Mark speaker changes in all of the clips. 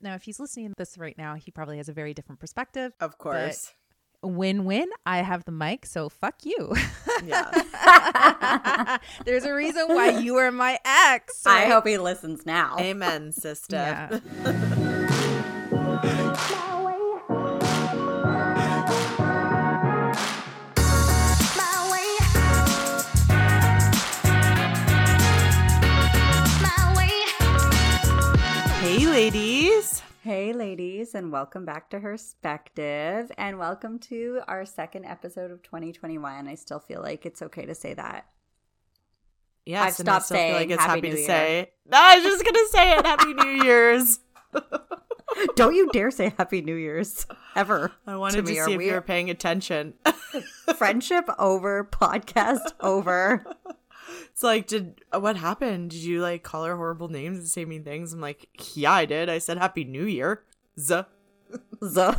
Speaker 1: Now, if he's listening to this right now, he probably has a very different perspective.
Speaker 2: Of course.
Speaker 1: Win win. I have the mic, so fuck you.
Speaker 2: Yeah.
Speaker 1: There's a reason why you are my ex.
Speaker 3: I hope he listens now.
Speaker 2: Amen, sister.
Speaker 1: Yeah.
Speaker 2: Hey, ladies,
Speaker 3: and welcome back to Herspective, and welcome to our second episode of 2021. I still feel like it's okay to say that.
Speaker 2: Yes,
Speaker 3: I've
Speaker 2: and I
Speaker 3: stopped
Speaker 2: still feel
Speaker 3: saying
Speaker 2: like it's
Speaker 3: Happy
Speaker 2: happy to
Speaker 3: Year.
Speaker 2: say. No, I was just gonna say it. Happy New Year's.
Speaker 3: Don't you dare say Happy New Year's ever.
Speaker 2: I wanted to.
Speaker 3: Are
Speaker 2: see if
Speaker 3: we-
Speaker 2: you were paying attention.
Speaker 3: Friendship over, podcast over.
Speaker 2: It's like, did uh, what happened? Did you like call her horrible names and say mean things? I'm like, yeah, I did. I said Happy New Year. Z.
Speaker 3: So,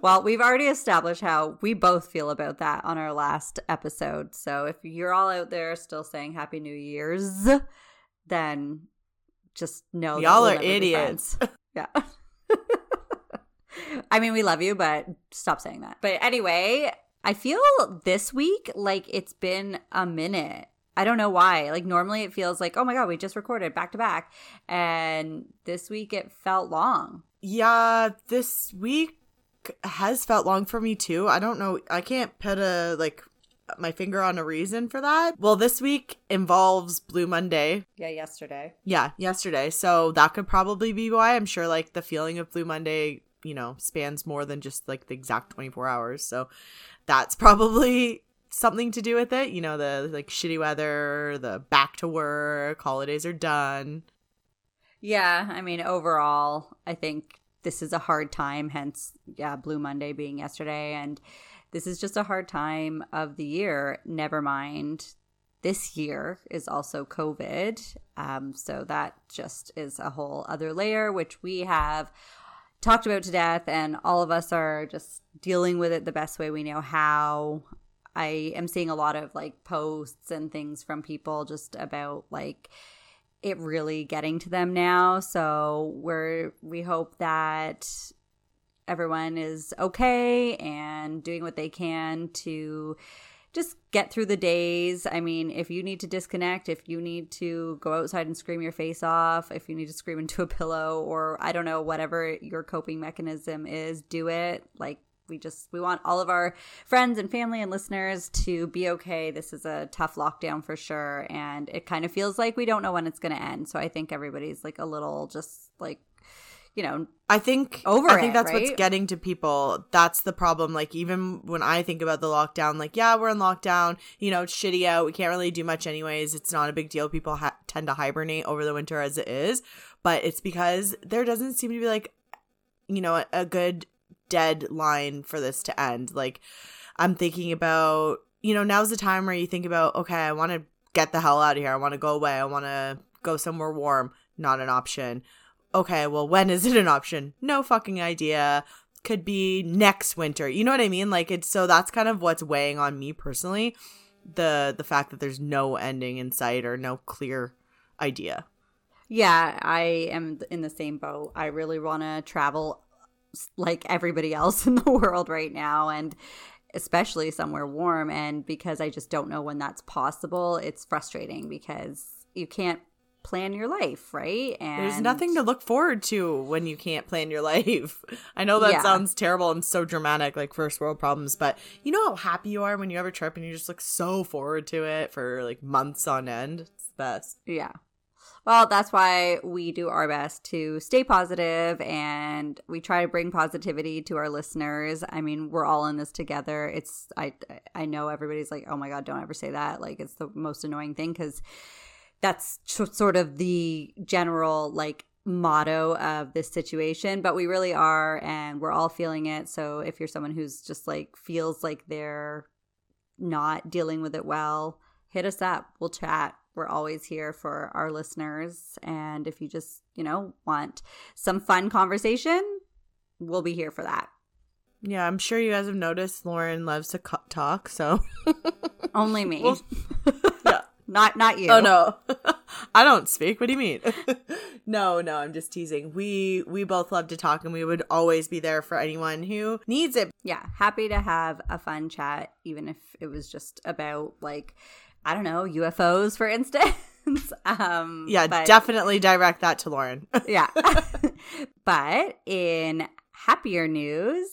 Speaker 3: well, we've already established how we both feel about that on our last episode. So if you're all out there still saying Happy New Year's, then just know
Speaker 2: Y'all
Speaker 3: we'll
Speaker 2: are idiots.
Speaker 3: Yeah. I mean, we love you, but stop saying that. But anyway, I feel this week like it's been a minute. I don't know why. Like normally it feels like, oh my god, we just recorded back to back, and this week it felt long.
Speaker 2: Yeah, this week has felt long for me too. I don't know. I can't put a like my finger on a reason for that. Well, this week involves Blue Monday.
Speaker 3: Yeah, yesterday.
Speaker 2: Yeah, yesterday. So that could probably be why. I'm sure like the feeling of Blue Monday, you know, spans more than just like the exact 24 hours. So that's probably something to do with it. You know, the like shitty weather, the back to work, holidays are done.
Speaker 3: Yeah, I mean, overall, I think this is a hard time, hence, yeah, Blue Monday being yesterday. And this is just a hard time of the year. Never mind, this year is also COVID. Um, so that just is a whole other layer, which we have talked about to death. And all of us are just dealing with it the best way we know how. I am seeing a lot of like posts and things from people just about like, it really getting to them now. So we're we hope that everyone is okay and doing what they can to just get through the days. I mean, if you need to disconnect, if you need to go outside and scream your face off, if you need to scream into a pillow or I don't know, whatever your coping mechanism is, do it. Like we just we want all of our friends and family and listeners to be okay. This is a tough lockdown for sure and it kind of feels like we don't know when it's going to end. So I think everybody's like a little just like you know,
Speaker 2: I think
Speaker 3: Over
Speaker 2: I think
Speaker 3: it,
Speaker 2: that's what's getting to people. That's the problem. Like even when I think about the lockdown, like yeah, we're in lockdown. You know, it's shitty out. We can't really do much anyways. It's not a big deal. People ha- tend to hibernate over the winter as it is, but it's because there doesn't seem to be like, you know, a, a good deadline for this to end. Like I'm thinking about, you know, now's the time where you think about, okay, I want to get the hell out of here. I want to go away. I want to go somewhere warm. Not an option okay, well, when is it an option? No fucking idea. Could be next winter. You know what I mean? Like it's so that's kind of what's weighing on me personally. The the fact that there's no ending in sight or no clear idea.
Speaker 3: Yeah, I am in the same boat. I really want to travel like everybody else in the world right now and especially somewhere warm and because I just don't know when that's possible, it's frustrating because you can't plan your life, right? And
Speaker 2: There's nothing to look forward to when you can't plan your life. I know that
Speaker 3: Yeah.
Speaker 2: sounds terrible and so dramatic, like first world problems, but you know how happy you are when you have a trip and you just look so forward to it for like months on end? It's the best.
Speaker 3: Yeah. Well, that's why we do our best to stay positive and we try to bring positivity to our listeners. I mean, we're all in this together. It's I I know everybody's like, "Oh my god, don't ever say that." Like it's the most annoying thing cuz that's tr- sort of the general like motto of this situation, but we really are and we're all feeling it. So if you're someone who's just like feels like they're not dealing with it well, hit us up. We'll chat. We're always here for our listeners. And if you just, you know, want some fun conversation, we'll be here for that.
Speaker 2: Yeah, I'm sure you guys have noticed Lauren loves to co- talk, so
Speaker 3: Only me.
Speaker 2: Well-.
Speaker 3: not not you.
Speaker 2: Oh no. I don't speak. What do you mean? no, no, I'm just teasing. We we both love to talk and we would always be there for anyone who needs it.
Speaker 3: Yeah, happy to have a fun chat even if it was just about like I don't know, UFOs for instance. um
Speaker 2: Yeah,
Speaker 3: but-
Speaker 2: definitely direct that to Lauren.
Speaker 3: yeah. but in happier news,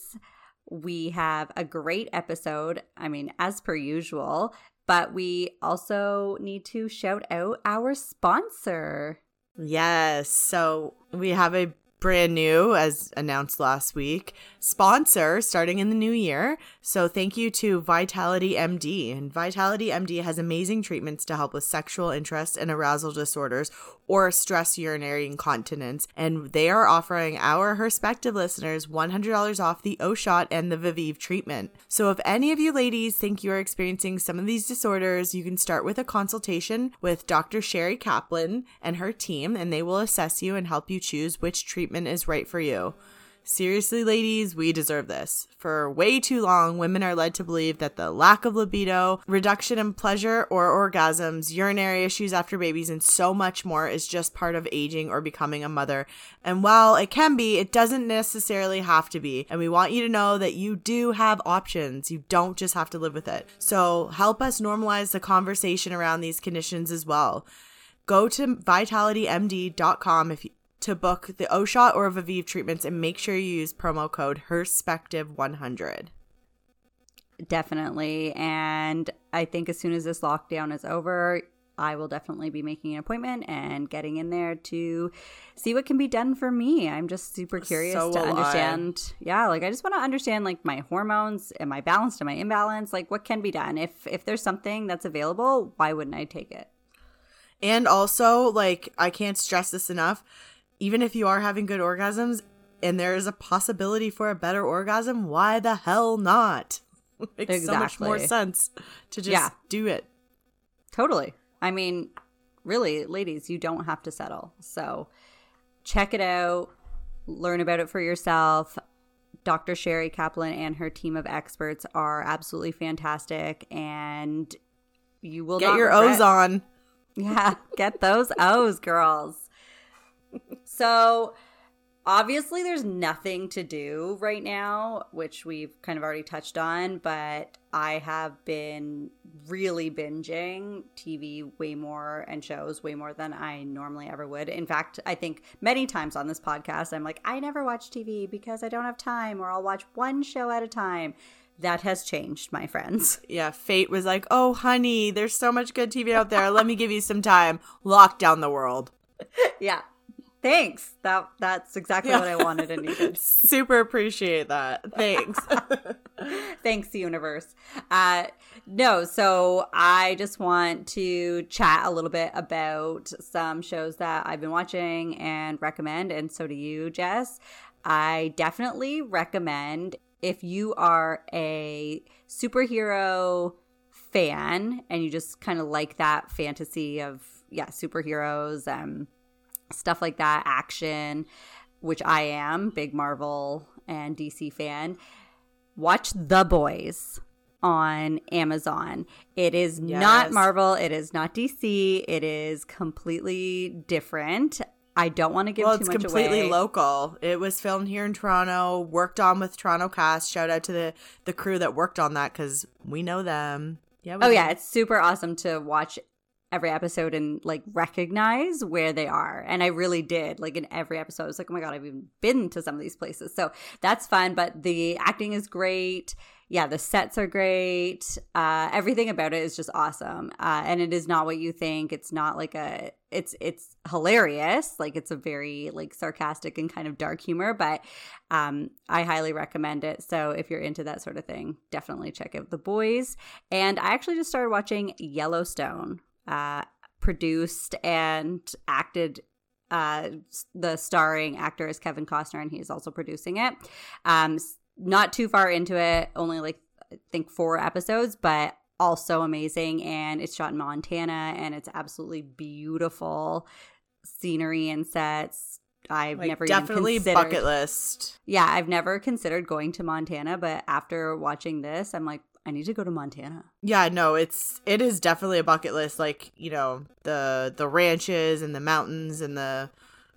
Speaker 3: we have a great episode. I mean, as per usual, but we also need to shout out our sponsor.
Speaker 2: Yes. So we have a brand new, as announced last week, sponsor starting in the new year. So thank you to Vitality MD. And Vitality MD has amazing treatments to help with sexual interest and arousal disorders or stress urinary incontinence. And they are offering our Herspective listeners $100 off the O shot and the Viveve treatment. So if any of you ladies think you are experiencing some of these disorders, you can start with a consultation with Dr. Sherry Kaplan and her team, and they will assess you and help you choose which treatment is right for you. Seriously, ladies, we deserve this. For way too long, women are led to believe that the lack of libido, reduction in pleasure or orgasms, urinary issues after babies, and so much more is just part of aging or becoming a mother. And while it can be, it doesn't necessarily have to be. And we want you to know that you do have options. You don't just have to live with it. So help us normalize the conversation around these conditions as well. Go to vitalitymd.com if you to book the O-Shot or Viveve treatments and make sure you use promo code HERSPECTIVE100.
Speaker 3: Definitely. And I think as soon as this lockdown is over, I will definitely be making an appointment and getting in there to see what can be done for me. I'm just super curious
Speaker 2: So
Speaker 3: to
Speaker 2: will I.
Speaker 3: understand. Yeah, like I just want to understand like my hormones, am I balanced, am I imbalanced? Like what can be done? If if there's something that's available, why wouldn't I take it?
Speaker 2: And also, like, I can't stress this enough. Even if you are having good orgasms and there is a possibility for a better orgasm, why the hell not? Makes so much more sense to just
Speaker 3: Yeah.
Speaker 2: do it.
Speaker 3: Totally. I mean, really, ladies, you don't have to settle. So check it out, learn about it for yourself. Dr. Sherry Kaplan and her team of experts are absolutely fantastic, and you will
Speaker 2: Get your
Speaker 3: regret-
Speaker 2: O's on.
Speaker 3: Yeah, get those O's, girls. So, obviously, there's nothing to do right now, which we've kind of already touched on, but I have been really binging TV way more and shows way more than I normally ever would. In fact, I think many times on this podcast, I'm like, I never watch TV because I don't have time, or I'll watch one show at a time. That has changed, my friends.
Speaker 2: Yeah, fate was like, oh, honey, there's so much good TV out there. Let me give you some time. Lock down the world.
Speaker 3: yeah. Thanks. That that's exactly
Speaker 2: Yeah.
Speaker 3: what I wanted and needed.
Speaker 2: Super appreciate that. Thanks.
Speaker 3: Thanks, universe. Uh, no, so I just want to chat a little bit about some shows that I've been watching and recommend, and so do you, Jess. I definitely recommend if you are a superhero fan and you just kind of like that fantasy of yeah superheroes um stuff like that action which i am big marvel and dc fan watch The Boys on Amazon. It is not Marvel, it is not DC, it is completely different. I don't want to give
Speaker 2: well, it's completely
Speaker 3: away.
Speaker 2: local. It was filmed here in Toronto, worked on with Toronto cast. Shout out to the the crew that worked on that because we know them. Yeah.
Speaker 3: Oh
Speaker 2: do.
Speaker 3: yeah, it's super awesome to watch every episode and like recognize where they are. And I really did. Like in every episode, I was like, oh my god, I've even been to some of these places. So that's fun. But the acting is great. Yeah, the sets are great. Uh, everything about it is just awesome. Uh, and it is not what you think. It's not like a. It's it's hilarious. Like it's a very like sarcastic and kind of dark humor. But um, I highly recommend it. So if you're into that sort of thing, definitely check out The Boys. And I actually just started watching Yellowstone, uh, produced and acted. Uh, the starring actor is Kevin Costner, and he's also producing it. Um, not too far into it, only like I think four episodes, but also amazing. And it's shot in Montana, and it's absolutely beautiful scenery and sets. I've
Speaker 2: Like,
Speaker 3: never
Speaker 2: definitely
Speaker 3: even considered,
Speaker 2: bucket list.
Speaker 3: yeah, I've never considered going to Montana, but after watching this, I'm like, I need to go to Montana.
Speaker 2: Yeah, no, it's it is definitely a bucket list. Like you know the the ranches and the mountains and the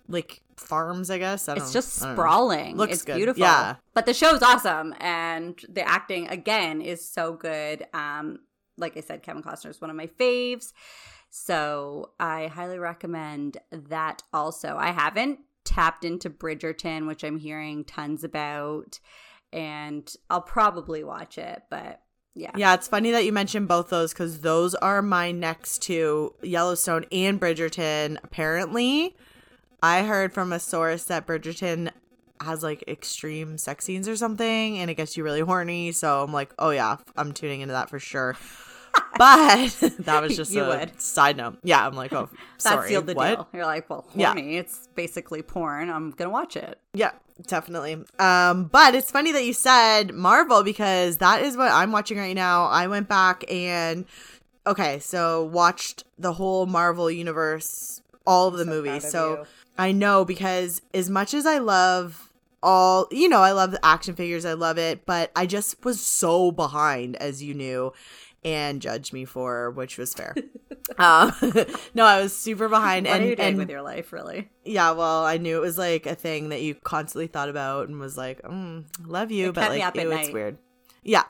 Speaker 2: like farms. I guess I don't,
Speaker 3: It's just
Speaker 2: I don't know.
Speaker 3: sprawling.
Speaker 2: Looks
Speaker 3: it's
Speaker 2: good.
Speaker 3: beautiful.
Speaker 2: Yeah.
Speaker 3: But the show's awesome and the acting again is so good. Um like I said Kevin Costner is one of my faves. So I highly recommend that also. I haven't tapped into Bridgerton, which I'm hearing tons about and I'll probably watch it, but yeah.
Speaker 2: Yeah, it's funny that you mentioned both those because those are my next two Yellowstone and Bridgerton. Apparently, I heard from a source that Bridgerton has like extreme sex scenes or something and it gets you really horny. So I'm like, oh yeah, I'm tuning into that for sure. But that was just
Speaker 3: You
Speaker 2: a
Speaker 3: would.
Speaker 2: side note. Yeah, I'm like, oh,
Speaker 3: That
Speaker 2: sorry.
Speaker 3: sealed the
Speaker 2: what?
Speaker 3: deal. You're like, well,
Speaker 2: Yeah.
Speaker 3: horny. It's basically porn. I'm gonna watch it.
Speaker 2: Yeah, definitely. Um, but it's funny that you said Marvel because that is what I'm watching right now. I went back and okay, so watched the whole Marvel universe, all of the
Speaker 3: so
Speaker 2: movies.
Speaker 3: of
Speaker 2: So
Speaker 3: you.
Speaker 2: I know because as much as I love all, you know, I love the action figures, I love it, but I just was so behind, as you knew. And judged me for, which was fair. um, no, I was super behind,
Speaker 3: What
Speaker 2: and
Speaker 3: are you doing
Speaker 2: and
Speaker 3: with your life, really?
Speaker 2: yeah, well, I knew it was like a thing that you constantly thought about and was like, mm, love you,
Speaker 3: It
Speaker 2: but like,
Speaker 3: up at
Speaker 2: ew, it's weird. Yeah.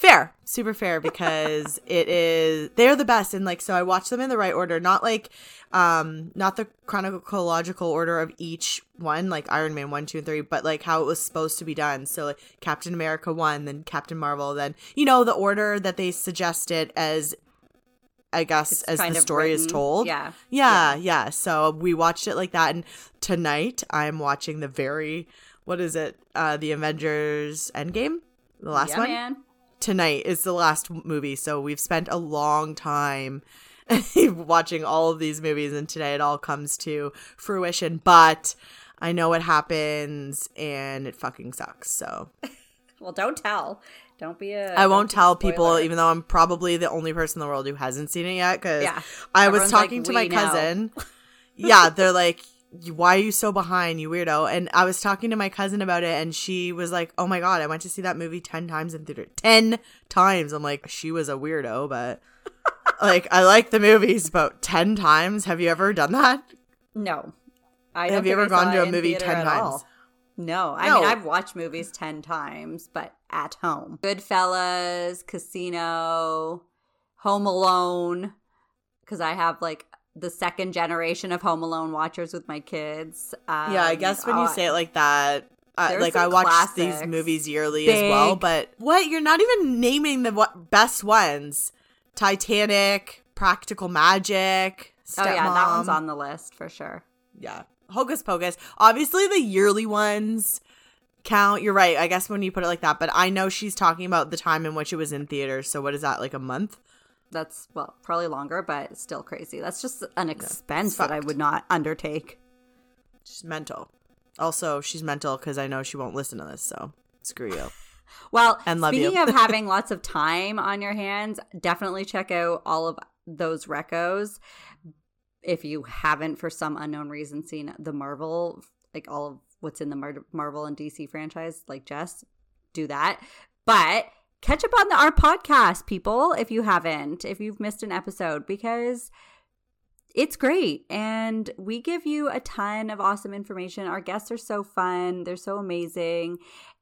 Speaker 2: Fair. Super fair because it is they're the best and like so I watched them in the right order, not like um not the chronological order of each one, like Iron Man one, two, and three, but like how it was supposed to be done. So like Captain America one, then Captain Marvel, then you know, the order that they suggested as I guess
Speaker 3: It's
Speaker 2: as the story is
Speaker 3: written.
Speaker 2: told.
Speaker 3: Yeah.
Speaker 2: Yeah, yeah. So we watched it like that, and tonight I'm watching the very what is it? Uh, the Avengers Endgame, the last
Speaker 3: yeah,
Speaker 2: one.
Speaker 3: man.
Speaker 2: Tonight is the last movie, so we've spent a long time watching all of these movies, and today it all comes to fruition. But I know what happens, and it fucking sucks. So
Speaker 3: Well, don't tell. Don't be a.
Speaker 2: I won't tell people, even though I'm probably the only person in the world who hasn't seen it yet. Because
Speaker 3: Yeah.
Speaker 2: I was
Speaker 3: Everyone's like,
Speaker 2: talking to my
Speaker 3: know."
Speaker 2: cousin. yeah, they're like, "Why are you so behind, you weirdo?" And I was talking to my cousin about it, and she was like, "Oh my god, I went to see that movie ten times in theater. Ten times." I'm like, she was a weirdo, but like, I like the movies, but ten times. Have you ever done that?
Speaker 3: No. I
Speaker 2: Have you ever gone to a movie 10 times?
Speaker 3: No. I
Speaker 2: No.
Speaker 3: mean, I've watched movies 10 times, but at home. Goodfellas, Casino, Home Alone, because I have like the second generation of Home Alone watchers with my kids. Um,
Speaker 2: yeah, I guess when you
Speaker 3: oh,
Speaker 2: say it like that. Uh, like I watch these movies yearly as well, but what you're not even naming the what, best ones: Titanic, Practical Magic,
Speaker 3: Oh, yeah, that one's on the list for sure.
Speaker 2: yeah hocus pocus obviously the yearly ones count you're right i guess when you put it like that but i know she's talking about the time in which it was in theaters so what is that like a month
Speaker 3: That's, well, probably longer, but still crazy. That's just an expense that I would not undertake.
Speaker 2: she's mental also she's mental because i know she won't listen to this so screw you
Speaker 3: Well,
Speaker 2: And love
Speaker 3: speaking
Speaker 2: you.
Speaker 3: of having lots of time on your hands, definitely check out all of those recos. If you haven't, for some unknown reason, seen the Marvel, like all of what's in the Mar- Marvel and DC franchise, like Jess, do that. But catch up on the, our podcast, people, if you haven't, if you've missed an episode, because it's great and we give you a ton of awesome information. Our guests are so fun, they're so amazing.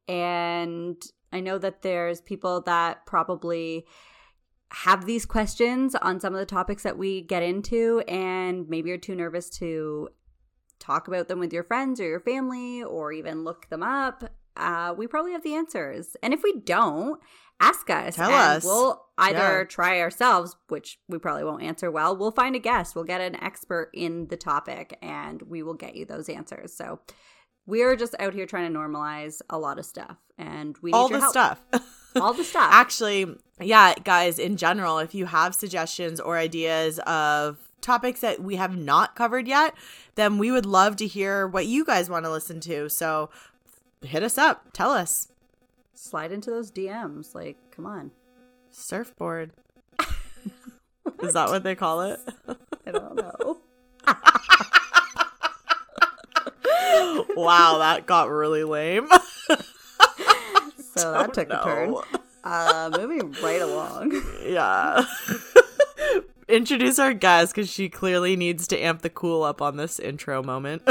Speaker 3: And I know that there's people that probably have these questions on some of the topics that we get into, and maybe you're too nervous to talk about them with your friends or your family or even look them up. Uh, we probably have the answers. And if we don't, ask us.
Speaker 2: Tell us.
Speaker 3: We'll either
Speaker 2: Yeah.
Speaker 3: try ourselves, which we probably won't answer well. We'll find a guest. We'll get an expert in the topic and we will get you those answers. So we're just out here trying to normalize a lot of stuff and we need
Speaker 2: all the
Speaker 3: help.
Speaker 2: stuff
Speaker 3: All the stuff.
Speaker 2: Actually, yeah, guys, in general, if you have suggestions or ideas of topics that we have not covered yet, then we would love to hear what you guys want to listen to. So hit us up, tell us.
Speaker 3: Slide into those DMs. Like, come on.
Speaker 2: Surfboard. Is that what they call it?
Speaker 3: I don't know.
Speaker 2: wow, that got really lame.
Speaker 3: So that took a turn. Uh, moving right along.
Speaker 2: Yeah. Introduce our guest because she clearly needs to amp the cool up on this intro moment.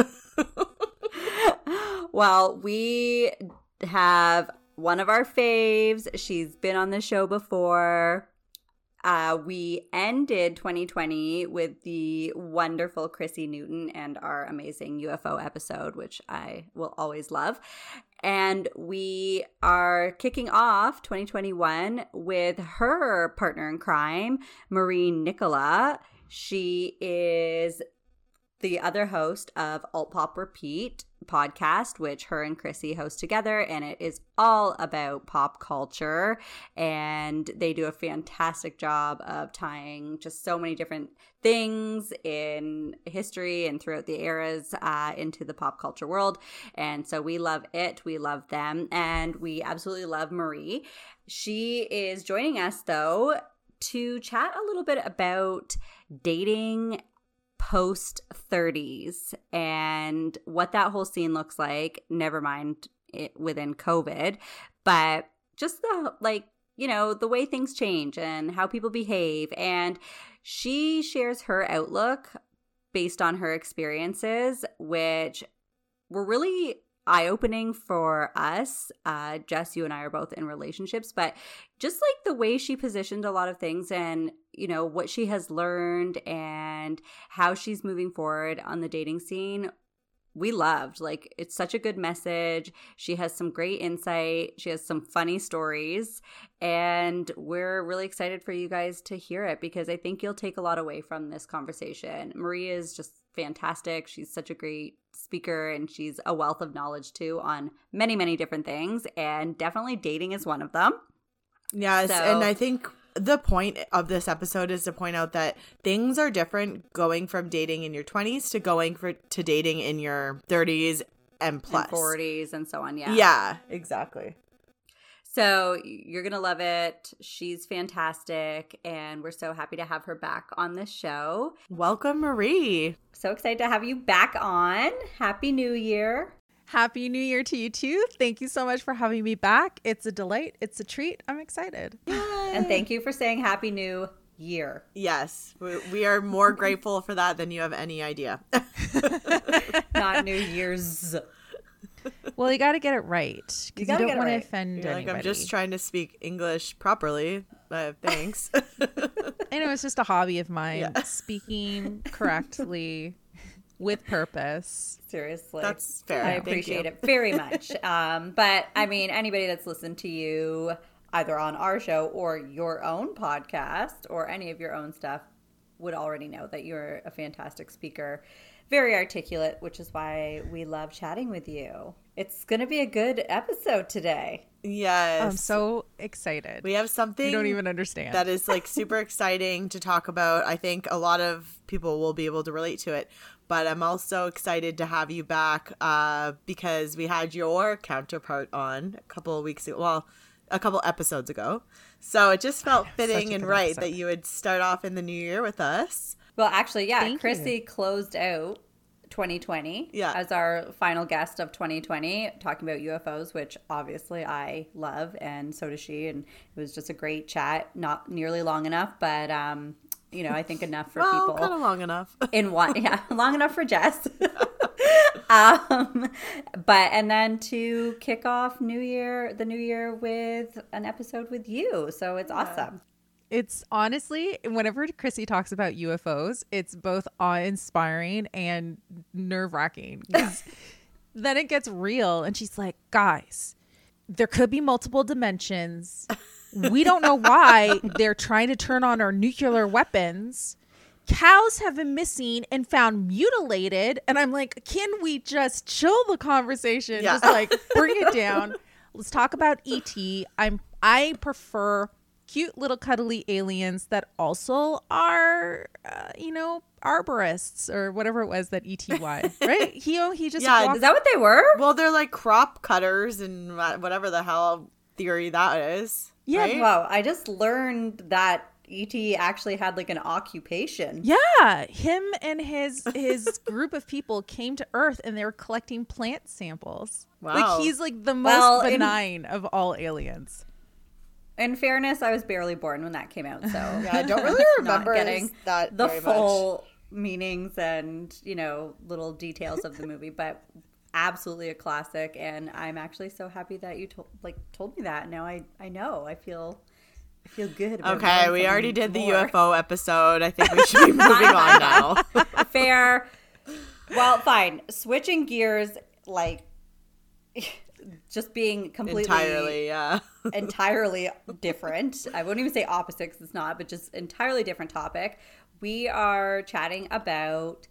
Speaker 3: well, we have one of our faves. She's been on the show before. Uh, we ended 2020 with the wonderful Chrissy Newton and our amazing UFO episode, which I will always love. And we are kicking off 2021 with her partner in crime, Marie Nicola. She is the other host of Alt Pop Repeat podcast, which her and Chrissy host together, and it is all about pop culture. And they do a fantastic job of tying just so many different things in history and throughout the eras uh, into the pop culture world. And so we love it. We love them. And we absolutely love Marie. She is joining us, though, to chat a little bit about dating post 30s and what that whole scene looks like never mind it within covid but just the like you know the way things change and how people behave and she shares her outlook based on her experiences which were really eye opening for us. Uh, Jess, you and I are both in relationships, but just like the way she positioned a lot of things and, you know, what she has learned and how she's moving forward on the dating scene we loved. Like, it's such a good message. She has some great insight. She has some funny stories. And we're really excited for you guys to hear it because I think you'll take a lot away from this conversation. Maria is just fantastic. She's such a great speaker and she's a wealth of knowledge too on many, many different things. And definitely dating is one of them.
Speaker 2: Yes. So, and I think the point of this episode is to point out that things are different going from dating in your 20s to going for to dating in your 30s and plus.
Speaker 3: and 40s and so on yeah.
Speaker 2: Yeah exactly.
Speaker 3: So you're gonna love it. She's fantastic and we're so happy to have her back on the show.
Speaker 2: Welcome marie.
Speaker 3: So excited to have you back on. Happy new year
Speaker 1: Happy New Year to you too. Thank you so much for having me back. It's a delight. It's a treat. I'm excited.
Speaker 3: Yay. And thank you for saying Happy New Year.
Speaker 2: Yes, we, we are more grateful for that than you have any idea.
Speaker 3: Not New Year's.
Speaker 1: Well, you got to get it right because you, you, don't want right. to offend
Speaker 2: You're
Speaker 1: anybody.
Speaker 2: Like, I'm just trying to speak English properly. Uh, thanks.
Speaker 1: I know it's just a hobby of mine, yeah. speaking correctly with purpose.
Speaker 3: Seriously.
Speaker 2: That's fair.
Speaker 3: I appreciate it very much. Um, but I mean, anybody that's listened to you either on our show or your own podcast or any of your own stuff would already know that you're a fantastic speaker, very articulate, which is why we love chatting with you. It's going to be a good episode today.
Speaker 2: Yes.
Speaker 1: I'm so excited.
Speaker 2: We have something
Speaker 1: you don't even understand.
Speaker 2: That is like super exciting to talk about. I think a lot of people will be able to relate to it but I'm also excited to have you back uh, because we had your counterpart on a couple of weeks ago. Well, a couple episodes ago. So it just felt fitting and right episode. that you would start off in the new year with us.
Speaker 3: Well, actually, yeah, Thank Chrissy you. closed out 2020
Speaker 2: yeah.
Speaker 3: as our final guest of 2020 talking about UFOs which obviously I love and so does she and it was just a great chat not nearly long enough but um you know, I think enough for
Speaker 2: well,
Speaker 3: people.
Speaker 2: Kind of long enough.
Speaker 3: in one, yeah, long enough for Jess. um, but and then to kick off New Year, the New Year with an episode with you, so it's yeah. awesome.
Speaker 1: It's honestly, whenever Chrissy talks about UFOs, it's both awe inspiring and nerve wracking. then it gets real, and she's like, guys, there could be multiple dimensions we don't know why they're trying to turn on our nuclear weapons. Cows have been missing and found mutilated. And I'm like, can we just chill the conversation? Yeah. Just like bring it down. Let's talk about ET. I'm I prefer cute little cuddly aliens that also are, uh, you know, arborists or whatever it was that ET was, right? he he just
Speaker 3: yeah. Walked- is that what they were?
Speaker 2: Well, they're like crop cutters and whatever the hell theory that is.
Speaker 3: Yeah.
Speaker 2: Right?
Speaker 3: Wow. I just learned that ET actually had like an occupation.
Speaker 1: Yeah, him and his his group of people came to Earth and they were collecting plant samples.
Speaker 2: Wow.
Speaker 1: Like he's like the most well, benign in, of all aliens.
Speaker 3: In fairness, I was barely born when that came out, so
Speaker 2: Yeah, I don't really remember
Speaker 3: getting
Speaker 2: that
Speaker 3: the
Speaker 2: very
Speaker 3: full meanings and you know little details of the movie, but absolutely a classic. And I'm actually so happy that you told like told me that. Now I I know. I feel I feel good. About
Speaker 2: Okay, we already did the. UFO episode. I think we should be moving on now.
Speaker 3: Fair. Well, fine. Switching gears, like just being completely
Speaker 2: Entirely, yeah.
Speaker 3: entirely different. I won't even say opposite because it's not, but just entirely different topic. We are chatting about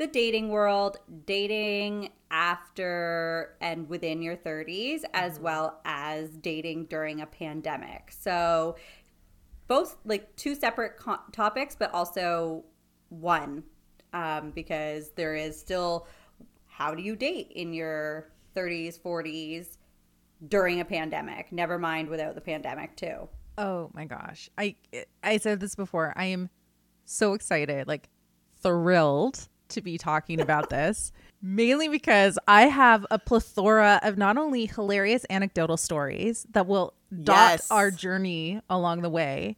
Speaker 3: the dating world, dating after and within your 30s, as well as dating during a pandemic. So, both like two separate co- topics, but also one, um, because there is still how do you date in your 30s, 40s during a pandemic? Never mind without the pandemic, too.
Speaker 1: Oh my gosh. I I said this before. I am so excited, like thrilled to be talking about this. Mainly because I have a plethora of not only hilarious anecdotal stories that will dot
Speaker 2: Yes.
Speaker 1: our journey along the way,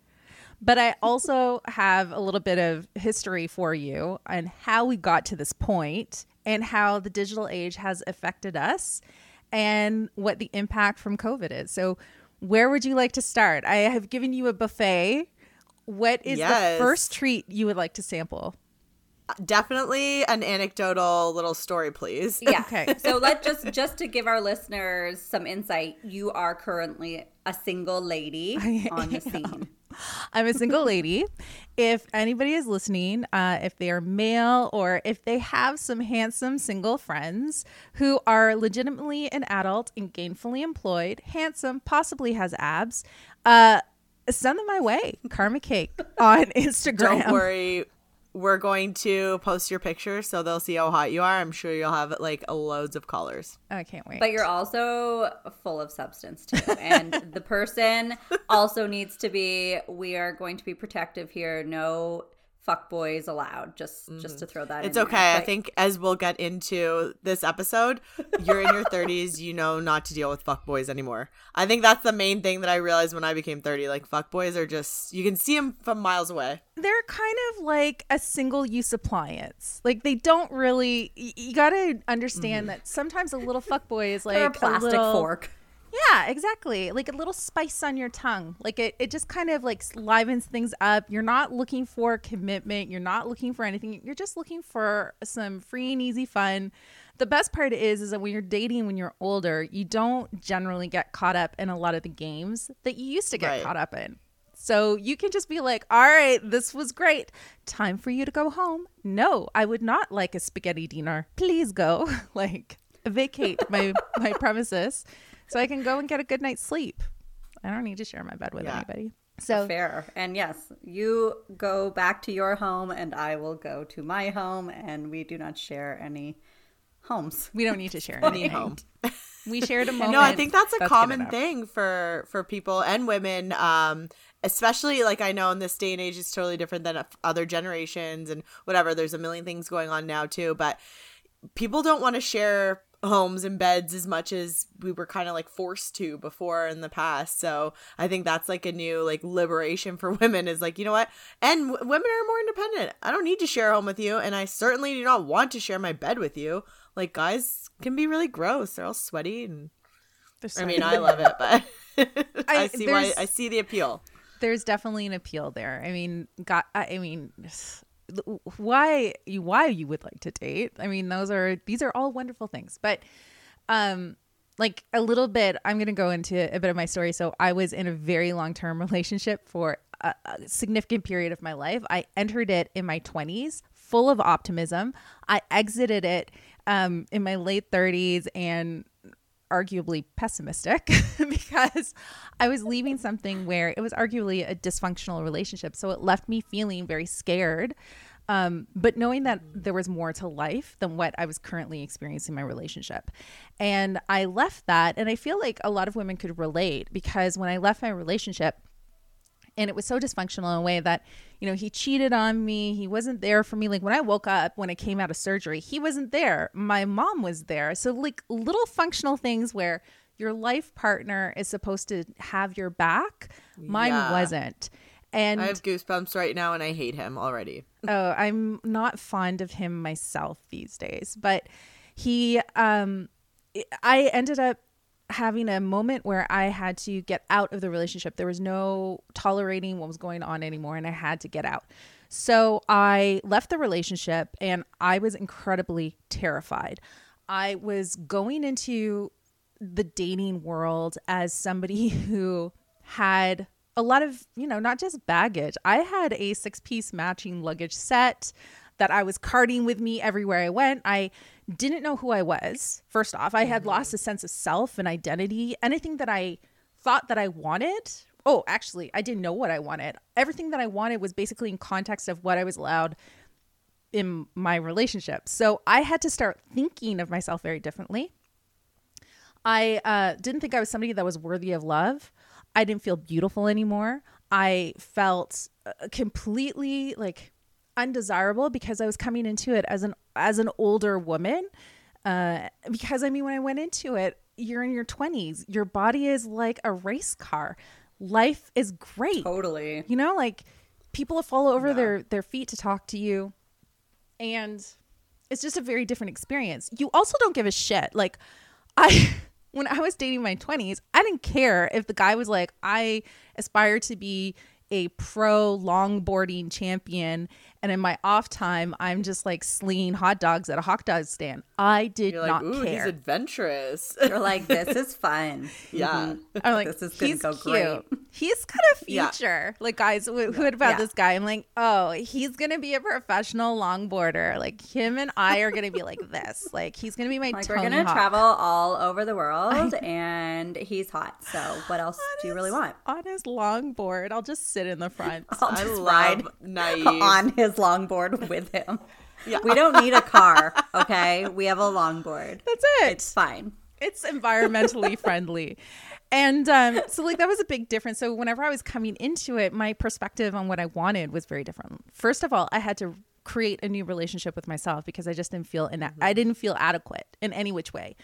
Speaker 1: but I also have a little bit of history for you and how we got to this point and how the digital age has affected us and what the impact from COVID is. So, where would you like to start? I have given you a buffet. What is
Speaker 2: Yes.
Speaker 1: the first treat you would like to sample?
Speaker 2: Definitely an anecdotal little story, please.
Speaker 3: Yeah.
Speaker 1: Okay.
Speaker 3: so let just just to give our listeners some insight, you are currently a single lady
Speaker 1: I
Speaker 3: on the scene.
Speaker 1: I'm a single lady. If anybody is listening, uh, if they are male or if they have some handsome single friends who are legitimately an adult and gainfully employed, handsome, possibly has abs, uh, send them my way. Karma Cake on Instagram.
Speaker 2: Don't worry. We're going to post your picture so they'll see how hot you are. I'm sure you'll have like loads of colors.
Speaker 1: Oh, I can't wait.
Speaker 3: But you're also full of substance too. And the person also needs to be we are going to be protective here. No fuck boys allowed. Just just to mm. throw that
Speaker 2: It's
Speaker 3: in
Speaker 2: okay.
Speaker 3: there.
Speaker 2: I think as we'll get into this episode, you're in your 30s, you know not to deal with fuckboys anymore. I think that's the main thing that I realized when I became 30. Like, fuckboys are just, you can see them from miles away.
Speaker 1: they're kind of like a single use appliance. Like they don't really. y- You, got to understand mm-hmm. that sometimes a little fuckboy is like
Speaker 3: Or a plastic
Speaker 1: little-
Speaker 3: fork.
Speaker 1: Yeah, exactly. Like a little spice on your tongue. Like it, it just kind of like livens things up. You're not looking for commitment. You're not looking for anything. You're just looking for some free and easy fun. The best part is is that when you're dating when you're older, you don't generally get caught up in a lot of the games that you used to get
Speaker 2: Right.
Speaker 1: caught up in. So you can just be like, all right, this was great. Time for you to go home. No, I would not like a spaghetti dinner. Please go. like vacate my my premises so I can go and get a good night's sleep. I don't need to share my bed with
Speaker 2: Yeah.
Speaker 1: anybody. So
Speaker 3: Fair. And yes, you go back to your home and I will go to my home and we do not share any homes.
Speaker 1: we don't need to share
Speaker 2: Any home.
Speaker 1: We shared a moment.
Speaker 2: No, I think that's a
Speaker 1: good
Speaker 2: common thing for for people and women. Um, especially like I know in this day and age, it's totally different than other generations and whatever. There's a million things going on now too, but people don't want to share homes and beds as much as we were kind of like forced to before in the past. So I think that's like a new like liberation for women is like, you know what? And w- women are more independent. I don't need to share a home with you. And I certainly do not want to share my bed with you. Like guys can be really gross. They're all sweaty and I mean, I love it, but I,
Speaker 1: I-
Speaker 2: see why I see the appeal.
Speaker 1: there's definitely an appeal there. I mean, got. I mean, why you why you would like to date? I mean, those are these are all wonderful things, but um, like a little bit. I'm gonna go into a bit of my story. So I was in a very long term relationship for a, a significant period of my life. I entered it in my 20s, full of optimism. I exited it um, in my late 30s and arguably pessimistic because I was leaving something where it was arguably a dysfunctional relationship. So it left me feeling very scared. Um, but knowing that there was more to life than what I was currently experiencing in my relationship. And I left that. And I feel like a lot of women could relate because when I left my relationship, and it was so dysfunctional in a way that you know he cheated on me he wasn't there for me like when i woke up when i came out of surgery he wasn't there my mom was there so like little functional things where your life partner is supposed to have your back. Mine
Speaker 2: Yeah.
Speaker 1: wasn't. And
Speaker 2: I have goosebumps right now and I hate him already.
Speaker 1: oh, I'm not fond of him myself these days, but he um I ended up having a moment where I had to get out of the relationship. There was no tolerating what was going on anymore and I had to get out. So I left the relationship and I was incredibly terrified. I was going into the dating world as somebody who had a lot of, you know, not just baggage. I had a six piece matching luggage set that I was carting with me everywhere I went. I didn't know who I was. First off, I had lost a sense of self and identity. Anything that I thought that I wanted. Oh, actually, I didn't know what I wanted. Everything that I wanted was basically in context of what I was allowed in my relationship. So I had to start thinking of myself very differently. I uh, didn't think I was somebody that was worthy of love. I didn't feel beautiful anymore. I felt uh, completely like undesirable because I was coming into it as an as an older woman. Uh, because I mean, when I went into it, you're in your twenties. Your body is like a race car. Life is great.
Speaker 3: Totally.
Speaker 1: You know, like people will fall over their their feet to talk to you, and it's just a very different experience. You also don't give a shit. Like I when I was dating my 20s, I didn't care if the guy was like I aspire to be a pro longboarding champion and in my off time I'm just like slinging hot dogs at a hot dog stand. I did
Speaker 2: You're like,
Speaker 1: not
Speaker 2: ooh,
Speaker 1: care.
Speaker 2: he's adventurous.
Speaker 3: You're like, this is fun.
Speaker 2: yeah. Mm-hmm.
Speaker 1: I'm like,
Speaker 3: This is gonna
Speaker 1: he's
Speaker 3: go
Speaker 1: cute.
Speaker 3: great.
Speaker 1: He's got a
Speaker 2: Yeah.
Speaker 1: future. Like guys, who, who heard about
Speaker 3: Yeah.
Speaker 1: this guy? I'm like, oh, he's gonna be a professional longboarder. Like him and I are gonna be like this. Like he's gonna be my
Speaker 3: Like, we're going to
Speaker 1: Hawk.
Speaker 3: travel all over the world, and he's hot. So, what else do you really want?
Speaker 1: on his longboard. I'll just sit in the front.
Speaker 3: I'll
Speaker 2: I
Speaker 3: just
Speaker 2: love
Speaker 3: ride
Speaker 2: naive.
Speaker 3: on his longboard with him.
Speaker 2: Yeah.
Speaker 3: We don't need a car, okay? We have a longboard.
Speaker 1: That's it.
Speaker 3: It's fine.
Speaker 1: it's environmentally friendly and um, so like that was a big difference so whenever i was coming into it my perspective on what i wanted was very different first of all i had to create a new relationship with myself because i just didn't feel ina- i didn't feel adequate in any which way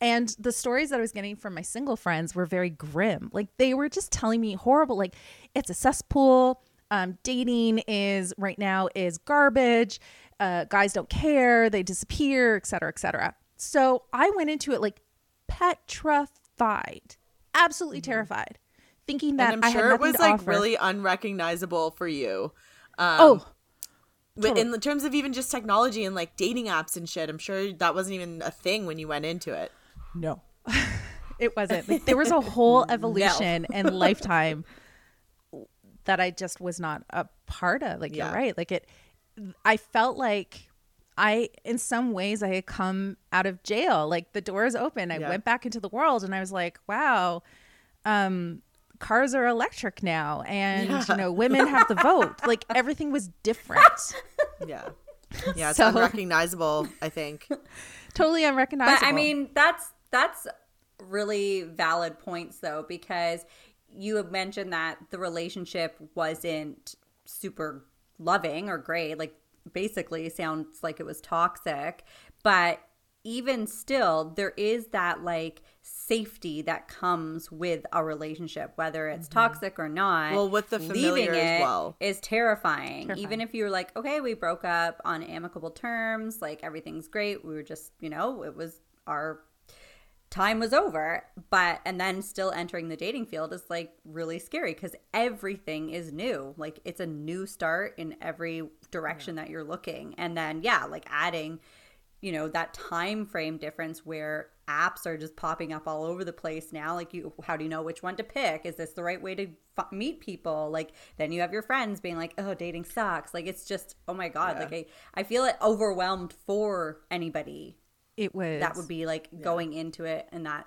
Speaker 1: and the stories that i was getting from my single friends were very grim like they were just telling me horrible like it's a cesspool um, dating is right now is garbage. Uh, guys don't care. They disappear et cetera et cetera. So i went into it like petrified absolutely terrified thinking that
Speaker 2: and
Speaker 1: I
Speaker 2: I'm sure it was like
Speaker 1: offer.
Speaker 2: really unrecognizable for you. Um,
Speaker 1: oh
Speaker 2: wi- in terms of even just technology and like dating apps and shit, I'm sure that wasn't even a thing when you went into it.
Speaker 1: no. It wasn't. Like, there was a whole evolution and lifetime that i just was not a part of like
Speaker 2: Yeah.
Speaker 1: you're right like it i felt like i in some ways i had come out of jail like the doors open i
Speaker 2: Yeah.
Speaker 1: went back into the world and i was like wow um cars are electric now and
Speaker 2: Yeah.
Speaker 1: you know women have the vote like everything was different
Speaker 2: Yeah. Yeah, it's
Speaker 1: So-
Speaker 2: unrecognizable, I think.
Speaker 1: totally unrecognizable
Speaker 3: But I mean, that's that's really valid points though because you have mentioned that the relationship wasn't super loving or great. Like basically sounds like it was toxic, but even still there is that like safety that comes with a relationship whether it's toxic or not
Speaker 2: Mm-hmm. Well, with the
Speaker 3: leaving
Speaker 2: as well.
Speaker 3: is terrifying.
Speaker 1: Terrifying.
Speaker 3: Even if you're like, okay, we broke up on amicable terms, like everything's great. We were just, you know, it was our time was over. But, and then still entering the dating field is like really scary because everything is new. Like it's a new start in every direction that you're looking. And then, yeah, like adding, you know, that time frame difference where apps are just popping up all over the place now like you how do you know which one to pick is this the right way to f- meet people like then you have your friends being like oh dating sucks like it's just oh my god
Speaker 2: Yeah.
Speaker 3: like I, I feel it overwhelmed for anybody
Speaker 1: it was
Speaker 3: that would be like going into it in that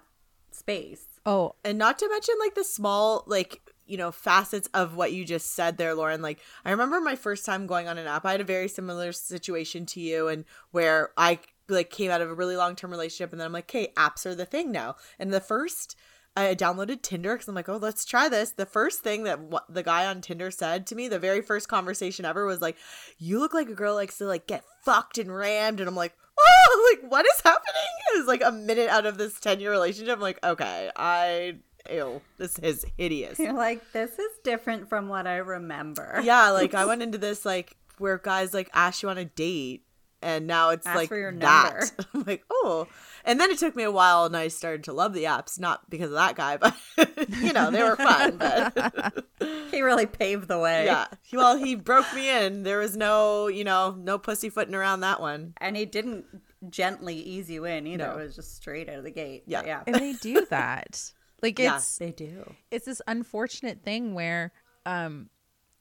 Speaker 3: space.
Speaker 1: Oh.
Speaker 2: And not to mention like the small like you know facets of what you just said there lauren. Like i remember my first time going on an app. I had a very similar situation to you and where i like came out of a really long-term relationship and then i'm like okay apps are the thing now. And the first I downloaded Tinder because I'm like, oh, let's try this. The first thing that what the guy on Tinder said to me, the very first conversation ever, was like, "You look like a girl likes to like get fucked and rammed," and I'm like, oh, like what is happening? It was like a minute out of this ten year relationship. I'm like, okay, I ew, this is hideous.
Speaker 3: You're like, this is different from what I remember.
Speaker 2: Yeah, like I went into this like where guys like ask you on a date, and now it's
Speaker 3: Ask
Speaker 2: like
Speaker 3: for your
Speaker 2: that.
Speaker 3: number.
Speaker 2: I'm like, oh. And then it took me a while, and I started to love the apps, not because of that guy, but you know they were fun. But
Speaker 3: He really paved the way.
Speaker 2: yeah, well, he broke me in. There was no, you know, no pussyfooting around that one.
Speaker 3: And he didn't gently ease you in either.
Speaker 2: No.
Speaker 3: It was just straight out of the gate.
Speaker 2: Yeah.
Speaker 3: But yeah.
Speaker 1: and they do that. Like
Speaker 2: Yeah.
Speaker 1: it's
Speaker 3: They do.
Speaker 1: it's this unfortunate thing where um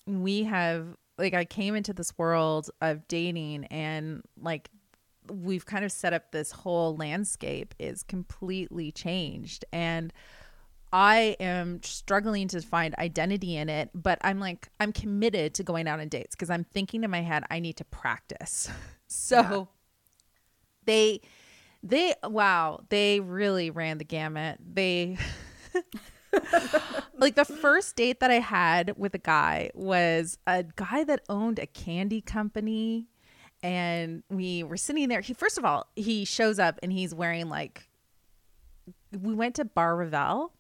Speaker 1: we have like I came into this world of dating and like we've kind of set up this whole landscape is completely changed and I am struggling to find identity in it, but I'm like I'm committed to going out on dates because I'm thinking in my head I need to practice. So they they wow, they really ran the gamut. They like the first date that I had with a guy was a guy that owned a candy company and we were sitting there. He first of all, he shows up and he's wearing like we went to Bar Raval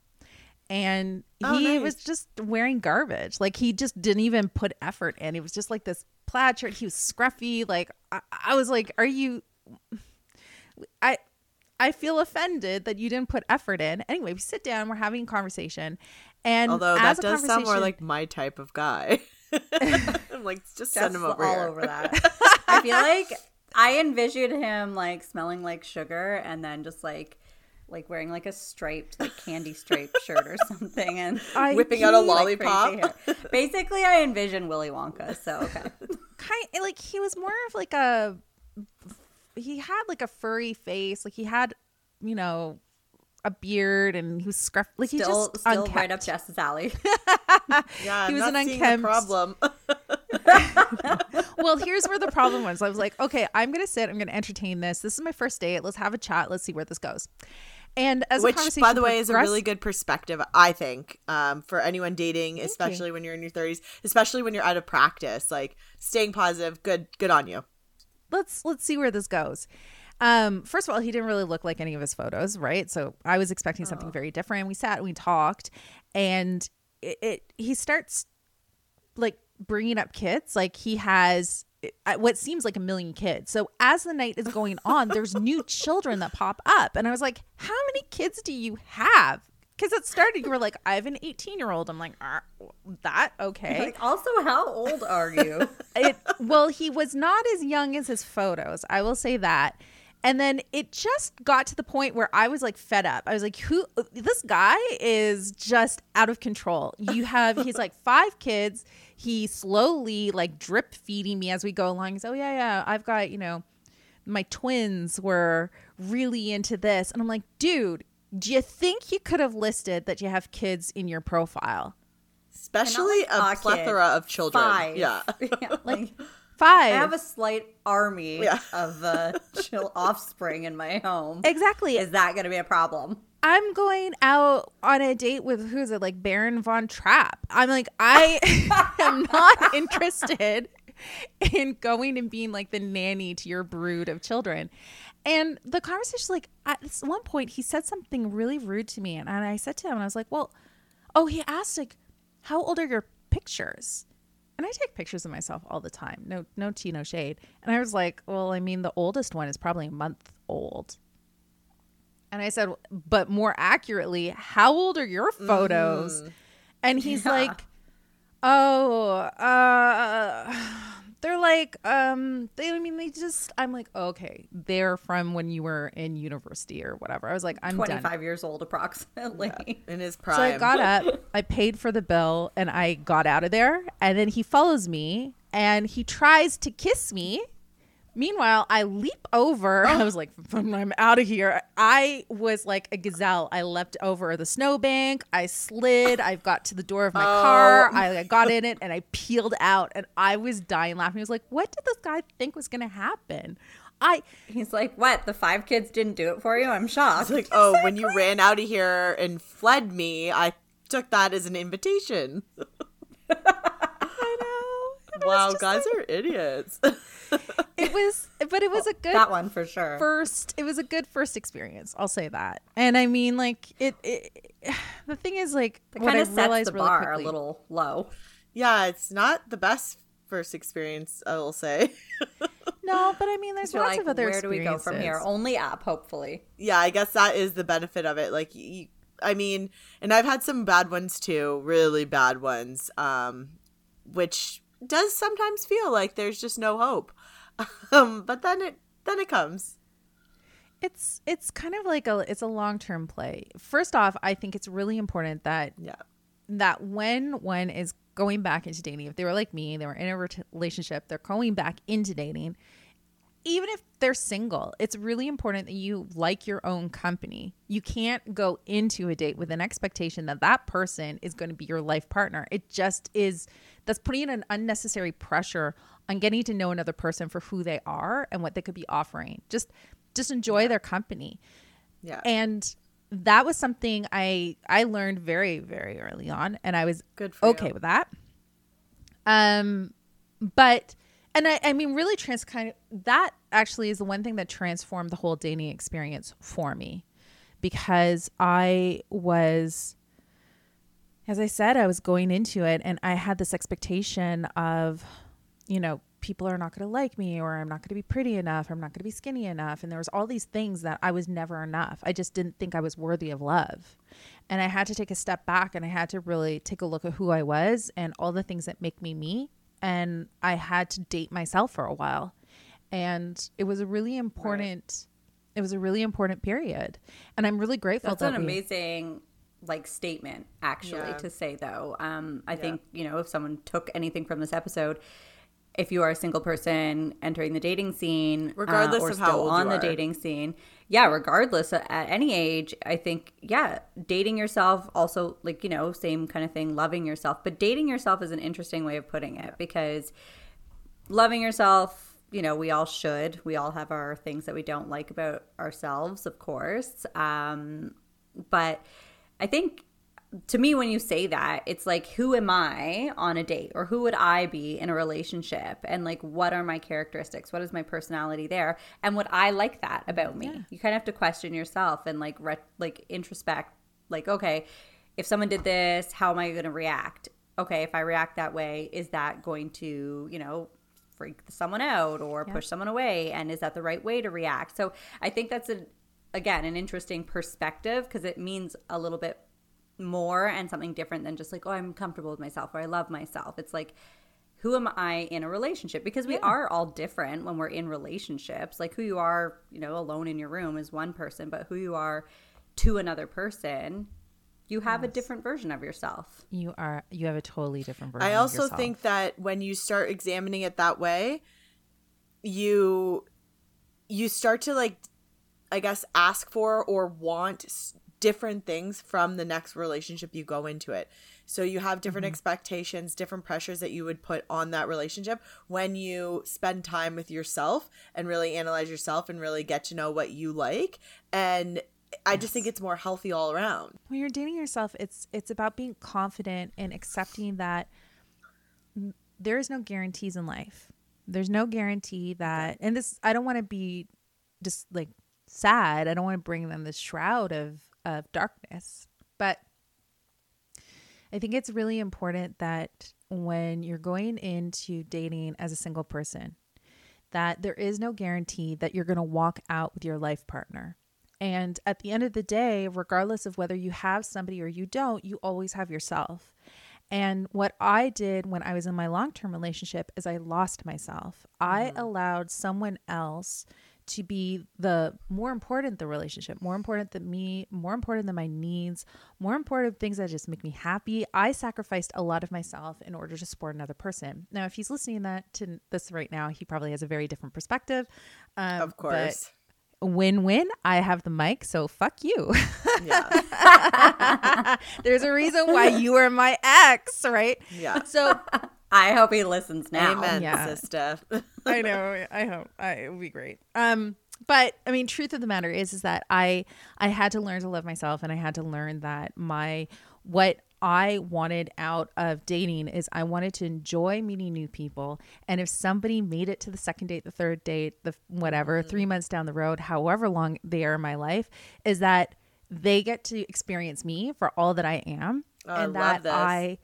Speaker 1: and
Speaker 2: Oh,
Speaker 1: he
Speaker 2: nice.
Speaker 1: was just wearing garbage. Like he just didn't even put effort in. It was just like this plaid shirt. He was scruffy. Like I, I was like, are you I I feel offended that you didn't put effort in. Anyway, we sit down, we're having a conversation, and
Speaker 2: Although that does sound more like my type of guy. I'm like, just send him over
Speaker 3: all
Speaker 2: here.
Speaker 3: over that. I feel like I envisioned him like smelling like sugar and then just like like wearing like a striped like candy striped shirt or something and
Speaker 1: I
Speaker 2: Whipping out a
Speaker 1: can't-
Speaker 3: like,
Speaker 2: lollipop.
Speaker 3: Basically, I envision Willy Wonka. So okay,
Speaker 1: kind like he was more of like a he had like a furry face, like he had you know a beard and he was scruff like he
Speaker 3: still
Speaker 1: just
Speaker 3: still
Speaker 1: unkept.
Speaker 3: right up Jess's alley.
Speaker 2: Yeah,
Speaker 1: He was an unkempt-
Speaker 2: problem.
Speaker 1: well, here's where the problem was. I was like, okay, I'm gonna sit, I'm gonna entertain this. This is my first date. Let's have a chat. Let's see where this goes. And as
Speaker 2: Which, by the way, is a really good perspective, I think, um, for anyone dating, especially when you're in your 30s, especially when you're out of practice. Like staying positive, good, good on you.
Speaker 1: let's let's see where this goes. Um, first of all, he didn't really look like any of his photos, right? So I was expecting something very different. We sat and we talked, and it, it he starts like bringing up kids. Like he has uh, what seems like a million kids. So as the night is going on, there's new children that pop up, and I was like, "How many kids do you have?" Because it started, you were like, "I have an 18 year old." I'm like, "Ah, "That okay?"
Speaker 3: Like, also, how old are you?
Speaker 1: it well he was not as young as his photos i will say that and then it just got to the point where i was like fed up. I was like who this guy is just out of control. You have he's like five kids. He slowly like drip feeding me as we go along. He's oh yeah yeah i've got you know my twins were really into this. And i'm like dude do you think you could have listed that you have kids in your profile?
Speaker 2: Especially
Speaker 3: like,
Speaker 2: a
Speaker 3: "Aw, kid,
Speaker 2: plethora of children.
Speaker 3: Five.
Speaker 2: Yeah.
Speaker 3: yeah like
Speaker 1: five
Speaker 3: I have a slight army
Speaker 2: Yeah.
Speaker 3: of uh, chill offspring in my home.
Speaker 1: exactly
Speaker 3: Is that going to be a problem?
Speaker 1: I'm going out on a date with who's it like Baron von Trapp. I'm like I am not interested in going and being like the nanny to your brood of children. And the conversation's like at this one point he said something really rude to me and I said to him and I was like, "Well, oh, he asked like how old are your pictures?" And I take pictures of myself all the time. No no tea, no shade. And I was like, "Well, I mean the oldest one is probably a month old." And I said, but more accurately, how old are your photos? Mm. And he's
Speaker 3: Yeah.
Speaker 1: like, oh, uh, they're like, um, they, I mean, they just, I'm like, okay, they're from when you were in university or whatever. I was like, I'm done.
Speaker 3: 25 years old, approximately.
Speaker 2: In his prime.
Speaker 1: So I got up, I paid for the bill, and I got out of there. And then he follows me and he tries to kiss me. Meanwhile, I leap over. I was like, I'm out of here. I was like a gazelle. I leapt over the snowbank. I slid. I got to the door of my car. Oh. I got in it and I peeled out. And I was dying laughing. I was like, what did this guy think was going to happen? I
Speaker 3: He's like, what? The five kids didn't do it for you? I'm shocked.
Speaker 2: It's like, oh, when you ran out of here and fled me, I took that as an invitation. Wow, guys are idiots.
Speaker 1: it was but it was a good
Speaker 3: that one for sure.
Speaker 1: first it was a good first experience i'll say that and i mean like it, it the thing is like
Speaker 3: it
Speaker 1: what
Speaker 3: kind of sets
Speaker 1: realized
Speaker 3: the
Speaker 1: really
Speaker 3: bar
Speaker 1: quickly-
Speaker 3: a little low.
Speaker 2: yeah, it's not the best first experience, I will say.
Speaker 1: no but i mean there's
Speaker 3: You're
Speaker 1: lots
Speaker 3: like,
Speaker 1: of other
Speaker 3: where do we go from here? Only up, hopefully.
Speaker 2: yeah, I guess that is the benefit of it. Like, you, I mean, and I've had some bad ones too, really bad ones, um, which does sometimes feel like there's just no hope. Um, but then it then it comes.
Speaker 1: it's it's kind of like a it's a long-term play first off i think it's really important that
Speaker 2: Yeah.
Speaker 1: that when one is going back into dating, if they were like me, they were in a relationship, they're going back into dating, even if they're single, it's really important that you like your own company. You can't go into a date with an expectation that that person is going to be your life partner. It just is, that's putting an unnecessary pressure on getting to know another person for who they are and what they could be offering. Just, just enjoy their company
Speaker 2: Yeah.
Speaker 1: and that was something i i learned very very early on and i was
Speaker 2: Good
Speaker 1: okay
Speaker 2: you.
Speaker 1: with that um but and i i mean really trans kind of that actually is the one thing that transformed the whole dating experience for me. Because i was as i said i was going into it and i had this expectation of you know people are not going to like me or i'm not going to be pretty enough or i'm not going to be skinny enough. And there was all these things that i was never enough. I just didn't think i was worthy of love. And i had to take a step back and i had to really take a look at who i was and all the things that make me me and i had to date myself for a while and it was a really important it was a really important period and i'm really grateful
Speaker 3: That's
Speaker 1: that
Speaker 3: an
Speaker 1: we-
Speaker 3: amazing like statement actually
Speaker 2: Yeah.
Speaker 3: to say though. Um I think, you know, if someone took anything from this episode, if you are a single person entering the dating scene, uh,
Speaker 2: Regardless
Speaker 3: or
Speaker 2: of how
Speaker 3: still on the dating scene, yeah, regardless at any age, I think, yeah, dating yourself also like you know same kind of thing, loving yourself, but dating yourself is an interesting way of putting it because loving yourself you know we all should. We all have our things that we don't like about ourselves of course. Um but i think to me when you say that it's like who am i on a date or who would i be in a relationship? And like what are my characteristics? What is my personality there? And would i like that about me. You kind of have to question yourself and like re- like introspect like okay if someone did this how am i going to react? Okay if i react that way is that going to you know freak someone out or push someone away? And is that the right way to react? So i think that's a again an interesting perspective because it means a little bit more and something different than just like oh i'm comfortable with myself or i love myself. It's like who am i in a relationship? Because we are all different when we're in relationships. Like who you are you know alone in your room is one person but who you are to another person you have a different version of yourself.
Speaker 1: You are you have a totally different version of yourself.
Speaker 2: I
Speaker 1: of
Speaker 2: also
Speaker 1: yourself.
Speaker 2: think that when you start examining it that way, you you start to like I guess ask for or want s- different things from the next relationship you go into it. So you have different mm-hmm. expectations, different pressures that you would put on that relationship when you spend time with yourself and really analyze yourself and really get to know what you like. And I just think it's more healthy all around.
Speaker 1: when you're dating yourself it's it's about being confident and accepting that there is no guarantees in life. There's no guarantee that and this i don't want to be just like sad. I don't want to bring them this shroud of of darkness but i think it's really important that when you're going into dating as a single person that there is no guarantee that you're going to walk out with your life partner and at the end of the day, regardless of whether you have somebody or you don't, you always have yourself. And what I did when I was in my long term relationship is I lost myself. I mm. allowed someone else to be the more important the relationship, more important than me, more important than my needs, more important things that just make me happy. I sacrificed a lot of myself in order to support another person. Now, if he's listening that to this right now, he probably has a very different perspective. Um,
Speaker 2: Of course.
Speaker 1: win-win. I have the mic, so fuck you.
Speaker 2: Yeah.
Speaker 1: There's a reason why you are my ex, right?
Speaker 2: Yeah.
Speaker 1: So
Speaker 3: i hope he listens now
Speaker 2: Amen,
Speaker 1: Yeah.
Speaker 2: sister.
Speaker 1: I know. I hope I, it would be great. Um, but I mean, truth of the matter is, is that I I had to learn to love myself, and I had to learn that my what I wanted out of dating is I wanted to enjoy meeting new people. And if somebody made it to the second date, the third date, the whatever,
Speaker 2: Mm-hmm.
Speaker 1: three months down the road, however long they are in my life, is that they get to experience me for all that I am.
Speaker 2: Oh, I
Speaker 1: and
Speaker 2: love
Speaker 1: that
Speaker 2: this.
Speaker 1: I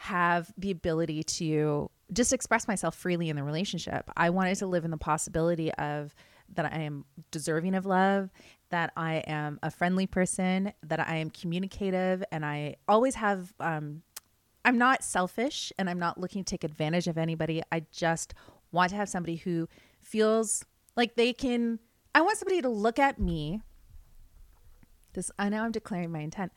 Speaker 1: have the ability to just express myself freely in the relationship. I wanted to live in the possibility of that I am deserving of love, that I am a friendly person, that I am communicative, and I always have. Um, I'm not selfish, and I'm not looking to take advantage of anybody. I just want to have somebody who feels like they can. I want somebody to look at me. This I know I'm declaring my intent.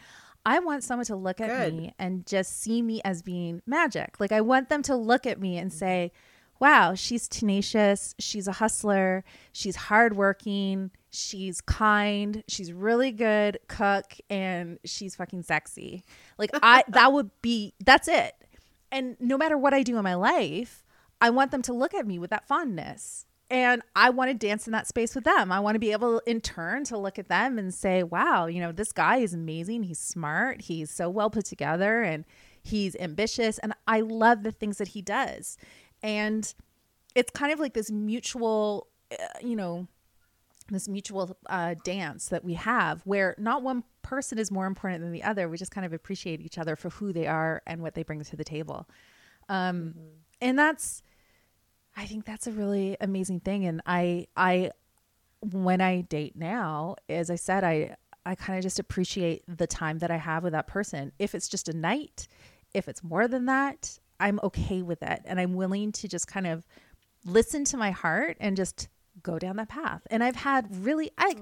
Speaker 1: I want someone to look at
Speaker 2: Good.
Speaker 1: me and just see me as being magic. Like I want them to look at me and mm. say, "Wow, she's tenacious. She's a hustler. She's hardworking. She's kind. She's really good cook, and she's fucking sexy." Like I, that would be. That's it. And no matter what I do in my life, I want them to look at me with that fondness. And I want to dance in that space with them. I want to be able, in turn, to look at them and say, wow, you know, this guy is amazing. He's smart. He's so well put together and he's ambitious. And I love the things that he does. And it's kind of like this mutual, uh, you know, this mutual uh, dance that we have where not one person is more important than the other. We just kind of appreciate each other for who they are and what they bring to the table. Um, And that's, I think that's a really amazing thing. And I, I, when I date now, as I said, I, I kind of just appreciate the time that I have with that person. If it's just a night, if it's more than that, I'm okay with it. And I'm willing to just kind of listen to my heart and just go down that path. And I've had really I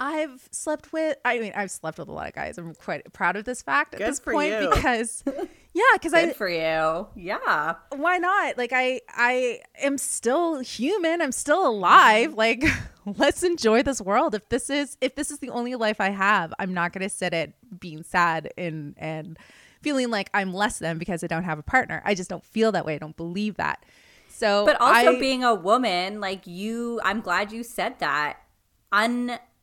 Speaker 1: I've slept with I mean I've slept with a lot of guys. I'm quite proud of this fact at this point
Speaker 2: you.
Speaker 1: because yeah, cuz I
Speaker 3: Good for you. Yeah.
Speaker 1: why not? Like I I am still human. I'm still alive. Mm-hmm. Like let's enjoy this world. If this is if this is the only life I have, I'm not going to sit at being sad and and feeling like I'm less than because I don't have a partner. I just don't feel that way. I don't believe that. So
Speaker 3: But also
Speaker 1: I-
Speaker 3: being a woman, like you, I'm glad you said that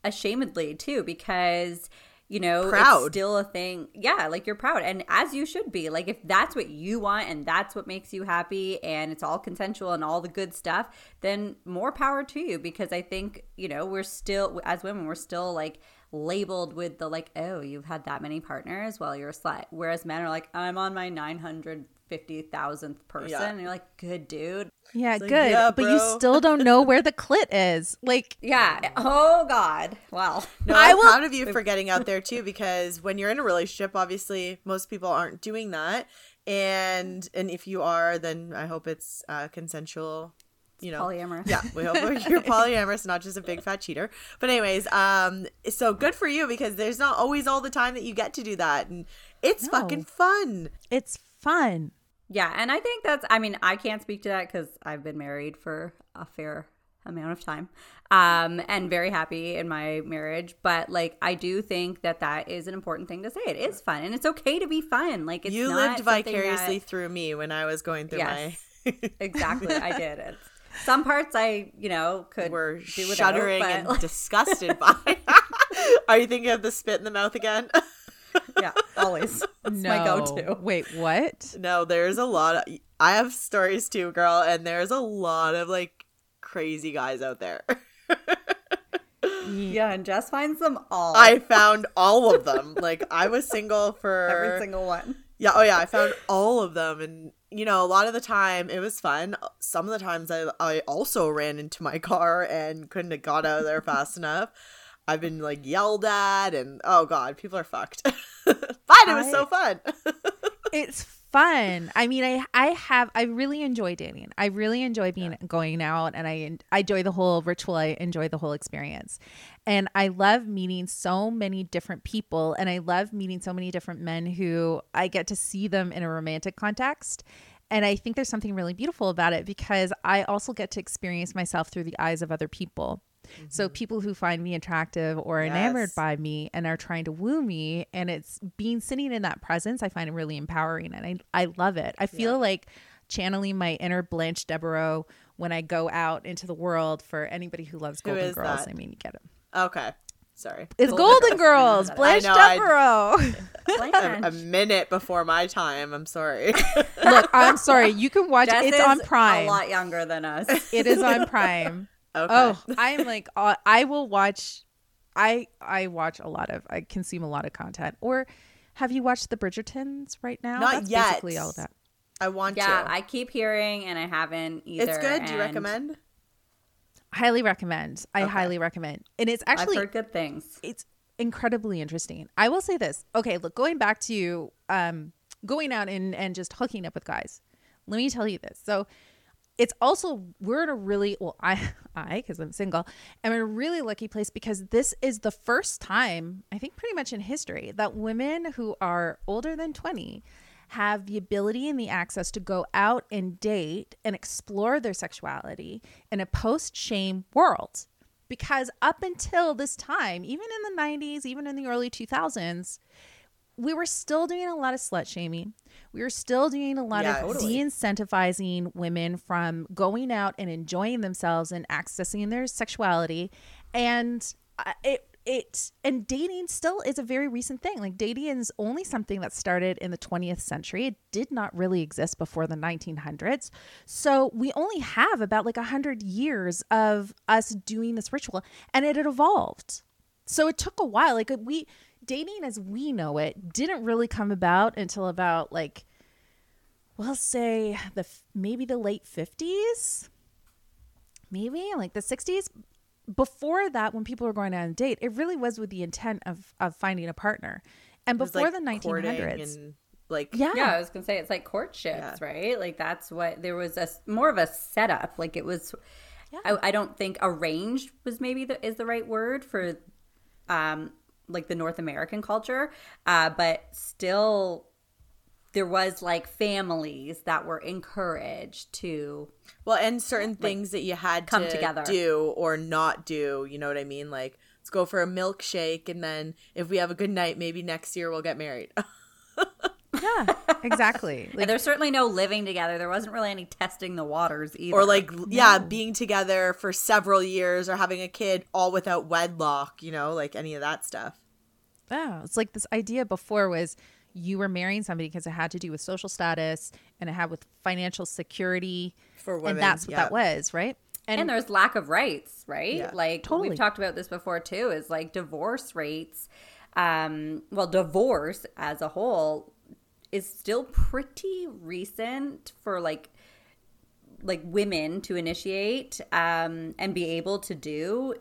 Speaker 3: unashamedly too, because you know
Speaker 2: Proud.
Speaker 3: it's still a thing. Yeah, like you're proud, and as you should be. Like if that's what you want and that's what makes you happy, and it's all consensual and all the good stuff, then more power to you. Because I think you know we're still as women, we're still like labeled with the like, oh, you've had that many partners, well, you're a slut. Whereas men are like, I'm on my nine hundred fifty thousandth person,
Speaker 2: Yeah.
Speaker 3: and you're like, good dude.
Speaker 1: yeah,
Speaker 2: like,
Speaker 1: good.
Speaker 2: yeah,
Speaker 1: but you still don't know where the clit is. Like
Speaker 3: Yeah. Oh God. Well.
Speaker 2: No,
Speaker 1: I
Speaker 2: I'm
Speaker 1: will-
Speaker 2: proud of you for getting out there too, because when you're in a relationship, obviously most people aren't doing that, and and if you are, then I hope it's uh, consensual. You know,
Speaker 3: polyamorous.
Speaker 2: Yeah, we hope you're polyamorous, not just a big fat cheater. But anyways, um, so good for you because there's not always all the time that you get to do that, and it's
Speaker 1: No.
Speaker 2: fucking fun.
Speaker 1: it's fun.
Speaker 3: Yeah, and I think that's. I mean, I can't speak to that because I've been married for a fair amount of time, um, and very happy in my marriage. But like, I do think that that is an important thing to say. It is fun, and it's okay to be fun. Like, it's
Speaker 2: you lived vicariously
Speaker 3: that-
Speaker 2: through me when I was going through
Speaker 3: Yes.
Speaker 2: my.
Speaker 3: exactly, I did it. Some parts I, you know, could
Speaker 2: were
Speaker 3: do without,
Speaker 2: shuddering
Speaker 3: but,
Speaker 2: and disgusted by. Are you thinking of the spit in the mouth again?
Speaker 3: Yeah, always. It's
Speaker 1: no.
Speaker 3: my go-to.
Speaker 1: Wait, what?
Speaker 2: no, there's a lot of. I have stories too, girl, and there's a lot of like crazy guys out there.
Speaker 3: Yeah, and Jess finds them all.
Speaker 2: I found all of them. Like I was single for
Speaker 3: every single one.
Speaker 2: Yeah, oh yeah, I found all of them and you know, a lot of the time it was fun. Some of the times I I also ran into my car and couldn't have got out of there fast enough. I've been like yelled at and oh god, people are fucked. but it was so fun.
Speaker 1: it's fun. I mean, I I have I really enjoy dating. I really enjoy being going out, and I I enjoy the whole ritual. I enjoy the whole experience, and I love meeting so many different people, and I love meeting so many different men who I get to see them in a romantic context. And I think there's something really beautiful about it because I also get to experience myself through the eyes of other people. So mm-hmm. people who find me attractive or enamored by me and are trying to woo me and it's being sitting in that presence, I find it really empowering and I I love it. I feel like channeling my inner Blanche Devereaux when I go out into the world for anybody who loves Golden Girls.
Speaker 2: that?
Speaker 1: I mean, you get it.
Speaker 2: Okay. Sorry.
Speaker 1: It's
Speaker 3: Golden
Speaker 1: Golden
Speaker 3: Girls.
Speaker 1: Girls, Blanche Devereaux.
Speaker 2: a, a minute before my time. I'm sorry.
Speaker 1: Look, I'm sorry. You can watch
Speaker 3: Jess
Speaker 1: it's on Prime.
Speaker 3: A lot younger than us.
Speaker 1: It is on Prime.
Speaker 2: Okay.
Speaker 1: Oh, I'm like uh, I will watch. I I watch a lot of. I consume a lot of content. Or have you watched the Bridgertons right now?
Speaker 2: Not
Speaker 1: That's
Speaker 2: yet.
Speaker 1: Basically, all of that.
Speaker 2: I want
Speaker 3: Yeah,
Speaker 2: to.
Speaker 3: I keep hearing and I haven't either.
Speaker 2: it's good. Do you recommend?
Speaker 1: Highly recommend. I
Speaker 2: Okay.
Speaker 1: highly recommend. And it's
Speaker 3: I've
Speaker 1: actually
Speaker 3: heard good things.
Speaker 1: it's incredibly interesting. I will say this. Okay, look, going back to you, um going out and and just hooking up with guys. Let me tell you this. So it's also we're in a really well I I because I'm single am in a really lucky place because this is the first time I think pretty much in history that women who are older than 20 have the ability and the access to go out and date and explore their sexuality in a post shame world. Because up until this time even in the 90s even in the early 2000s we were still doing a lot of slut shaming. We were still doing a lot
Speaker 2: Yeah,
Speaker 1: of
Speaker 2: totally.
Speaker 1: de-incentivizing women from going out and enjoying themselves and accessing their sexuality, and uh, it it and dating still is a very recent thing. Like dating is only something that started in the 20th century. It did not really exist before the 1900s. So we only have about like 100 years of us doing this ritual and it had evolved. So it took a while. Like we dating as we know it didn't really come about until about like we'll say the maybe the late 50s maybe like the 60s before that when people were going out on a date it really was with the intent of of finding a partner and
Speaker 2: It
Speaker 1: before
Speaker 2: like,
Speaker 1: the 1900s
Speaker 2: and like
Speaker 1: yeah
Speaker 3: Yeah, I was gonna say it's like courtships, right? Like that's what there was a more of a setup. Like it was. I, I don't think arranged was maybe the is the right word for, um, like the North American culture, uh, but still, there was like families that were encouraged to
Speaker 2: well, and certain things that you had
Speaker 3: come
Speaker 2: to
Speaker 3: together.
Speaker 2: do or not do. You know what I mean? Like let's go for a milkshake, and then if we have a good night, maybe next year we'll get married.
Speaker 1: yeah exactly
Speaker 3: And
Speaker 1: like
Speaker 3: there's certainly no living together. There wasn't really any testing the waters either.
Speaker 2: or like yeah, being together for several years or having a kid all without wedlock. You know, like any of that stuff.
Speaker 1: Oh, it's like this idea before was you were marrying somebody because it had to do with social status and it had with financial security
Speaker 2: For women,
Speaker 1: and that's what
Speaker 2: yeah.
Speaker 1: that was, right?
Speaker 3: and there's lack of rights, right?
Speaker 2: Yeah.
Speaker 3: like
Speaker 1: Totally.
Speaker 3: we've talked about this before too. Is like divorce rates. Um, well, divorce as a whole is still pretty recent for like like women to initiate um, and be able to do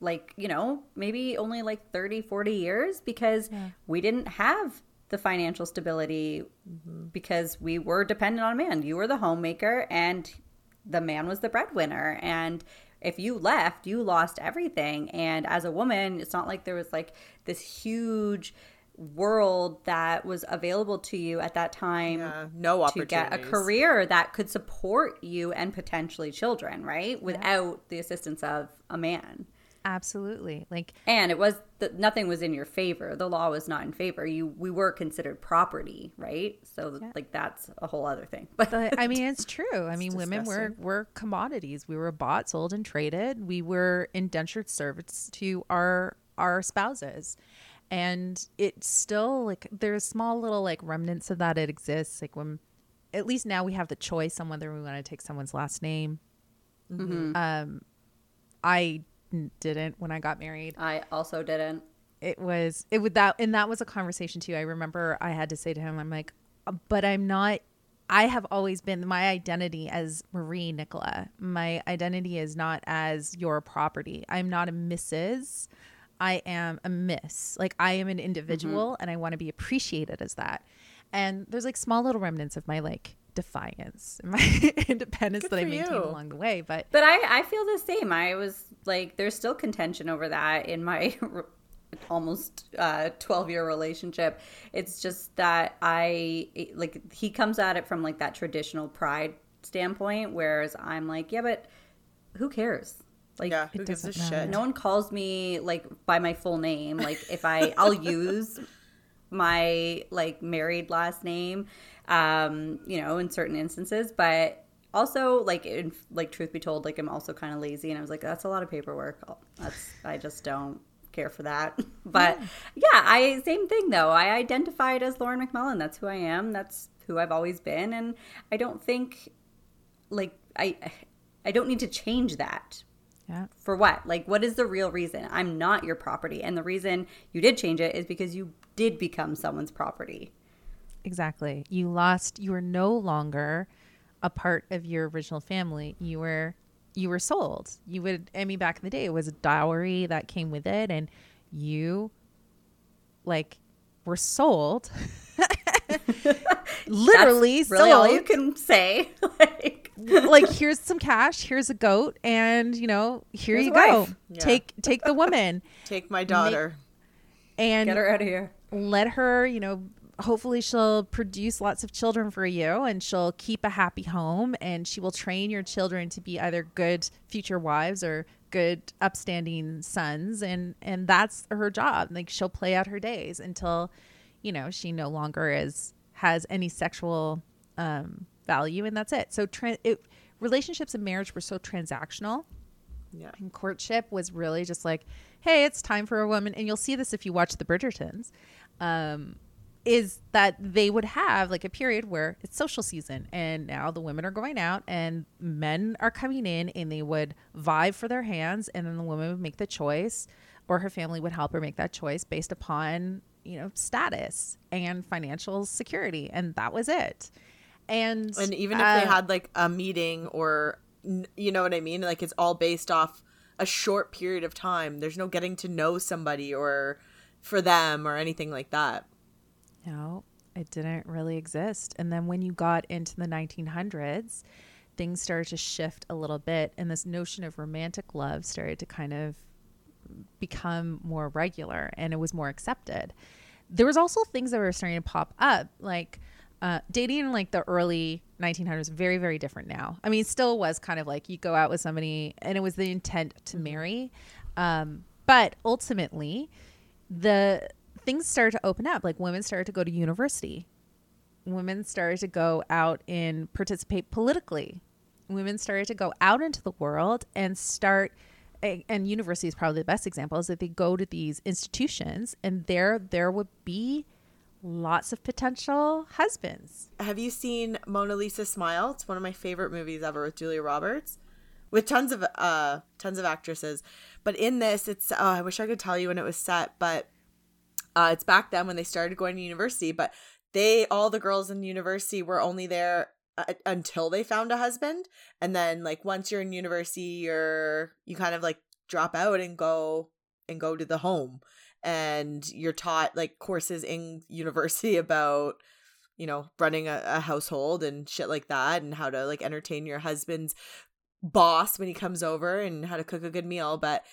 Speaker 3: like you know maybe only like 30 40 years because we didn't have the financial stability because we were dependent on a man. You were the homemaker and the man was the breadwinner. And if you left you lost everything. And as a woman it's not like there was like this huge world that was available to you at that time
Speaker 2: Yeah, no
Speaker 3: to get a career that could support you and potentially children right? Without the assistance of a man.
Speaker 1: Absolutely. Like
Speaker 3: and it was the, nothing was in your favor. The law was not in favor. You we were considered property right? So like that's a whole other thing. But
Speaker 1: But I mean, it's true. I mean, women were were commodities. We were bought, sold, and traded. We were indentured servants to our our spouses, and it's still like there's small little like remnants of that. It exists. Like when, at least now we have the choice on whether we want to take someone's last name. Um, I didn't when I got married
Speaker 3: i also didn't
Speaker 1: it was it would that and that was a conversation too i remember i had to say to him i'm like "Uh, but i'm not i have always been my identity as marie nicola my identity is not as your property i'm not a mrs i am a miss. Like i am an individual and i want to be appreciated as that. And there's like small little remnants of my like defiance and my independence
Speaker 2: Good
Speaker 1: that i maintained
Speaker 2: you.
Speaker 1: along the way but
Speaker 3: but i i feel the same. I was like there's still contention over that in my almost uh 12 year relationship. It's just that i like he comes at it from like that traditional pride standpoint whereas i'm like yeah but who cares like
Speaker 2: yeah, who
Speaker 1: it
Speaker 2: gives a
Speaker 1: doesn't matter.
Speaker 2: shit?
Speaker 3: no one calls me like by my full name like if i i'll use my like married last name um you know in certain instances but also like in like truth be told like i'm also kind of lazy and i was like that's a lot of paperwork I'll- that's i just don't care for that. but yeah. yeah, I same thing though. I identified as Lauren McMullen. That's who I am. That's who I've always been, and I don't think like I I don't need to change that.
Speaker 1: Yeah.
Speaker 3: For what? Like what is the real reason? I'm not your property. And the reason you did change it is because you did become someone's property.
Speaker 1: Exactly. You lost you were no longer a part of your original family. You were you were sold. You would I mean back in the day it was a dowry that came with it and you like were sold. Literally
Speaker 3: That's really
Speaker 1: sold.
Speaker 3: all you can say. like
Speaker 1: like here's some cash, here's a goat, and you know, here
Speaker 3: Here's
Speaker 1: you go.
Speaker 2: Yeah.
Speaker 1: Take take the woman
Speaker 2: Take my daughter.
Speaker 1: and
Speaker 3: get her out of here.
Speaker 1: let her, you know, hopefully she'll produce lots of children for you and she'll keep a happy home and she will train your children to be either good future wives or good upstanding sons and and that's her job. Like she'll play out her days until you know, she no longer is has any sexual um value and that's it. So tra- it, relationships and marriage were so transactional
Speaker 2: Yeah.
Speaker 1: and courtship was really just like, hey, it's time for a woman. And you'll see this if you watch the Bridgertons. Um, is that they would have like a period where it's social season and now the women are going out and men are coming in and they would vie for their hands and then the woman would make the choice or her family would help her make that choice based upon you know status and financial security and that was it and
Speaker 2: And even if they
Speaker 1: uh,
Speaker 2: had like a meeting or, you know what I mean? Like it's all based off a short period of time. There's no getting to know somebody or for them or anything like that.
Speaker 1: No, it didn't really exist. And then when you got into the 1900s, things started to shift a little bit, and this notion of romantic love started to kind of become more regular and it was more accepted. There was also things that were starting to pop up, like uh, dating in like the early 1900s, very, very different now. I mean, still was kind of like you go out with somebody and it was the intent to marry. Um, but ultimately, the things started to open up. Like women started to go to university. Women started to go out and participate politically. Women started to go out into the world and start. And university is probably the best example. Is that they go to these institutions and there there would be lots of potential husbands.
Speaker 2: Have you seen Mona Lisa Smile? It's one of my favorite movies ever with Julia Roberts, with tons of uh tons of actresses. But in this, it's oh, I wish I could tell you when it was set, but uh, it's back then when they started going to university. But they all the girls in university were only there uh, until they found a husband, and then like once you're in university, you're you kind of like drop out and go and go to the home and you're taught like courses in university about you know running a, a household and shit like that and how to like entertain your husband's boss when he comes over and how to cook a good meal but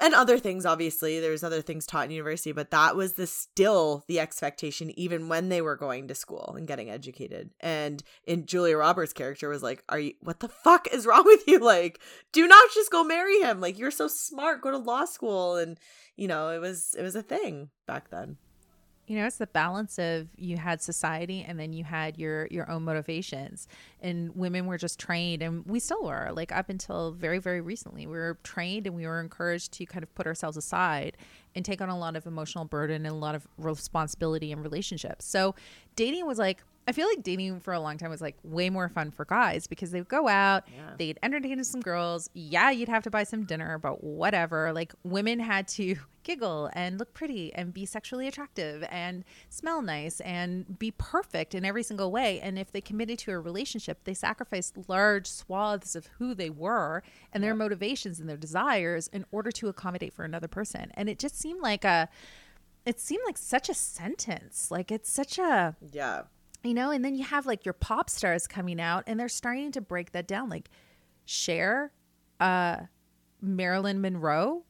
Speaker 2: and other things obviously there's other things taught in university but that was the still the expectation even when they were going to school and getting educated. And in julia roberts character was like are you what the fuck is wrong with you? Like do not just go marry him. Like you're so smart. Go to law school. And you know it was it was a thing back then
Speaker 1: you know it's the balance of you had society and then you had your your own motivations. And women were just trained and we still were like up until very very recently we were trained and we were encouraged to kind of put ourselves aside and take on a lot of emotional burden and a lot of responsibility in relationships. So dating was like I feel like dating for a long time was like way more fun for guys because they would go out,
Speaker 2: Yeah.
Speaker 1: they'd entertain some girls. Yeah, you'd have to buy some dinner, but whatever. Like women had to giggle and look pretty and be sexually attractive and smell nice and be perfect in every single way. And if they committed to a relationship, they sacrificed large swaths of who they were and their motivations and their desires in order to accommodate for another person. And it just seemed like a it seemed like such a sentence. Like it's such a
Speaker 2: yeah
Speaker 1: you know and then you have like your pop stars coming out and they're starting to break that down like Cher, uh Marilyn Monroe,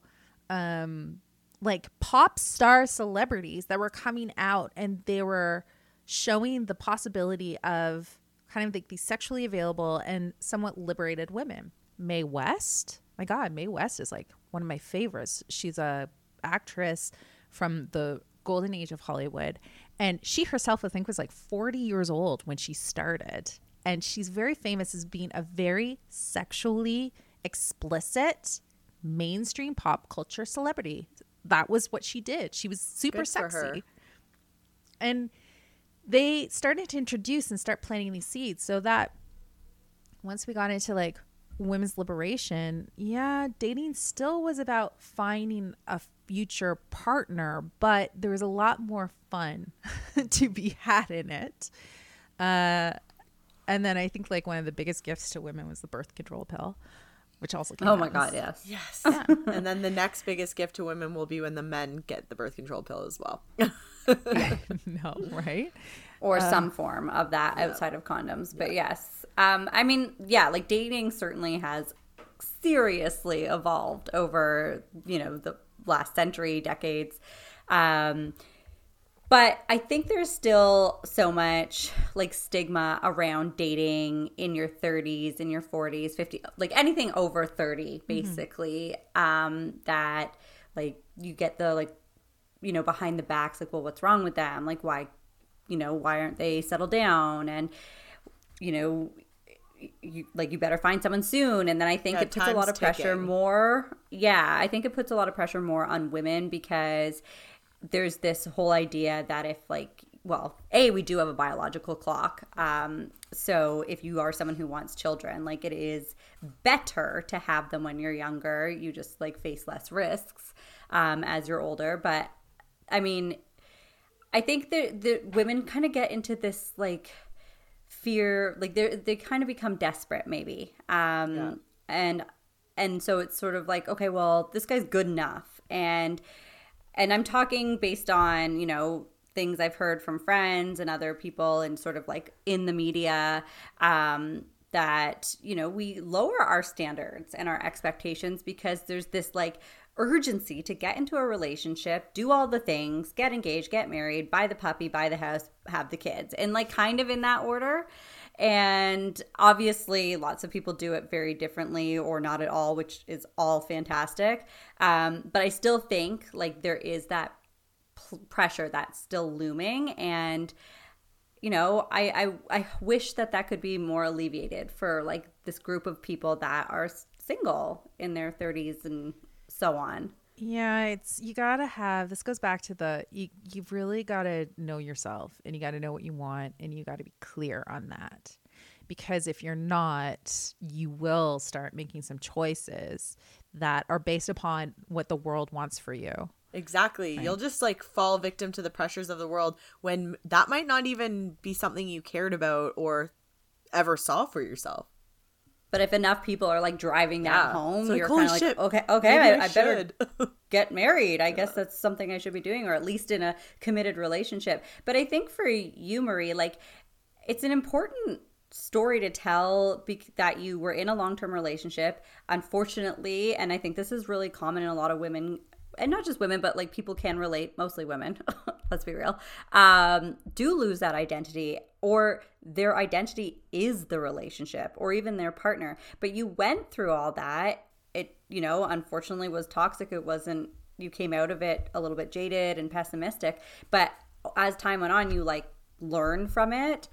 Speaker 1: um like pop star celebrities that were coming out and they were showing the possibility of kind of like these sexually available and somewhat liberated women. Mae West, my god, Mae West is like one of my favorites. She's a actress from the golden age of Hollywood and she herself I think was like 40 years old when she started and she's very famous as being a very sexually explicit mainstream pop culture celebrity that was what she did. She was super
Speaker 2: Good
Speaker 1: sexy. And they started to introduce and start planting these seeds so that once we got into like women's liberation, yeah, dating still was about finding a future partner, but there was a lot more fun to be had in it. Uh, and then I think like one of the biggest gifts to women was the birth control pill, which also came
Speaker 3: Oh my
Speaker 1: in
Speaker 3: god,
Speaker 1: this-
Speaker 3: yes.
Speaker 2: Yes. and then the next biggest gift to women will be when the men get the birth control pill as well.
Speaker 1: no, right?
Speaker 3: or some form of that outside of condoms. But yes, um, I mean, yeah, like dating certainly has seriously evolved over you know the last century, decades. Um, but I think there's still so much like stigma around dating in your 30s, in your 40s, 50, like anything over 30, basically. Um, that like you get the like you know behind the backs like well what's wrong with them? Like why you know why aren't they settled down? And you know you like you better find someone soon. And then i think
Speaker 2: Yeah,
Speaker 3: it puts a lot of pressure more yeah i think it puts a lot of pressure more on women because there's this whole idea that if like well a we do have a biological clock um so if you are someone who wants children like it is better to have them when you're younger. You just like face less risks um as you're older. But i mean i think that the women kind of get into this like fear like they they kind of become desperate maybe um
Speaker 2: Yeah.
Speaker 3: and and so it's sort of like okay well this guy's good enough. And and i'm talking based on you know things i've heard from friends and other people and sort of like in the media um that you know we lower our standards and our expectations because there's this like urgency to get into a relationship do all the things get engaged get married buy the puppy buy the house have the kids. And like kind of in that order and obviously lots of people do it very differently or not at all which is all fantastic. Um, but i still think like there is that p- pressure that's still looming. And you know I, I i wish that that could be more alleviated for like this group of people that are single in their 30s and so on
Speaker 1: Yeah, it's you gotta have this goes back to the you you've really gotta know yourself and you gotta know what you want and you gotta be clear on that. Because if you're not, you will start making some choices that are based upon what the world wants for you.
Speaker 2: Exactly. You'll just like fall victim to the pressures of the world when that might not even be something you cared about or ever saw for yourself.
Speaker 3: But if enough people are like driving that
Speaker 2: Yeah.
Speaker 3: home you're kind of like okay okay I,
Speaker 2: I
Speaker 3: I better get married. I guess that's something I should be doing, or at least in a committed relationship. But I think for you, Marie, like it's an important story to tell bec- that you were in a long term relationship. Unfortunately, and I think this is really common in a lot of women. And not just women, but like people can relate, mostly women, let's be real, um, do lose that identity or their identity is the relationship or even their partner. But you went through all that. It you know unfortunately was toxic. It wasn't you came out of it a little bit jaded and pessimistic. But as time went on you like learned from it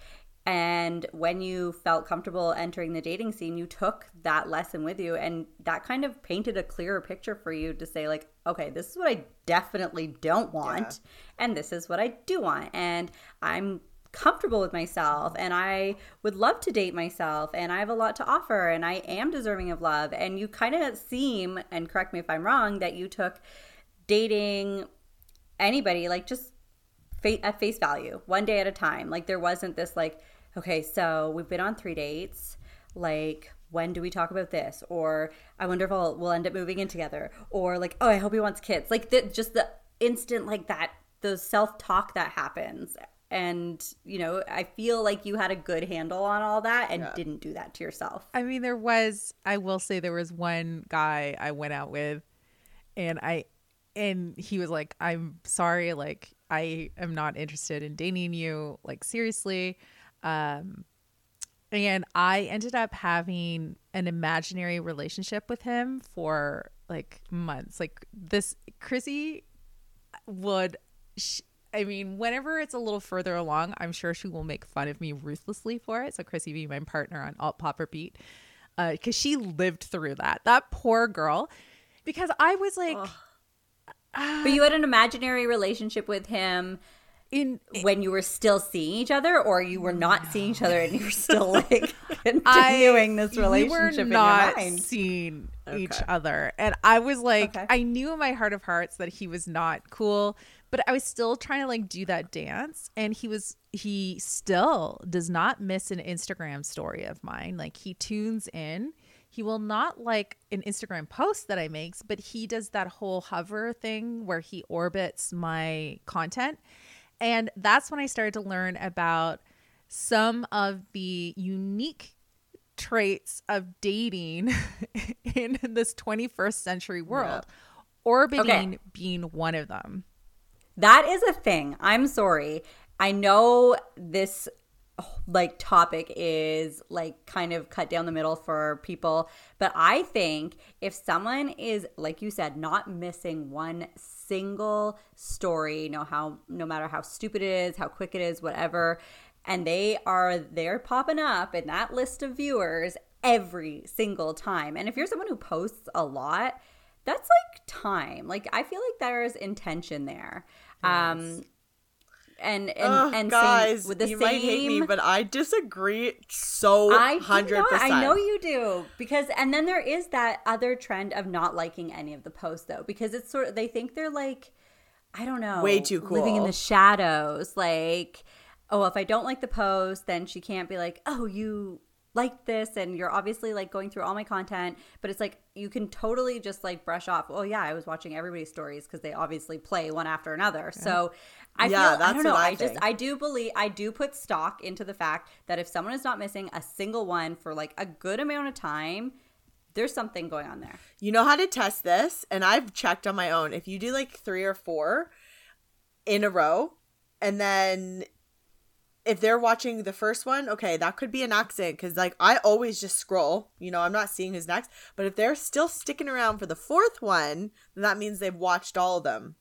Speaker 3: and when you felt comfortable entering the dating scene you took that lesson with you and that kind of painted a clearer picture for you to say like okay this is what i definitely don't want and this is what i do want and i'm comfortable with myself and I would love to date myself and I have a lot to offer and I am deserving of love. And you kind of seem, and correct me if I'm wrong, that you took dating anybody like just at face value, one day at a time. Like there wasn't this like, okay, so we've been on three dates. Like, when do we talk about this? Or I wonder if I'll, we'll end up moving in together. Or like, oh, I hope he wants kids. Like the, just the instant like that, the self talk that happens. And you know, I feel like you had a good handle on all that and didn't do that to yourself.
Speaker 1: I mean, there was, I will say, there was one guy I went out with, and I, and he was like, I'm sorry, like, I am not interested in dating you, like, seriously. Um, and I ended up having an imaginary relationship with him for like months. Like, this, Chrissy would, sh- I mean, whenever it's a little further along, I'm sure she will make fun of me ruthlessly for it. So Chrissy be my partner on Alt Popper Beat, because she lived through that. That poor girl, because I was like,
Speaker 3: but you had an imaginary relationship with him
Speaker 1: in
Speaker 3: when you were still seeing each other, or you were not seeing each other and you were still like continuing this relationship
Speaker 1: we were not
Speaker 3: in your mind.
Speaker 1: seeing each other, and I was like,
Speaker 3: Okay.
Speaker 1: I knew in my heart of hearts that he was not cool, but I was still trying to like do that dance, and he was he still does not miss an Instagram story of mine. Like he tunes in. He will not like an Instagram post that I makes, but he does that whole hover thing where he orbits my content. And that's when I started to learn about some of the unique traits of dating in this 21st century world, orbiting
Speaker 3: Okay.
Speaker 1: being one of them.
Speaker 3: That is a thing. I'm sorry. I know this like topic is like kind of cut down the middle for people, but I think if someone is like you said not missing one single story, no how no matter how stupid it is, how quick it is, whatever, and they are they're popping up in that list of viewers every single time. And if you're someone who posts a lot, that's like time. Like I feel like there's intention there. Um and and
Speaker 2: Ugh,
Speaker 3: and
Speaker 2: guys,
Speaker 3: with the
Speaker 2: you
Speaker 3: same
Speaker 2: might hate me, but I disagree so
Speaker 3: I
Speaker 2: hundred percent.
Speaker 3: I know you do because, and then there is that other trend of not liking any of the posts though, because it's sort of they think they're like, I don't know,
Speaker 2: Way too cool,
Speaker 3: living in the shadows. Like, oh, if I don't like the post, then she can't be like, oh, you like this, and you're obviously like going through all my content. But it's like you can totally just like brush off. Oh yeah, I was watching everybody's stories because they obviously play one after another. So. I
Speaker 2: Yeah,
Speaker 3: feel I don't know.
Speaker 2: I
Speaker 3: I just. I do believe I do put stock into the fact that if someone is not missing a single one for like a good amount of time, there's something going on there.
Speaker 2: You know how to test this, and I've checked on my own. If you do like three or four in a row, and then if they're watching the first one, okay, that could be an accident because like I always just scroll. You know, I'm not seeing who's next. But if they're still sticking around for the fourth one, then that means they've watched all of them.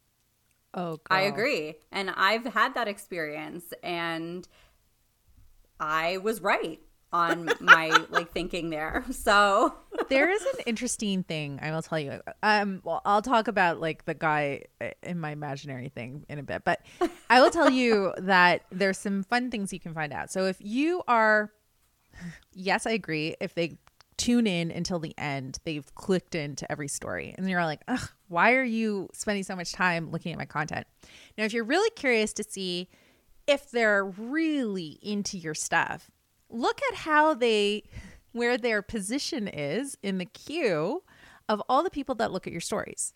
Speaker 1: Oh,
Speaker 3: I agree. And I've had that experience and I was right on my like thinking there. So
Speaker 1: there is an interesting thing I will tell you. Um, well, I'll talk about like the guy uh, in my imaginary thing in a bit, but I will tell you that there's some fun things you can find out. So if you are, yes, I agree. If they tune in until the end, they've clicked into every story, and you're like, ugh, why are you spending so much time looking at my content? Now, if you're really curious to see if they're really into your stuff, look at how they where their position is in the queue of all the people that look at your stories.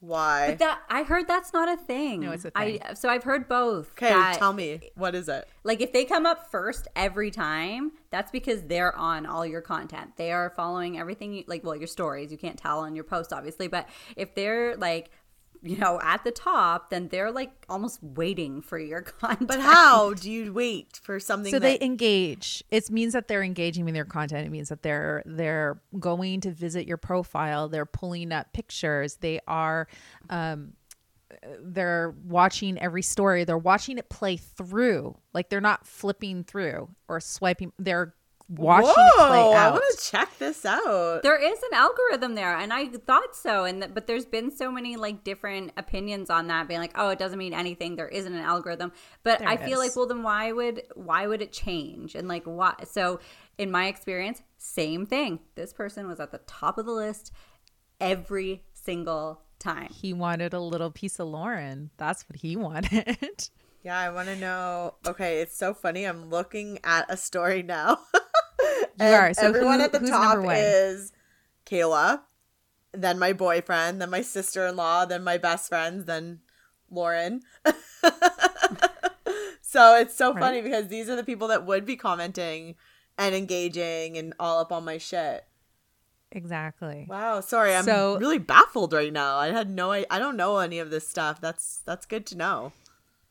Speaker 2: Why?
Speaker 3: but that I heard that's not a thing.
Speaker 1: No, it's a
Speaker 3: I
Speaker 1: thing.
Speaker 3: so I've heard both.
Speaker 2: Okay,
Speaker 3: that-
Speaker 2: tell me what is it?
Speaker 3: Like if they come up first every time, that's because they're on all your content. They are following everything you like well, your stories. You can't tell on your post obviously, but if they're like you know, at the top, then they're like almost waiting for your content.
Speaker 2: But how do you wait for something?
Speaker 1: So
Speaker 2: that,
Speaker 1: they engage. It means that they're engaging with your content. It means that they're they're going to visit your profile. They're pulling up pictures. They are um they're watching every story. They're watching it play through. Like they're not flipping through or swiping. They're watching it play
Speaker 2: Whoa, I want to check this out.
Speaker 3: There is an algorithm there, and I thought so. And th- but there's been so many like different opinions on that, being like, oh, it doesn't mean anything. There isn't an algorithm. But
Speaker 1: There
Speaker 3: I
Speaker 1: it
Speaker 3: feel
Speaker 1: is.
Speaker 3: like, well, then why would why would it change? And like, why? So in my experience, same thing. This person was at the top of the list every single time.
Speaker 1: He wanted a little piece of Lauren. That's what he wanted.
Speaker 2: Yeah, I want to know. Okay, it's so funny. I'm looking at a story now.
Speaker 1: Are. So
Speaker 2: everyone
Speaker 1: who-
Speaker 2: at the top is Kayla, then my boyfriend, then my sister in law, then my best friends, then Lauren. so it's so funny
Speaker 1: Right.
Speaker 2: because these are the people that would be commenting and engaging and all up on my shit.
Speaker 1: exactly.
Speaker 2: Wow, sorry, I'm
Speaker 1: So-
Speaker 2: really baffled right now. I had no, I, I don't know any of this stuff. That's that's good to know.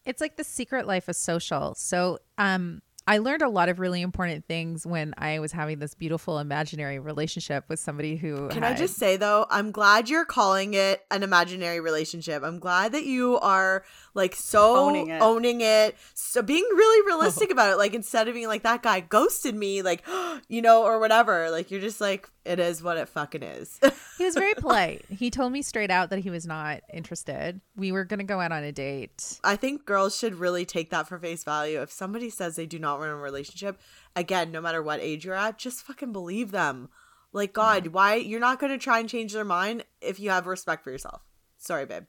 Speaker 1: It's like the secret life of social. So, um, I learned a lot of really important things when I was having this beautiful imaginary relationship with somebody who
Speaker 2: Can I just say though, I'm glad you're calling it an imaginary relationship. I'm glad that you are like so
Speaker 3: Owning
Speaker 2: owning
Speaker 3: it.
Speaker 2: it, so being really realistic about it. Like instead of being like that guy ghosted me, like you know, or whatever. Like you're just like It is what it fucking is.
Speaker 1: He was very polite. He told me straight out that he was not interested. We were going to go out on a date.
Speaker 2: I think girls should really take that for face value. If somebody says they do not want a relationship, again, no matter what age you're at, just fucking believe them. Like, God, why? You're not going to try and change their mind if you have respect for yourself. Sorry, babe.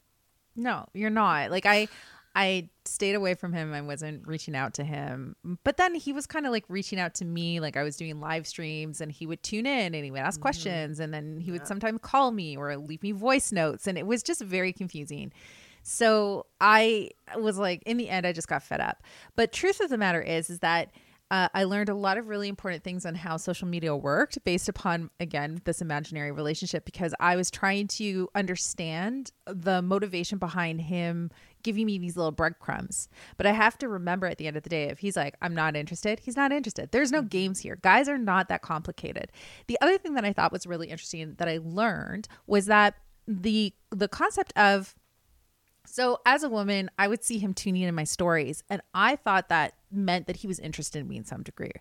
Speaker 1: No, you're not. Like I I stayed away from him. I wasn't reaching out to him. But then he was kind of like reaching out to me. Like I was doing live streams and he would tune in and he would ask
Speaker 2: Mm-hmm.
Speaker 1: questions and then he would sometimes call me or leave me voice notes. And it was just very confusing. So I was like, in the end, I just got fed up. But truth of the matter is, is that uh, I learned a lot of really important things on how social media worked based upon, again, this imaginary relationship because I was trying to understand the motivation behind him giving me these little breadcrumbs. But I have to remember at the end of the day, if he's like, I'm not interested, he's not interested. There's no mm-hmm. games here. Guys are not that complicated. The other thing that I thought was really interesting that I learned was that the the concept of so as a woman, I would see him tuning in my stories, and I thought that meant that he was interested in me in some degree.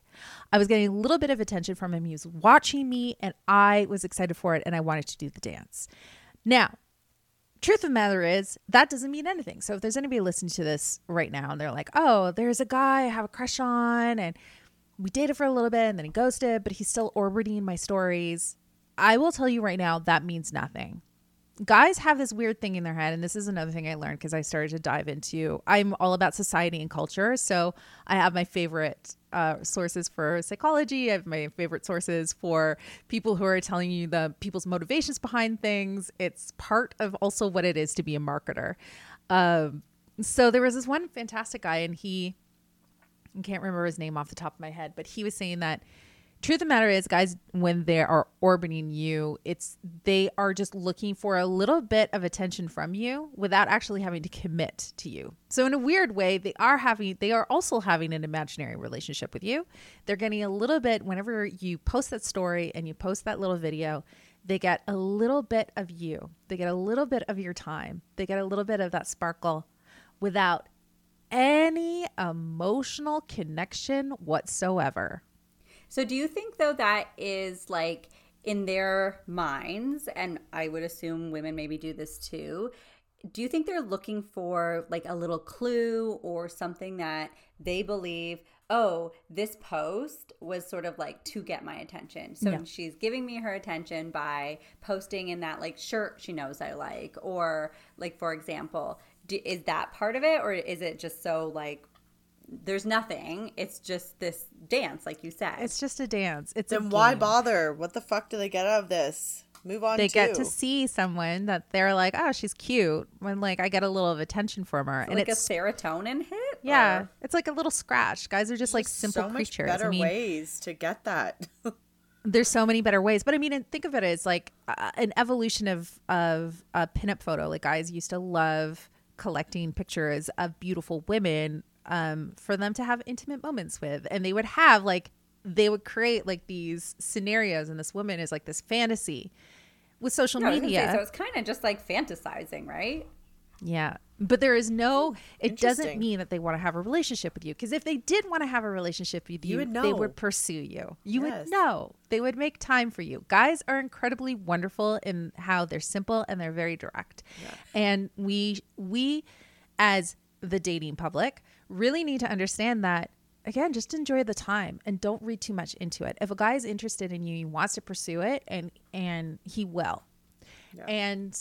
Speaker 1: I was getting a little bit of attention from him. He was watching me, and I was excited for it, and I wanted to do the dance. Now, truth of the matter is that doesn't mean anything. So if there's anybody listening to this right now and they're like, "Oh, there's a guy I have a crush on, and we dated for a little bit, and then he ghosted, but he's still orbiting my stories," I will tell you right now that means nothing guys have this weird thing in their head and this is another thing i learned because i started to dive into i'm all about society and culture so i have my favorite uh, sources for psychology. I have my favorite sources for people who are telling you the people's motivations behind things. It's part of also what it is to be a marketer. Um, so there was this one fantastic guy and he I can't remember his name off the top of my head, but he was saying that truth of the matter is guys when they are orbiting you it's they are just looking for a little bit of attention from you without actually having to commit to you. So in a weird way they are having they are also having an imaginary relationship with you. They're getting a little bit whenever you post that story and you post that little video they get a little bit of you. They get a little bit of your time. They get a little bit of that sparkle without any emotional connection whatsoever
Speaker 3: So do you think though that is like in their minds and I would assume women maybe do this too. Do you think they're looking for like a little clue or something that they believe, oh, this post was sort of like to get my attention. So
Speaker 1: No.
Speaker 3: she's giving me her attention by posting in that like shirt she knows I like or like for example, do, is that part of it or is it just so like there's nothing. It's just this dance, like you said.
Speaker 1: It's just a dance. It's a
Speaker 2: Then why
Speaker 1: game.
Speaker 2: bother? What the fuck do they get out of this? Move on.
Speaker 1: They get
Speaker 2: to
Speaker 1: to see someone that they're like, oh, she's cute. When like I get a little of attention from her, and
Speaker 3: like a
Speaker 1: it's
Speaker 3: serotonin hit.
Speaker 1: yeah,
Speaker 3: or-
Speaker 1: it's like a little scratch. Guys are just like simple
Speaker 2: so
Speaker 1: creatures.
Speaker 2: better
Speaker 1: I mean,
Speaker 2: ways to get that.
Speaker 1: there's so many better ways. But I mean, think of it as like uh, an evolution of of a pinup photo. Like guys used to love collecting pictures of beautiful women um, for them to have intimate moments with, and they would have like they would create like these scenarios, and this woman is like this fantasy with social
Speaker 3: No, I was gonna
Speaker 1: media.
Speaker 3: say, so it's kind of just like fantasizing, right?
Speaker 1: Yeah. But there is no, it doesn't mean that they want to have a relationship with you. Because if they did want to have a relationship with you,
Speaker 2: You would
Speaker 1: they would pursue you. You
Speaker 2: Yes.
Speaker 1: would know. They would make time for you. Guys are incredibly wonderful in how they're simple and they're very direct. And we, we as the dating public really need to understand that again just enjoy the time and don't read too much into it if a guy is interested in you he wants to pursue it and and he will and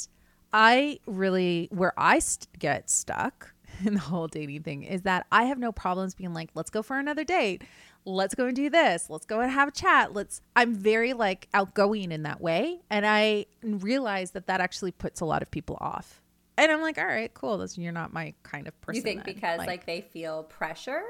Speaker 1: I really, where I st- get stuck in the whole dating thing is that I have no problems being like, let's go for another date. Let's go and do this. Let's go and have a chat. Let's, I'm very like outgoing in that way. And I realize that that actually puts a lot of people off. And I'm like, all right, cool. That's, you're not my kind of person.
Speaker 3: you think
Speaker 1: then.
Speaker 3: because like, they feel pressure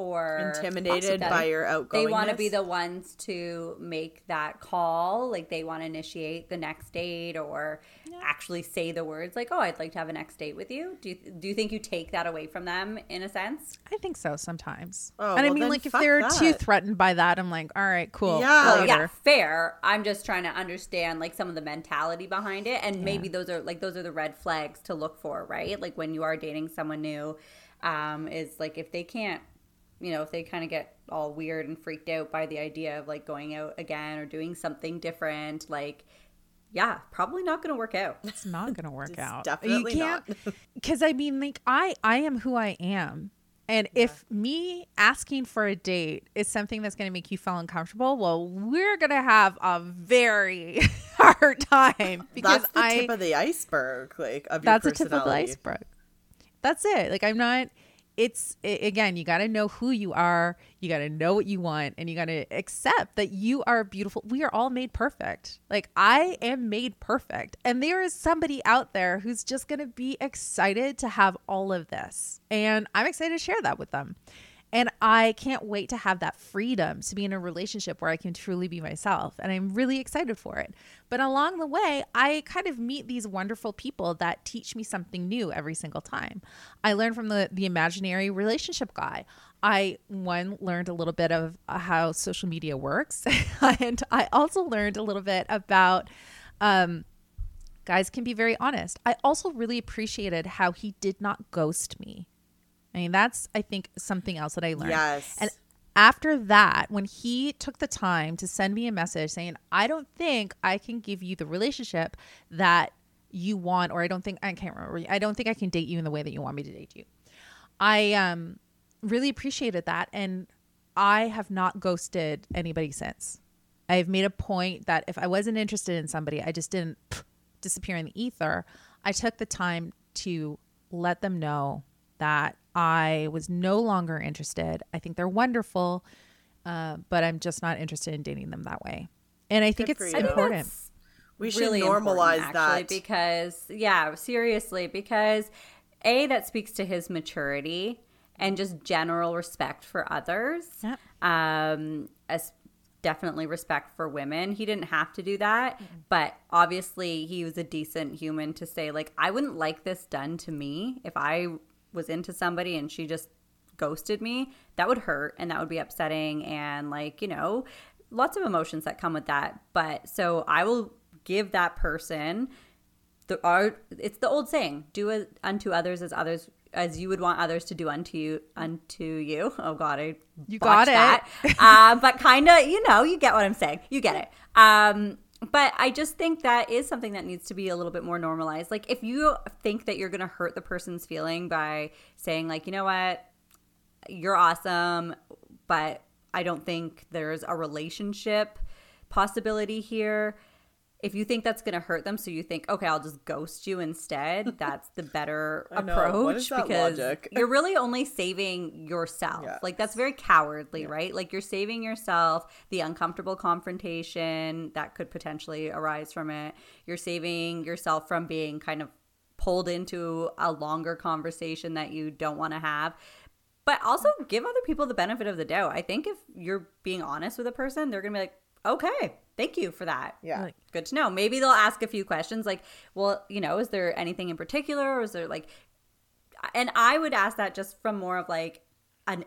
Speaker 3: or
Speaker 2: Intimidated by your outgoing.
Speaker 3: They want to be the ones to make that call, like they want to initiate the next date or actually say the words like, "Oh, I'd like to have a next date with you." Do you do you think you take that away from them in a sense?
Speaker 1: I think so sometimes.
Speaker 2: Oh,
Speaker 1: and I
Speaker 2: well,
Speaker 1: mean, like, if they're too threatened by that, I'm like, all right, cool.
Speaker 2: Yeah.
Speaker 3: Well, yeah, fair. I'm just trying to understand like some of the mentality behind it, and maybe those are like those are the red flags to look for, right? Like when you are dating someone new, um, is like if they can't you know, if they kind of get all weird and freaked out by the idea of like going out again or doing something different, like, yeah, probably not going to work out.
Speaker 1: It's not going to work out.
Speaker 2: definitely you can't,
Speaker 1: Because I mean, like I, I am who I am, and if me asking for a date is something that's going to make you feel uncomfortable, well, we're going to have a very hard time because
Speaker 2: That's the
Speaker 1: I.
Speaker 2: tip of the iceberg, like of
Speaker 1: that's
Speaker 2: your
Speaker 1: a tip of the iceberg. That's it. Like I'm not. It's again. You got to know who you are. You got to know what you want, and you got to accept that you are beautiful. We are all made perfect. Like I am made perfect, and there is somebody out there who's just gonna be excited to have all of this, and I'm excited to share that with them. And I can't wait to have that freedom to be in a relationship where I can truly be myself. And I'm really excited for it. But along the way, I kind of meet these wonderful people that teach me something new every single time. I learn from the, the imaginary relationship guy. I, one, learned a little bit of uh, how social media works. and I also learned a little bit about, um, guys can be very honest. I also really appreciated how he did not ghost me. I mean, that's, I think, something else that I learned.
Speaker 2: Yes.
Speaker 1: And after that, when he took the time to send me a message saying, I don't think I can give you the relationship that you want, or I don't think, I can't remember, I don't think I can date you in the way that you want me to date you. I um, really appreciated that. And I have not ghosted anybody since. I've made a point that if I wasn't interested in somebody, I just didn't disappear in the ether. I took the time to let them know that I was no longer interested. I think they're wonderful, uh, but I'm just not interested in dating them that way. And I think
Speaker 2: Good
Speaker 1: it's
Speaker 2: you. I think
Speaker 1: important.
Speaker 2: we should
Speaker 3: really
Speaker 2: normalize
Speaker 3: actually,
Speaker 2: that.
Speaker 3: because yeah seriously because a that speaks to his maturity and just general respect for others
Speaker 1: Yeah.
Speaker 3: um as definitely respect for women he didn't have to do that
Speaker 2: Mm-hmm.
Speaker 3: but obviously he was a decent human to say like i wouldn't like this done to me if i was into somebody and she just ghosted me that would hurt and that would be upsetting and like you know lots of emotions that come with that but so i will give that person the art it's the old saying do it unto others as others as you would want others to do unto you unto you oh god i
Speaker 1: You got it.
Speaker 3: that. uh, but kind of you know you get what i'm saying you get it um but i just think that is something that needs to be a little bit more normalized like if you think that you're gonna hurt the person's feeling by saying like you know what you're awesome, but I don't think there's a relationship possibility here. If you think that's going to hurt them, so you think, okay, I'll just ghost you instead, that's the better approach
Speaker 2: What is that
Speaker 3: because
Speaker 2: logic?
Speaker 3: you're really only saving yourself.
Speaker 2: Yes.
Speaker 3: Like, that's very cowardly, right? Like, you're saving yourself the uncomfortable confrontation that could potentially arise from it. You're saving yourself from being kind of pulled into a longer conversation that you don't want to have but also give other people the benefit of the doubt. I think if you're being honest with a person, they're going to be like, okay, thank you for that.
Speaker 2: Yeah.
Speaker 1: Like,
Speaker 3: Good to know. Maybe they'll ask a few questions like, well, you know, is there anything in particular? Or is there like, and I would ask that just from more of like an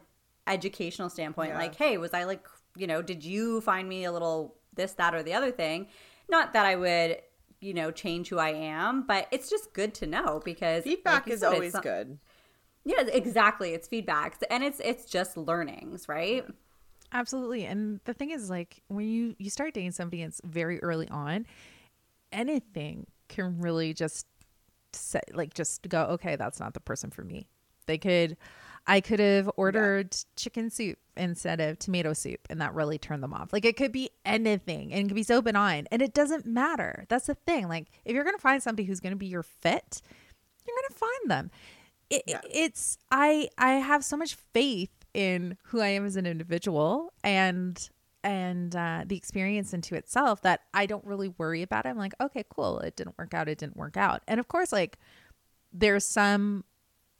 Speaker 3: educational standpoint.
Speaker 2: Yeah.
Speaker 3: Like, hey, was I like, you know, did you find me a little this, that, or the other thing? Not that I would, you know, change who I am, but it's just good to know because
Speaker 2: Feedback
Speaker 3: you
Speaker 2: is
Speaker 3: said,
Speaker 2: always good.
Speaker 3: yeah, exactly. It's feedbacks, and it's it's just learnings, right?
Speaker 1: Absolutely. And the thing is like when you you start dating somebody and it's very early on, anything can really just set like just go, okay, that's not the person for me. They could I could have ordered chicken soup instead of tomato soup and that really turned them off. Like it could be anything and it could be so benign and it doesn't matter. That's the thing. Like if you're going to find somebody who's going to be your fit, you're going to find them. It,
Speaker 2: Yeah.
Speaker 1: It's I I have so much faith in who I am as an individual and and uh, the experience into itself that I don't really worry about it. I'm like, okay, cool. It didn't work out. It didn't work out. And of course, like there's some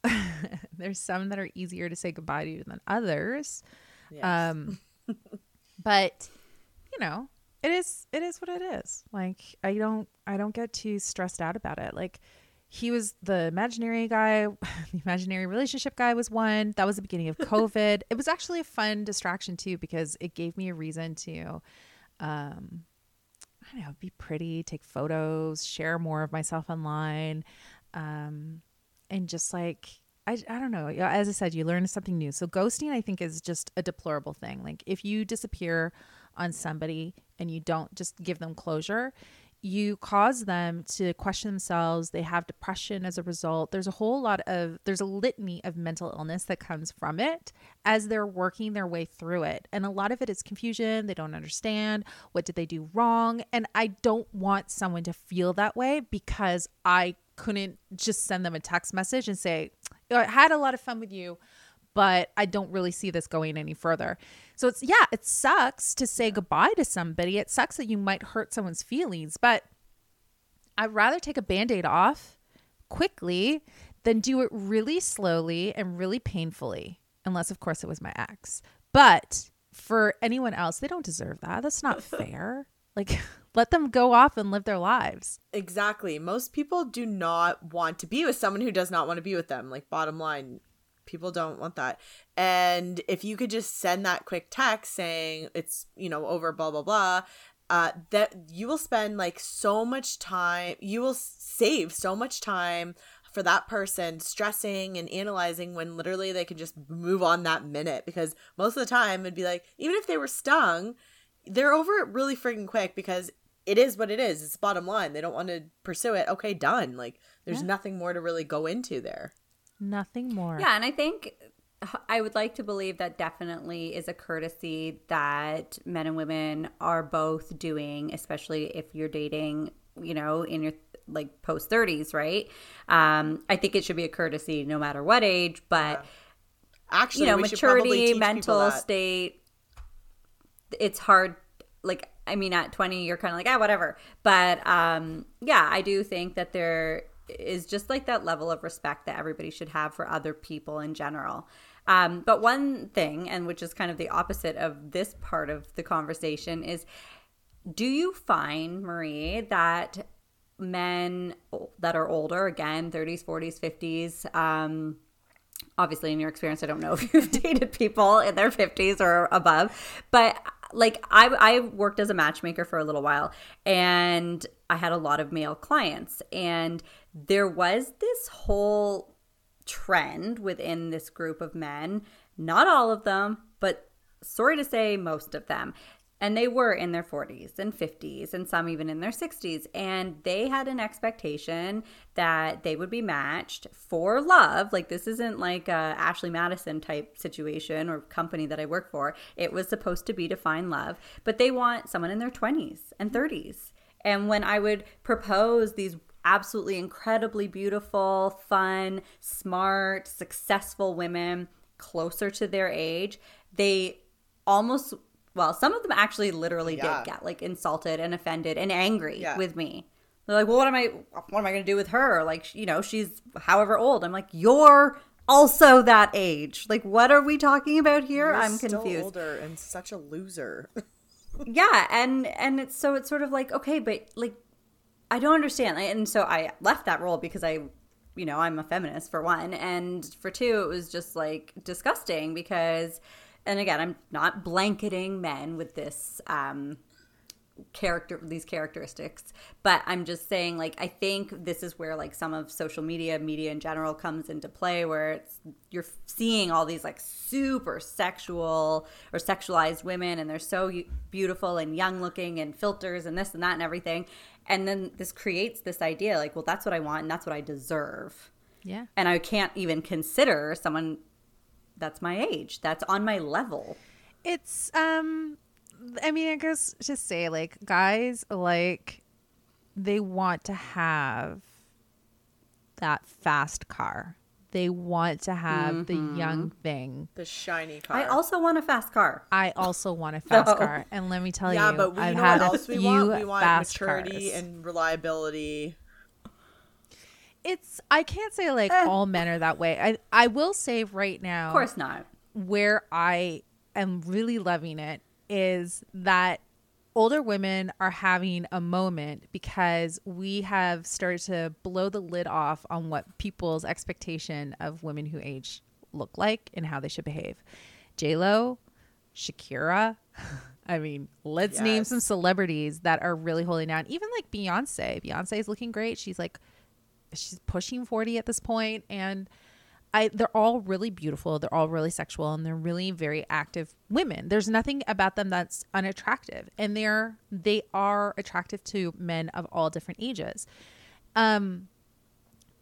Speaker 1: there's some that are easier to say goodbye to than others.
Speaker 2: Yes.
Speaker 1: Um, but you know, it is it is what it is. Like I don't I don't get too stressed out about it. Like he was the imaginary guy, the imaginary relationship guy was one. That was the beginning of COVID. it was actually a fun distraction too because it gave me a reason to um I don't know, be pretty, take photos, share more of myself online. Um and just like I, I don't know. As I said, you learn something new. So ghosting, I think, is just a deplorable thing. Like if you disappear on somebody and you don't just give them closure, you cause them to question themselves. They have depression as a result. There's a whole lot of, there's a litany of mental illness that comes from it as they're working their way through it. And a lot of it is confusion. They don't understand what did they do wrong. And I don't want someone to feel that way because I couldn't just send them a text message and say, oh, I had a lot of fun with you but I don't really see this going any further. So it's yeah, it sucks to say goodbye to somebody. It sucks that you might hurt someone's feelings, but I'd rather take a band-aid off quickly than do it really slowly and really painfully. Unless of course it was my ex. But for anyone else, they don't deserve that. That's not fair. Like let them go off and live their lives.
Speaker 2: Exactly. Most people do not want to be with someone who does not want to be with them. Like bottom line, people don't want that. And if you could just send that quick text saying it's you know over blah blah blah uh that you will spend like so much time you will save so much time for that person stressing and analyzing when literally they can just move on that minute. Because most of the time it'd be like even if they were stung they're over it really freaking quick because it is what it is. It's bottom line. They don't want to pursue it. Okay done. Like there's yeah. nothing more to really go into there
Speaker 1: Nothing more.
Speaker 3: Yeah, and I think I would like to believe that definitely is a courtesy that men and women are both doing, especially if you're dating, you know, in your like post 30s, right? Um, I think it should be a courtesy no matter what age, but
Speaker 2: actually,
Speaker 3: you know, maturity, mental state, it's hard. Like, I mean, at 20, you're kind of like, ah, whatever. But um, yeah, I do think that there is just like that level of respect that everybody should have for other people in general. Um, but one thing, and which is kind of the opposite of this part of the conversation, is do you find, Marie, that men that are older, again, 30s, 40s, 50s, um, obviously in your experience, I don't know if you've dated people in their 50s or above, but like I, I worked as a matchmaker for a little while and I had a lot of male clients and there was this whole trend within this group of men, not all of them, but sorry to say, most of them. And they were in their 40s and 50s, and some even in their 60s. And they had an expectation that they would be matched for love. Like, this isn't like a Ashley Madison type situation or company that I work for. It was supposed to be to find love, but they want someone in their 20s and 30s. And when I would propose these absolutely incredibly beautiful, fun, smart, successful women closer to their age, they almost well, some of them actually literally yeah. did get like insulted and offended and angry yeah. with me. They're like, "Well, what am I what am I going to do with her? Like, you know, she's however old." I'm like, "You're also that age. Like, what are we talking about here?
Speaker 2: You're
Speaker 3: I'm confused."
Speaker 2: older and such a loser.
Speaker 3: yeah, and and it's so it's sort of like, okay, but like I don't understand. And so I left that role because I, you know, I'm a feminist for one. And for two, it was just like disgusting because, and again, I'm not blanketing men with this um, character these characteristics but i'm just saying like i think this is where like some of social media media in general comes into play where it's you're seeing all these like super sexual or sexualized women and they're so beautiful and young looking and filters and this and that and everything and then this creates this idea like well that's what i want and that's what i deserve.
Speaker 1: Yeah.
Speaker 3: And i can't even consider someone that's my age that's on my level.
Speaker 1: It's um I mean, I guess to say like guys like they want to have that fast car. They want to have mm-hmm. the young thing,
Speaker 2: the shiny car.
Speaker 3: I also want a fast car.
Speaker 1: I also want a fast no. car, and let me tell
Speaker 2: yeah,
Speaker 1: you,
Speaker 2: yeah, but we I've know what else we want? We want maturity cars. and reliability.
Speaker 1: It's I can't say like eh. all men are that way. I I will say right now,
Speaker 3: of course not.
Speaker 1: Where I am really loving it is that older women are having a moment because we have started to blow the lid off on what people's expectation of women who age look like and how they should behave. J Lo, Shakira. I mean, let's yes. name some celebrities that are really holding down. Even like Beyonce. Beyonce is looking great. She's like, she's pushing 40 at this point. And I they're all really beautiful. They're all really sexual and they're really very active women. There's nothing about them that's unattractive. And they're they are attractive to men of all different ages. Um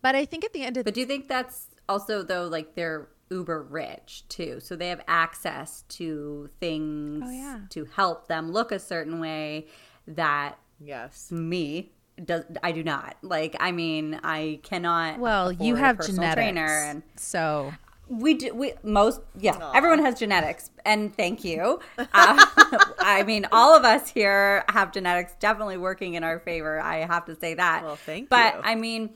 Speaker 1: but I think at the end of
Speaker 3: But do you think that's also though like they're uber rich too? So they have access to things
Speaker 1: Oh, yeah.
Speaker 3: to help them look a certain way that
Speaker 2: Yes.
Speaker 3: me does I do not. Like I mean, I cannot
Speaker 1: well, you
Speaker 3: afford a
Speaker 1: have
Speaker 3: personal
Speaker 1: genetics.
Speaker 3: trainer and
Speaker 1: so
Speaker 3: we do we most yeah everyone has genetics and thank you uh, i mean all of us here have genetics definitely working in our favor i have to say that
Speaker 2: Well, thank
Speaker 3: but
Speaker 2: you.
Speaker 3: i mean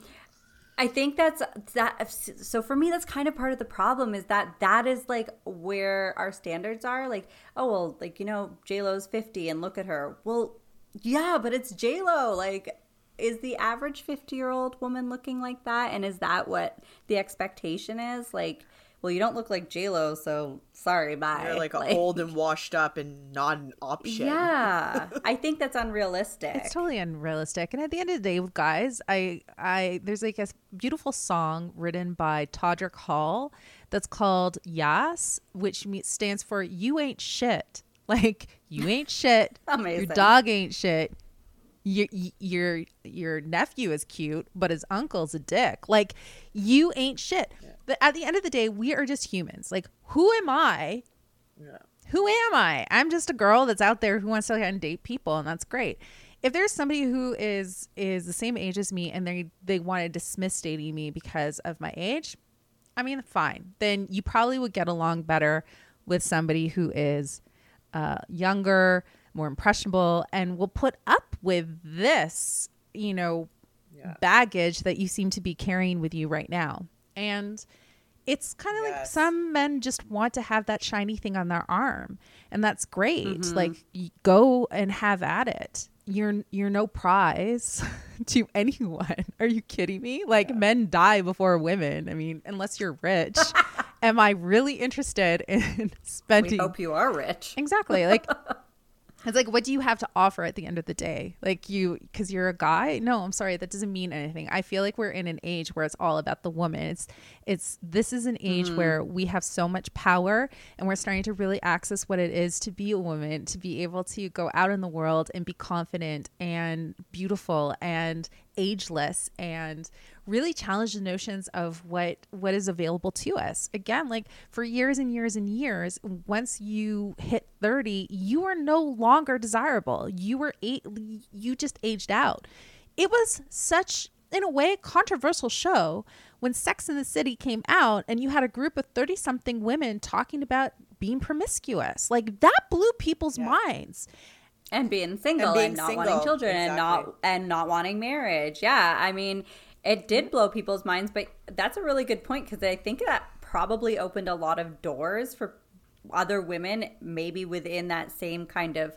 Speaker 3: i think that's that so for me that's kind of part of the problem is that that is like where our standards are like oh well like you know j-lo's 50 and look at her well yeah but it's j-lo like is the average 50 year old woman looking like that and is that what the expectation is like well you don't look like j-lo so sorry bye
Speaker 2: You're like, old and washed up and not an option.
Speaker 3: yeah i think that's unrealistic
Speaker 1: It's totally unrealistic. And at the end of the day, guys, I I there's like a beautiful song written by Todrick Hall that's called Yas, which stands for "You ain't shit." Like you ain't shit. Your dog ain't shit. Your your your nephew is cute, but his uncle's a dick. Like you ain't shit. But at the end of the day, we are just humans. Like who am I
Speaker 2: Yeah.
Speaker 1: who am I? I'm just a girl that's out there who wants to go and date people, and that's great. If there's somebody who is is the same age as me and they they want to dismiss dating me because of my age, I mean, fine. Then you probably would get along better with somebody who is uh, younger, more impressionable, and will put up with this, you know,
Speaker 2: Yeah.
Speaker 1: baggage that you seem to be carrying with you right now. And it's kind of like some men just want to have that shiny thing on their arm, and that's great.
Speaker 2: Mm-hmm.
Speaker 1: Like go and have at it. You're you're no prize to anyone. Are you kidding me? Like men die before women. I mean, unless you're rich. Am I really interested in spending?
Speaker 3: we hope you are rich
Speaker 1: Exactly. Like it's like what do you have to offer at the end of the day? Like you cuz you're a guy? No, I'm sorry, that doesn't mean anything. I feel like we're in an age where it's all about the woman. It's it's this is an age mm-hmm. where we have so much power and we're starting to really access what it is to be a woman, to be able to go out in the world and be confident and beautiful and ageless and really challenge the notions of what what is available to us. Again like for years and years and years once you hit 30 you are no longer desirable. You were eight you just aged out. It was such in a way controversial show when sex in the city came out and you had a group of 30 something women talking about being promiscuous. Like that blew people's minds.
Speaker 3: And being single and,
Speaker 2: being
Speaker 3: not
Speaker 2: single,
Speaker 3: wanting children and not and not wanting marriage. Yeah, I mean, it did blow people's minds, but that's a really good point because I think that probably opened a lot of doors for other women, maybe within that same kind of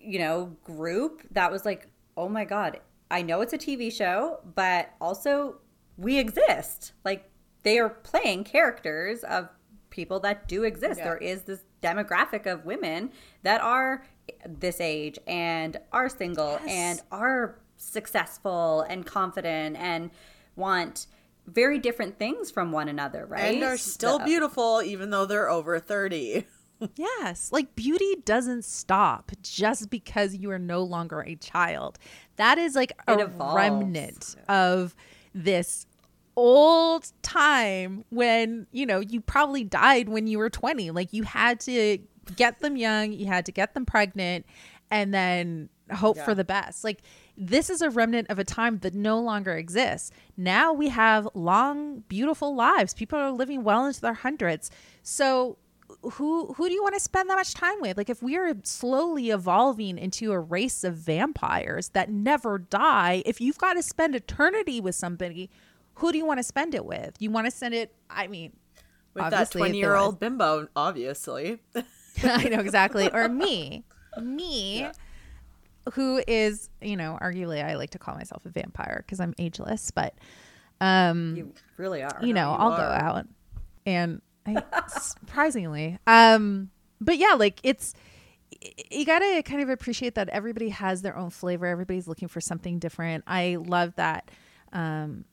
Speaker 3: you know group that was like, oh my god, I know it's a TV show, but also we exist. Like they are playing characters of people that do exist.
Speaker 2: Yeah.
Speaker 3: There is this demographic of women that are this age and are single and are successful and confident and want very different things from one another, right?
Speaker 2: And are still
Speaker 3: So-
Speaker 2: beautiful even though they're over 30.
Speaker 1: Yes, like beauty doesn't stop just because you are no longer a child. That is like
Speaker 3: It
Speaker 1: a
Speaker 3: evolves.
Speaker 1: remnant of this old time when, you know, you probably died when you were 20. Like you had to get them young, you had to get them pregnant and then hope
Speaker 2: Yeah.
Speaker 1: for the best. Like this is a remnant of a time that no longer exists. Now we have long, beautiful lives. People are living well into their hundreds. So who who do you want to spend that much time with? Like if we are slowly evolving into a race of vampires that never die, if you've got to spend eternity with somebody, who do you want to spend it with? You want to spend it I mean
Speaker 2: With that twenty-year-old bimbo, obviously.
Speaker 1: I know exactly. Or me. Me. Who is, you know, arguably I like to call myself a vampire because I'm ageless, but um
Speaker 3: You really are.
Speaker 1: you know,
Speaker 2: you
Speaker 1: I'll go out and I, surprisingly, um, but yeah, like it's you gotta kind of appreciate that everybody has their own flavor. Everybody's looking for something different. I love that. Um,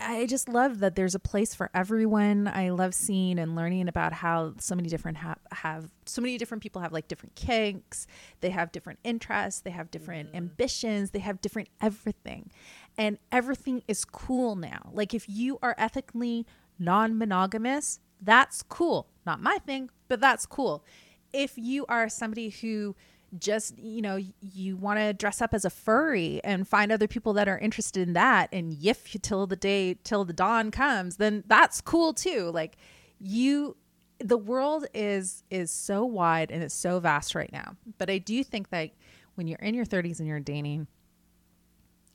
Speaker 1: I just love that there's a place for everyone. I love seeing and learning about how so many different have, have so many different people have like different kinks. They have different interests. They have different mm-hmm. ambitions. They have different everything, and everything is cool now. Like if you are ethically non-monogamous, that's cool. Not my thing, but that's cool. If you are somebody who just you know you want to dress up as a furry and find other people that are interested in that and yiff till the day till the dawn comes then that's cool too. Like you the world is is so wide and it's so vast right now. But i do think that when you're in your 30s and you're dating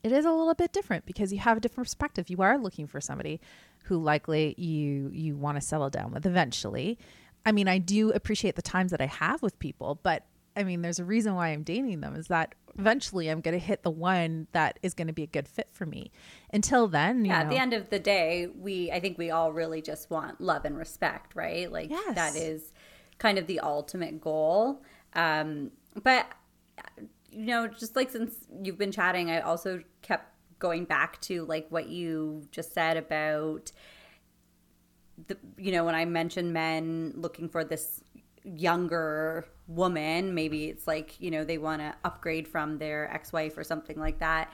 Speaker 1: it is a little bit different because you have a different perspective. You are looking for somebody who likely you you want to settle down with eventually. I mean i do appreciate the times that i have with people but I mean, there's a reason why I'm dating them is that eventually I'm going to hit the one that is going to be a good fit for me. Until then,
Speaker 3: yeah,
Speaker 1: know,
Speaker 3: at the end of the day, we I think we all really just want love and respect, right? Like
Speaker 1: Yes.
Speaker 3: that is kind of the ultimate goal. Um, but you know, just like since you've been chatting, I also kept going back to like what you just said about the you know when I mentioned men looking for this younger woman, maybe it's like you know they want to upgrade from their ex-wife or something like that.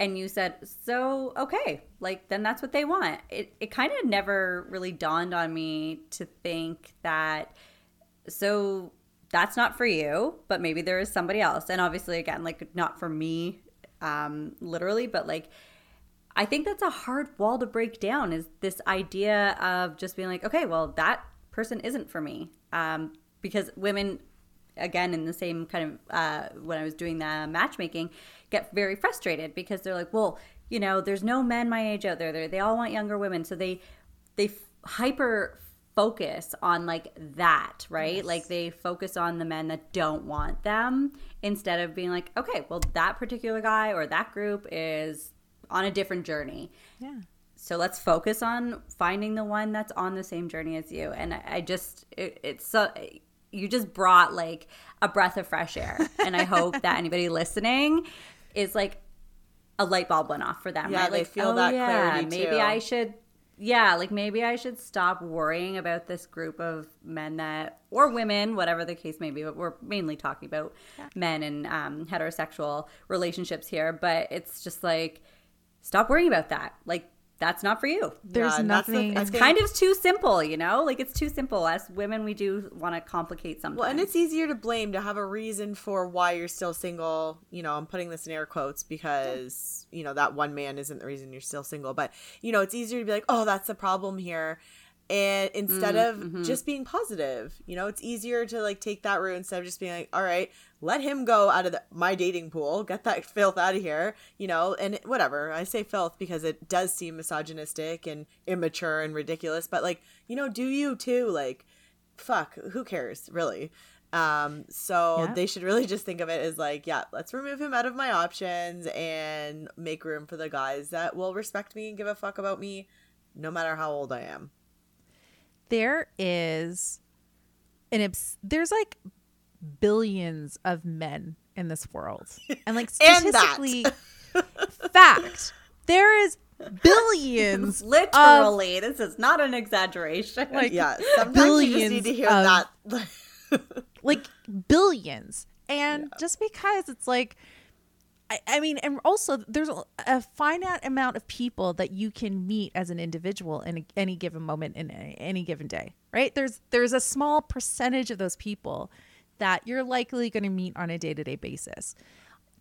Speaker 3: And you said, so okay, like then that's what they want. It it kind of never really dawned on me to think that so that's not for you, but maybe there is somebody else. And obviously, again, like not for me, um, literally, but like I think that's a hard wall to break down is this idea of just being like, okay, well, that person isn't for me. Um, because women, again, in the same kind of, uh, when I was doing the matchmaking, get very frustrated because they're like, well, you know, there's no men my age out there. They're, they all want younger women. So they, they f- hyper focus on like that, right? Like they focus on the men that don't want them instead of being like, okay, well, that particular guy or that group is on a different journey.
Speaker 1: yeah.
Speaker 3: So let's focus on finding the one that's on the same journey as you. And I, I just, it, it's so, you just brought like a breath of fresh air. And I hope that anybody listening is like a light bulb went off for them.
Speaker 2: Yeah,
Speaker 3: right?
Speaker 2: they
Speaker 3: Like,
Speaker 2: feel
Speaker 3: oh,
Speaker 2: that
Speaker 3: yeah,
Speaker 2: clarity,
Speaker 3: Maybe
Speaker 2: too.
Speaker 3: I should, yeah, like maybe I should stop worrying about this group of men that, or women, whatever the case may be, but we're mainly talking about men and um, heterosexual relationships here. But it's just like, stop worrying about that. Like, that's not for you.
Speaker 1: There's
Speaker 2: Yeah, that's the-
Speaker 1: nothing.
Speaker 3: It's kind of too simple, you know? Like, it's too simple. As women, we do want to complicate something.
Speaker 2: Well, and it's easier to blame to have a reason for why you're still single. You know, I'm putting this in air quotes because, you know, that one man isn't the reason you're still single. But, you know, it's easier to be like, oh, that's the problem here. And instead of just being positive, you know, it's easier to like take that route instead of just being like, all right, let him go out of the, my dating pool, get that filth out of here, you know, and whatever. I say filth because it does seem misogynistic and immature and ridiculous, but like, you know, do you too? Like, fuck, who cares, really? Um, so
Speaker 1: Yeah.
Speaker 2: they should really just think of it as like, yeah, let's remove him out of my options and make room for the guys that will respect me and give a fuck about me no matter how old I am.
Speaker 1: There is an obs- there's like billions of men in this world and like
Speaker 2: And
Speaker 1: statistically fact there is billions of
Speaker 3: literally, this is not an exaggeration.
Speaker 1: Like,
Speaker 2: Yeah, sometimes you just need to hear
Speaker 1: billions
Speaker 2: that.
Speaker 1: like billions and just because it's like I, mean and also there's a, finite amount of people that you can meet as an individual in any given moment in any given day right? There's there's a small percentage of those people that you're likely going to meet on a day-to-day basis.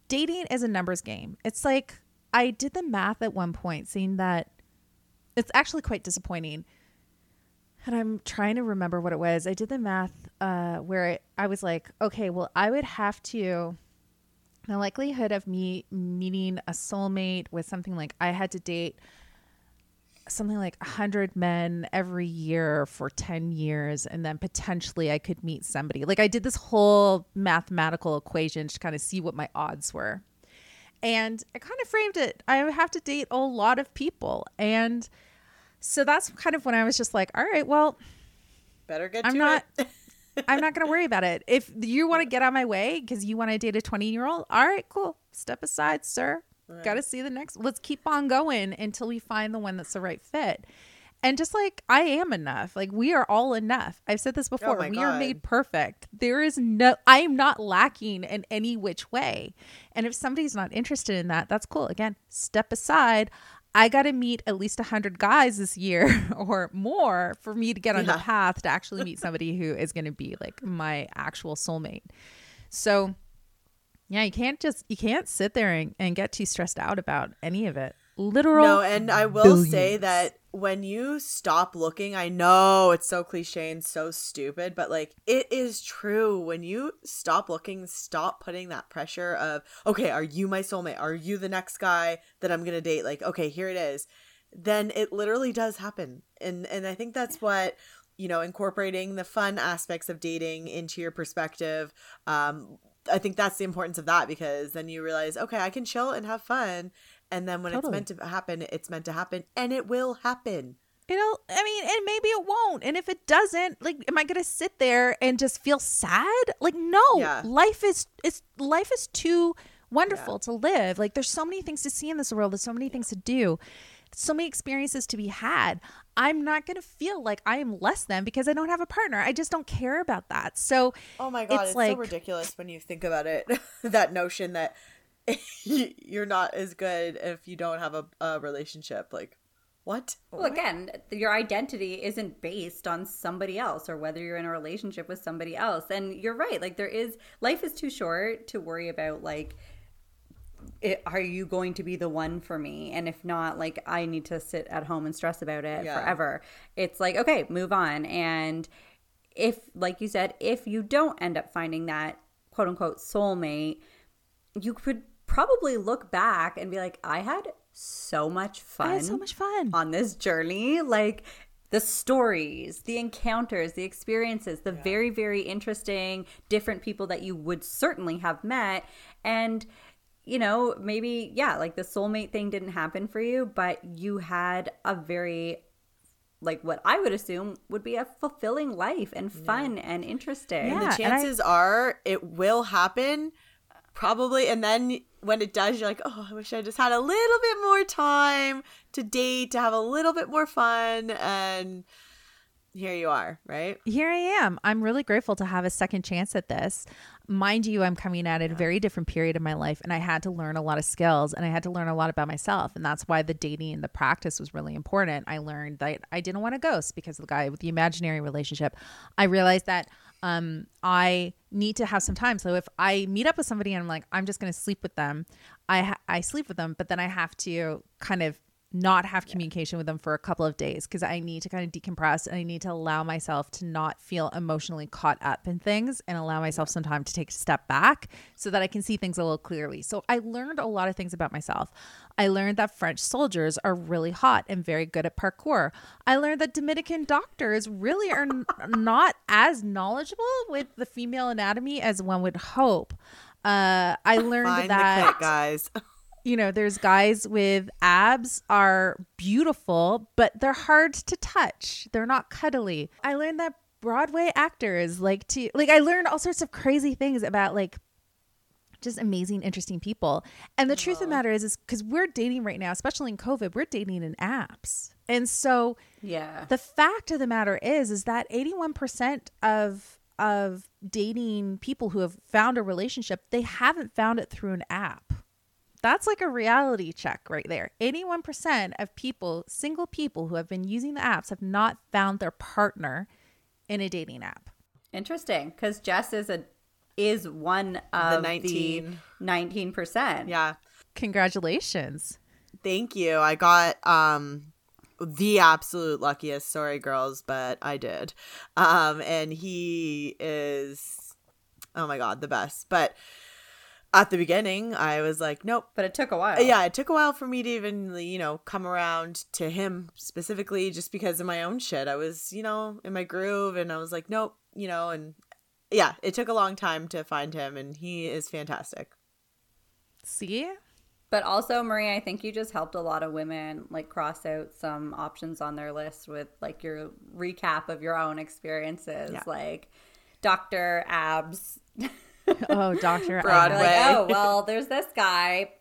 Speaker 1: Dating is a numbers game. It's like i did the math at one point saying that it's actually quite disappointing. And I'm trying to remember what it was. I did the math uh, where I, I was like, okay, well, I would have to, the likelihood of me meeting a soulmate with something like I had to date something like 100 men every year for 10 years, and then potentially I could meet somebody. Like I did this whole mathematical equation to kind of see what my odds were. And I kind of framed it. I have to date a lot of people. And so that's kind of when I was just like, all right, well,
Speaker 2: Better get
Speaker 1: I'm
Speaker 2: to
Speaker 1: not
Speaker 2: it.
Speaker 1: I'm not going to worry about it. If you want to get out of my way because you want to date a 20 year old, all right, cool. Step aside, sir. got to see the next. Let's keep on going until we find the one that's the right fit. And just like I am enough, like we are all enough. I've said this oh before.
Speaker 2: my
Speaker 1: we are made perfect. There is no, I am not lacking in any which way. And if somebody's not interested in that, that's cool. Again, step aside. I got to meet at least 100 guys this year or more for me to get on the path to actually meet somebody who is going to be like my actual soulmate. So, yeah, you can't just, you can't sit there and, and get too stressed out about any of it. Literal.
Speaker 2: No, and I will say that when you stop looking, I know it's so cliche and so stupid, but like it is true. When you stop looking, stop putting that pressure of, okay, are you my soulmate? Are you the next guy that I'm gonna date? Like, okay, here it is. Then it literally does happen. And and I think that's what you know, incorporating the fun aspects of dating into your perspective. Um, I think that's the importance of that because then you realize, okay, I can chill and have fun. And then when
Speaker 1: Totally.
Speaker 2: it's meant to happen, it's meant to happen and it will happen.
Speaker 1: It'll, I mean, and maybe it won't. And if it doesn't, like, am I going to sit there and just feel sad? Like, no,
Speaker 2: Yeah.
Speaker 1: life is, is, life is too wonderful to live. Like, there's so many things to see in this world. There's so many things to do, so many experiences to be had. I'm not going to feel like I am less than because I don't have a partner. I just don't care about that. So,
Speaker 2: Oh my god,
Speaker 1: It's
Speaker 2: it's,
Speaker 1: like-
Speaker 2: so ridiculous when you think about it. that notion that you're not as good if you don't have a, a relationship. Like, what?
Speaker 3: Well, again, your identity isn't based on somebody else or whether you're in a relationship with somebody else. And you're right. Like, there is, life is too short to worry about, like, it, are you going to be the one for me? And if not, like, I need to sit at home and stress about it
Speaker 2: Yeah.
Speaker 3: forever. It's like, okay, move on. And if, like you said, if you don't end up finding that quote unquote soulmate, you could probably look back and be like, I had so much fun
Speaker 1: I had so much fun.
Speaker 3: on this journey like the stories the encounters the experiences the very very interesting different people that you would certainly have met and you know maybe yeah like the soulmate thing didn't happen for you but you had a very like what i would assume would be a fulfilling life and fun and interesting
Speaker 1: Yeah.
Speaker 2: the
Speaker 1: and I-
Speaker 2: chances are it will happen probably and then when it does you're like oh i wish i just had a little bit more time to date to have a little bit more fun and here you are right
Speaker 1: here I am. I'm really grateful to have a second chance at this. Mind you, I'm coming at it a very different period of my life, and I had to learn a lot of skills and I had to learn a lot about myself. And that's why the dating and the practice was really important. I learned that I didn't want to ghost because of the guy with the imaginary relationship. I realized that um, I need to have some time. So if I meet up with somebody and I'm like, I'm just going to sleep with them, I ha- I sleep with them, but then I have to kind of not have communication with them for a couple of days because I need to kind of decompress and I need to allow myself to not feel emotionally caught up in things and allow myself some time to take a step back so that I can see things a little clearly. So I learned a lot of things about myself. I learned that French soldiers are really hot and very good at parkour. I learned that Dominican doctors really are n- not as knowledgeable with the female anatomy as one would hope. Uh, I learned
Speaker 2: find
Speaker 1: that
Speaker 2: the guys
Speaker 1: you know, there's guys with abs are beautiful, but they're hard to touch. They're not cuddly. I learned that Broadway actors like to like I learned all sorts of crazy things about like just amazing, interesting people. And the truth of the matter is, is because we're dating right now, especially in COVID, we're dating in apps. And so
Speaker 3: yeah
Speaker 1: the fact of the matter is, is that 81% of of dating people who have found a relationship, they haven't found it through an app. That's like a reality check right there. 81% of people, single people who have been using the apps, have not found their partner in a dating app.
Speaker 3: Interesting, because Jess is a is one of the
Speaker 2: 19.
Speaker 3: nineteen percent.
Speaker 2: yeah
Speaker 1: Congratulations.
Speaker 2: Thank you. I got um the absolute luckiest. Sorry, girls, but I did. Um, and he is oh my god, the best. But at the beginning, I was like, nope.
Speaker 3: but it took a while.
Speaker 2: Yeah, it took a while for me to even, you know, come around to him specifically just because of my own shit. I was, you know, in my groove and I was like, nope, you know, and yeah, it took a long time to find him and he is fantastic.
Speaker 1: See?
Speaker 3: But also, Marie, I think you just helped a lot of women like cross out some options on their list with like your recap of your own experiences,
Speaker 2: Yeah.
Speaker 3: like Doctor Abs.
Speaker 1: Oh, Doctor.
Speaker 2: Broadway.
Speaker 3: Like, oh well, there's this guy.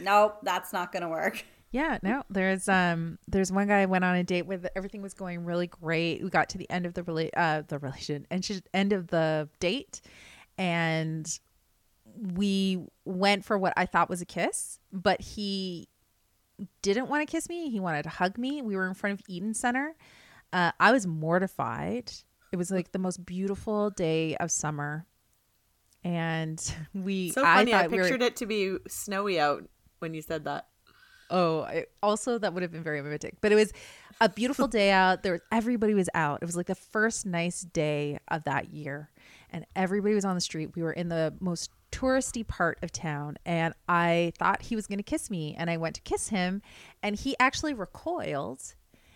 Speaker 3: nope, that's not gonna work.
Speaker 1: Yeah, no. There's um there's one guy I went on a date with everything was going really great. We got to the end of the rela- uh the relation and she, end of the date and we went for what I thought was a kiss, but he didn't want to kiss me. He wanted to hug me. We were in front of Eaton Centre. Uh, I was mortified. It was like the most beautiful day of summer. And we,
Speaker 2: so funny. I,
Speaker 1: I
Speaker 2: pictured
Speaker 1: we were,
Speaker 2: it to be snowy out when you said that.
Speaker 1: Oh, I, also that would have been very romantic. But it was a beautiful day out. There was everybody was out. It was like the first nice day of that year, and everybody was on the street. We were in the most touristy part of town, and I thought he was going to kiss me, and I went to kiss him, and he actually recoiled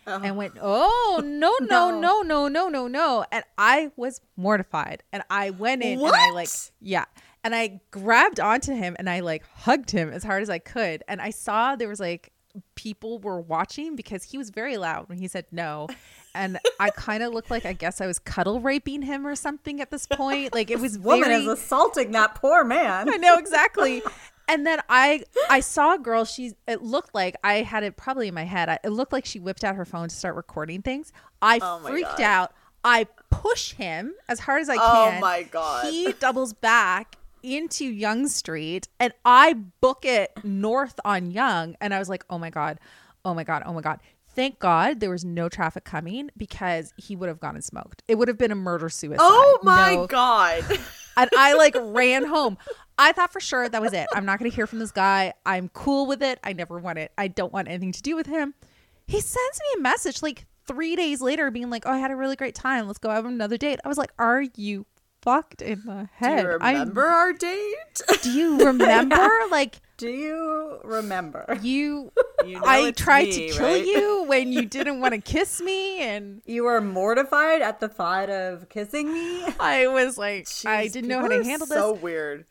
Speaker 1: oh. and went, "Oh no, no, no, no, no, no, no!" And I was mortified, and I went in
Speaker 2: what?
Speaker 1: and I like, yeah, and I grabbed onto him and I like hugged him as hard as I could, and I saw there was like people were watching because he was very loud when he said no. And I kind of looked like I guess I was cuddle raping him or something at this point. Like it was this
Speaker 3: woman
Speaker 1: very...
Speaker 3: is assaulting that poor man.
Speaker 1: I know exactly. and then I I saw a girl. She it looked like I had it probably in my head. I, it looked like she whipped out her phone to start recording things. I oh freaked God. out. I push him as hard as I oh
Speaker 2: can. Oh my god!
Speaker 1: He doubles back into Yonge Street and I book it north on Yonge. And I was like, oh my God, oh my God, oh my God. Thank God there was no traffic coming because he would have gone and smoked. It would have been a murder suicide.
Speaker 2: Oh my no. God.
Speaker 1: and I like ran home. I thought for sure that was it. I'm not going to hear from this guy. I'm cool with it. I never want it. I don't want anything to do with him. He sends me a message like three days later being like, oh, I had a really great time. Let's go have another date. I was like, are you fucked in the head.
Speaker 2: Do you remember I, our date?
Speaker 1: Do you remember? like,
Speaker 3: do you remember?
Speaker 1: You, you know I tried me, to kill right? you when you didn't want to kiss me, and
Speaker 3: you were mortified at the thought of kissing me.
Speaker 1: I was like, Jeez, I didn't know how to handle
Speaker 2: so
Speaker 1: this.
Speaker 2: So weird.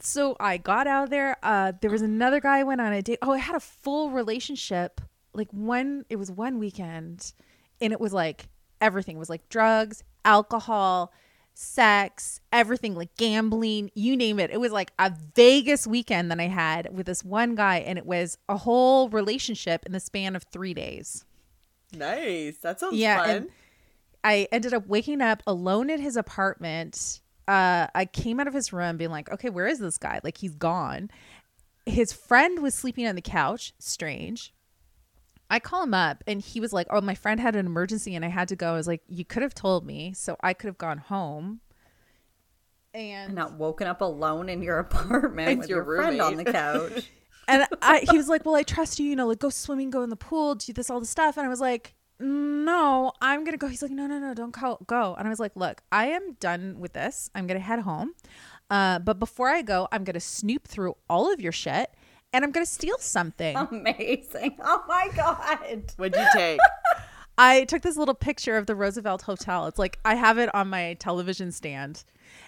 Speaker 1: So I got out of there. Uh, there was another guy I went on a date. Oh, I had a full relationship. Like one, it was one weekend, and it was like everything it was like drugs, alcohol sex, everything like gambling, you name it. It was like a Vegas weekend that I had with this one guy, and it was a whole relationship in the span of three days.
Speaker 2: Nice. That sounds yeah, fun.
Speaker 1: I ended up waking up alone in his apartment. Uh, I came out of his room being like, okay, where is this guy? Like, he's gone. His friend was sleeping on the couch. Strange. I call him up and he was like, Oh, my friend had an emergency and I had to go. I was like, You could have told me so I could have gone home. And
Speaker 3: not woken up alone in your apartment with your, your friend on the couch.
Speaker 1: and I, he was like, Well, I trust you, you know, like go swimming, go in the pool, do this, all the stuff. And I was like, No, I'm gonna go. He's like, No, no, no, don't go go. And I was like, Look, I am done with this. I'm gonna head home. Uh, but before I go, I'm gonna snoop through all of your shit and I'm going to steal something.
Speaker 3: Amazing. Oh my God.
Speaker 2: What'd you take?
Speaker 1: I took this little picture of the Roosevelt Hotel. It's like I have it on my television stand.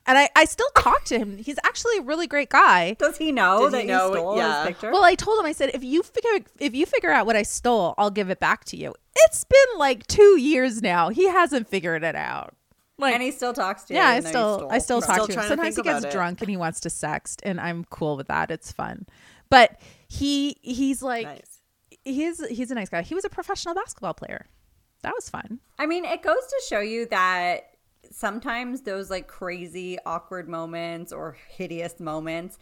Speaker 1: And I, I still talk to him. He's actually a really great guy.
Speaker 3: Does he know Did that he know? you stole yeah. his picture?
Speaker 1: Well, I told him. I said, if you figure if you figure out what I stole, I'll give it back to you. It's been like two years now. He hasn't figured it out.
Speaker 3: Like, and he still talks to you.
Speaker 1: Yeah, I still I still talk still to him. Sometimes to he gets drunk and he wants to sext, and I'm cool with that. It's fun. But he he's like nice. he's he's a nice guy. He was a professional basketball player. That was fun.
Speaker 3: I mean, it goes to show you that sometimes those like crazy awkward moments or hideous moments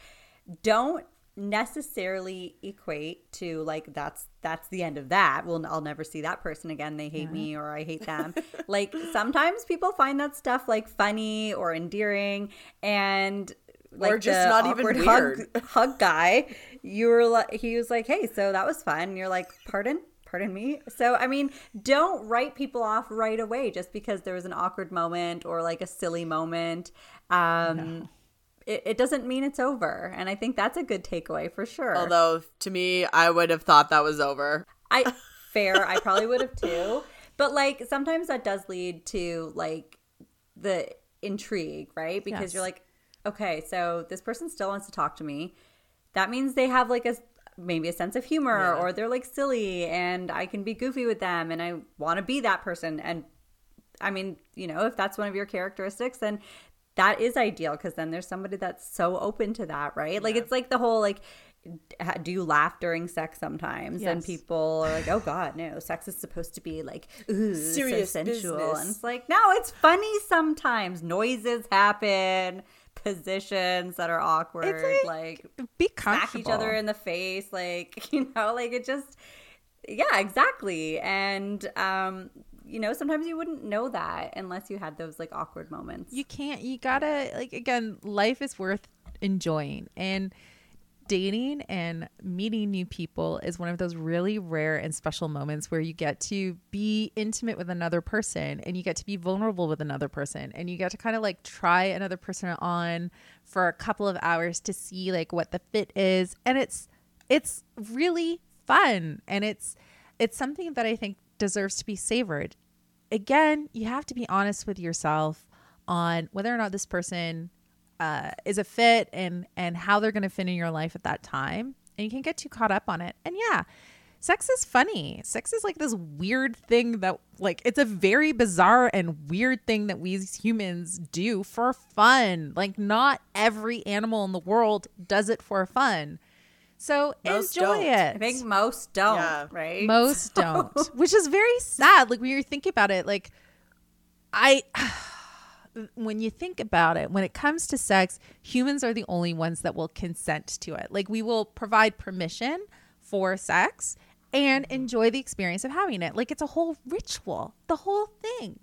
Speaker 3: don't necessarily equate to like that's that's the end of that. Well i'll never see that person again. They hate yeah. me or i hate them. Like sometimes people find that stuff like funny or endearing and like
Speaker 2: or just not even weird.
Speaker 3: hug, hug guy you were like he was like hey so that was fun. And you're like pardon pardon me so i mean don't write people off right away just because there was an awkward moment or like a silly moment um no. it, it doesn't mean it's over and i think that's a good takeaway for sure
Speaker 2: although to me i would have thought that was over
Speaker 3: i fair i probably would have too but like sometimes that does lead to like the intrigue right because yes. you're like okay, so this person still wants to talk to me. That means they have like a maybe a sense of humor yeah. or they're like silly and I can be goofy with them and I want to be that person. And I mean, you know, if that's one of your characteristics, then that is ideal because then there's somebody that's so open to that, right? Yeah. Like it's like the whole like do you laugh during sex sometimes? And people are like, "Oh God, no! Sex is supposed to be like ooh,
Speaker 2: Serious
Speaker 3: so sensual."
Speaker 2: business.
Speaker 3: And it's like, no, it's funny sometimes. Noises happen, positions that are awkward,
Speaker 1: like-
Speaker 3: like
Speaker 1: Be
Speaker 3: smack each other in the face like you know like it just yeah exactly. And um you know sometimes you wouldn't know that unless you had those like awkward moments.
Speaker 1: You can't you gotta like again life is worth enjoying. And dating and meeting new people is one of those really rare and special moments where you get to be intimate with another person and you get to be vulnerable with another person and you get to kind of like try another person on for a couple of hours to see like what the fit is. And it's it's really fun and it's it's something that I think deserves to be savored. Again, you have to be honest with yourself on whether or not this person uh, is a fit and and how they're going to fit in your life at that time. And you can't get too caught up on it. And yeah, sex is funny. Sex is like this weird thing that like it's a very bizarre and weird thing that we humans do for fun. Like not every animal in the world does it for fun. So
Speaker 2: Most
Speaker 1: enjoy
Speaker 2: don't.
Speaker 1: it.
Speaker 3: i think most don't
Speaker 2: Yeah.
Speaker 3: right
Speaker 1: Most don't, which is very sad. Like when you think about it, like I, when you think about it, when it comes to sex, humans are the only ones that will consent to it. Like we will provide permission for sex and enjoy the experience of having it. Like it's a whole ritual, the whole thing.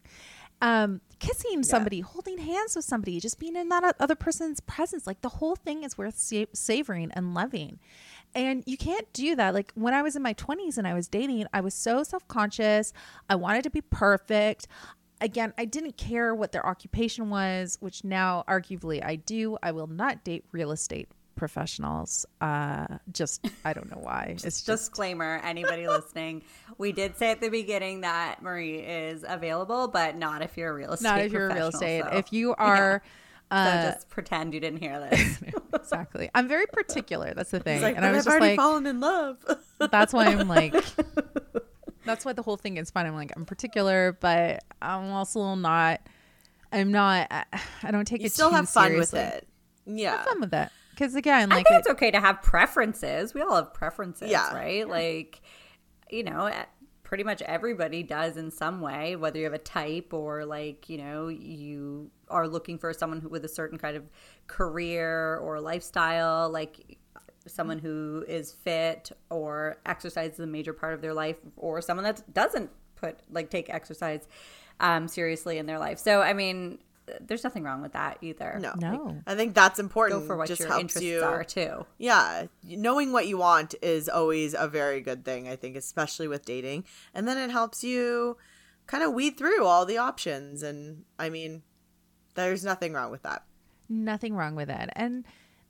Speaker 1: Um, kissing somebody, holding hands with somebody, just being in that other person's presence, like the whole thing is worth sa- savoring and loving. And you can't do that. Like when I was in my 20s and I was dating, I was so self conscious. I wanted to be perfect. Again, I didn't care what their occupation was, which now arguably I do. I will not date real estate professionals. Uh, just, I don't know why. It's just,
Speaker 3: disclaimer anybody listening we did say at the beginning that marie is available but not if you're a real estate
Speaker 1: not if you're a real estate.
Speaker 3: so-
Speaker 1: If you are,
Speaker 3: so
Speaker 1: uh,
Speaker 3: just pretend you didn't hear this
Speaker 1: exactly. I'm very particular. That's the thing.
Speaker 2: Like,
Speaker 1: and I was
Speaker 2: I've
Speaker 1: just
Speaker 2: already
Speaker 1: like,
Speaker 2: fallen in love.
Speaker 1: that's why I'm like, that's why the whole thing is fun. I'm like, I'm particular, but I'm also not, I'm not, I, I don't take
Speaker 2: you
Speaker 1: it
Speaker 2: still
Speaker 1: too
Speaker 2: have fun
Speaker 1: seriously.
Speaker 2: with it. Yeah.
Speaker 1: Have fun with it. Because again,
Speaker 3: I
Speaker 1: like,
Speaker 3: think
Speaker 1: it,
Speaker 3: it's okay to have preferences. We all have preferences,
Speaker 2: Yeah.
Speaker 3: right? Like, you know, eh, pretty much everybody does in some way, whether you have a type or like, you know, you are looking for someone who with a certain kind of career or lifestyle, like someone who is fit or exercise is a major part of their life or someone that doesn't put like take exercise um seriously in their life. So, I mean, there's nothing wrong with that either.
Speaker 2: No.
Speaker 1: No.
Speaker 2: I think that's important.
Speaker 3: Go for what
Speaker 2: Just
Speaker 3: your
Speaker 2: helps
Speaker 3: interests
Speaker 2: you.
Speaker 3: are too.
Speaker 2: Yeah, knowing what you want is always a very good thing, I think, especially with dating. And then it helps you kind of weed through all the options. And I mean, there's nothing wrong with that.
Speaker 1: nothing wrong with that, And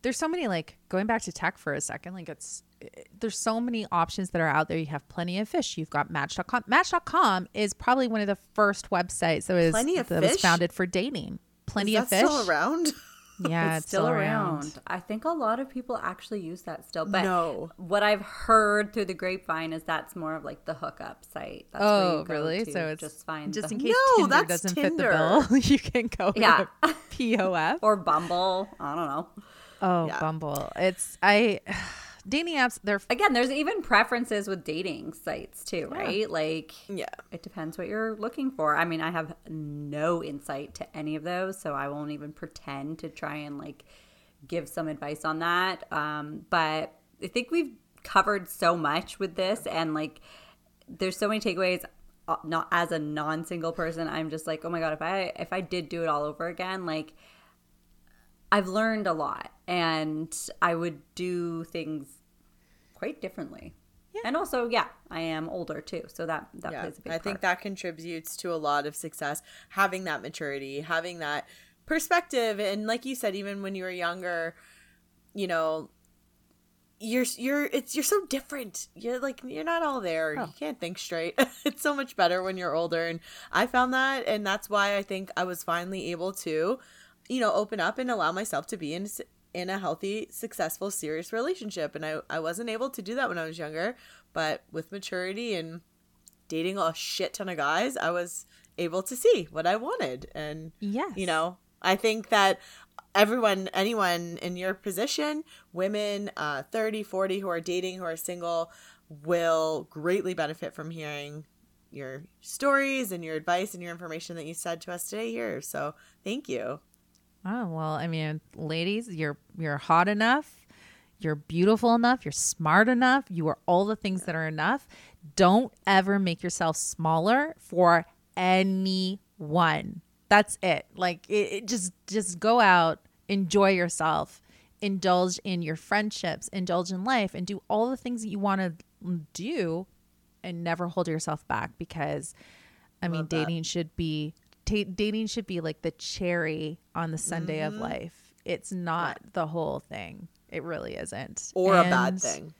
Speaker 1: there's so many like going back to tech for a second, like it's eh, there's so many options that are out there. You have plenty of fish. You've got match.com. Match.com is probably one of the first websites that was
Speaker 2: Plenty of
Speaker 1: that was founded for dating. Plenty
Speaker 2: Is
Speaker 1: of fish.
Speaker 2: still around?
Speaker 1: Yeah,
Speaker 3: it's still around. I think a lot of people actually use that still. But
Speaker 2: No.
Speaker 3: what I've heard through the grapevine is that's more of like the hookup site. That's
Speaker 1: Oh,
Speaker 3: you go
Speaker 1: really?
Speaker 3: to
Speaker 1: So it's
Speaker 3: just find
Speaker 1: just in case
Speaker 2: No,
Speaker 1: Tinder
Speaker 2: that's
Speaker 1: doesn't fit
Speaker 2: Tinder.
Speaker 1: the bill, you can go
Speaker 3: Yeah.
Speaker 1: to POF.
Speaker 3: or Bumble. I don't know.
Speaker 1: Oh,
Speaker 2: Yeah.
Speaker 1: Bumble. It's I dating apps. They're
Speaker 3: Again, there's even preferences with dating sites too, right? Like
Speaker 2: yeah.
Speaker 3: it depends what you're looking for. I mean, I have no insight to any of those, so I won't even pretend to try and like give some advice on that. Um, but I think we've covered so much with this, and like, there's so many takeaways. uh, Not as a non-single person, I'm just like, oh my god, if I if I did do it all over again, like, I've learned a lot, and I would do things quite differently. And also, yeah, I am older too, so that that
Speaker 2: Yeah.
Speaker 3: plays a big part.
Speaker 2: I
Speaker 3: part.
Speaker 2: think that contributes to a lot of success. Having that maturity, having that perspective. And like you said, even when you were younger, you know, you're you're it's you're so different. You're like you're not all there.
Speaker 1: Oh.
Speaker 2: You can't think straight. it's so much better when you're older and I found that and that's why I think I was finally able to, you know, open up and allow myself to be in in a healthy, successful, serious relationship. And I I wasn't able to do that when I was younger, but with maturity and dating a shit ton of guys, I was able to see what I wanted and
Speaker 1: yeah,
Speaker 2: you know, I think that everyone, anyone in your position, women, uh, 30, 40 who are dating, who are single, will greatly benefit from hearing your stories and your advice and your information that you said to us today here. So thank you.
Speaker 1: Oh well, I mean, ladies, you're you're hot enough, you're beautiful enough, you're smart enough, you are all the things that are enough. Don't ever make yourself smaller for anyone. That's it. Like it, it just just go out, enjoy yourself, indulge in your friendships, indulge in life, and do all the things that you want to do, and never hold yourself back because, I mean,
Speaker 2: that.
Speaker 1: dating should be ta dating should be like the cherry on the Sunday
Speaker 2: Mm-hmm.
Speaker 1: of life. It's not the whole thing. It really isn't.
Speaker 2: Or a bad thing.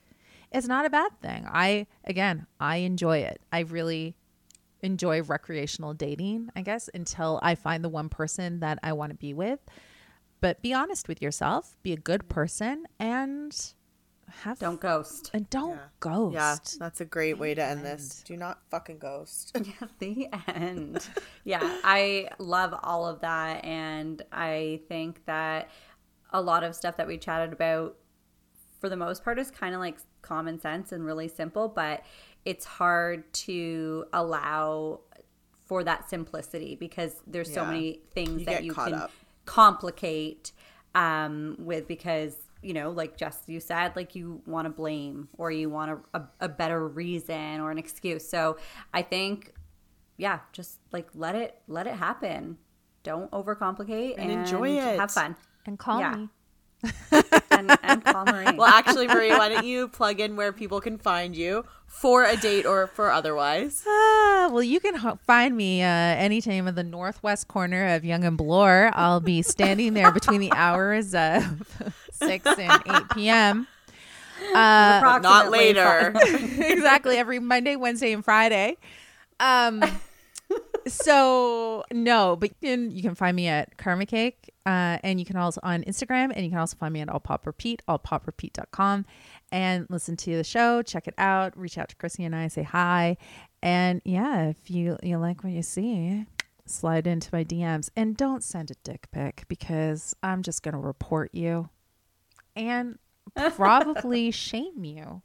Speaker 1: It's not a bad thing. I again, I enjoy it. I really enjoy recreational dating, I guess, until I find the one person that I want to be with. But be honest with yourself, be a good person and have
Speaker 3: Don't ghost.
Speaker 1: and don't
Speaker 2: Yeah.
Speaker 1: ghost.
Speaker 2: Yeah, that's a great way to end this. Do not fucking ghost.
Speaker 3: Yeah, the end. yeah, I love all of that. And I think that a lot of stuff that we chatted about, for the most part, is kind of like common sense and really simple, but it's hard to allow for that simplicity because there's so many things
Speaker 2: You
Speaker 3: that you can
Speaker 2: up.
Speaker 3: complicate um, with because you know like just you said like you want to blame or you want a, a, a better reason or an excuse so i think yeah just like let it let it happen don't overcomplicate
Speaker 2: And
Speaker 3: and,
Speaker 2: enjoy it.
Speaker 3: have fun
Speaker 1: And call
Speaker 3: Yeah.
Speaker 1: me.
Speaker 3: and, and call Marie.
Speaker 2: well, actually, Marie, why don't you plug in where people can find you for a date or for otherwise?
Speaker 1: Ah, well, you can ho- find me uh, anytime in the northwest corner of Yonge and Bloor. I'll be standing there between the hours of 6 and 8 p.m. Uh,
Speaker 2: Not later.
Speaker 1: exactly every Monday, Wednesday, and Friday. Um, so no, but you can, you can find me at Karma Cake, uh, and you can also on Instagram, and you can also find me at All Pop Repeat, allpoprepeat.com, and listen to the show, check it out, reach out to Chrissy and I, say hi, and yeah, if you you like what you see, slide into my DMs, and don't send a dick pic because I'm just gonna report you, and probably shame you.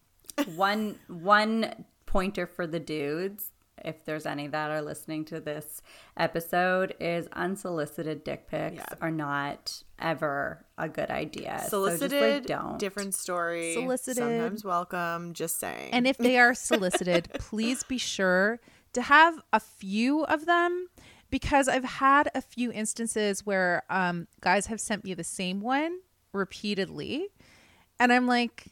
Speaker 3: one one pointer for the dudes if there's any that are listening to this episode is unsolicited dick pics
Speaker 2: Yeah.
Speaker 3: are not ever a good idea
Speaker 2: Solicited,
Speaker 3: so just, like, don't
Speaker 2: different story.
Speaker 1: Solicited.
Speaker 2: sometimes welcome. Just saying.
Speaker 1: And if they are solicited, please be sure to have a few of them because I've had a few instances where um, guys have sent me the same one repeatedly. And I'm like,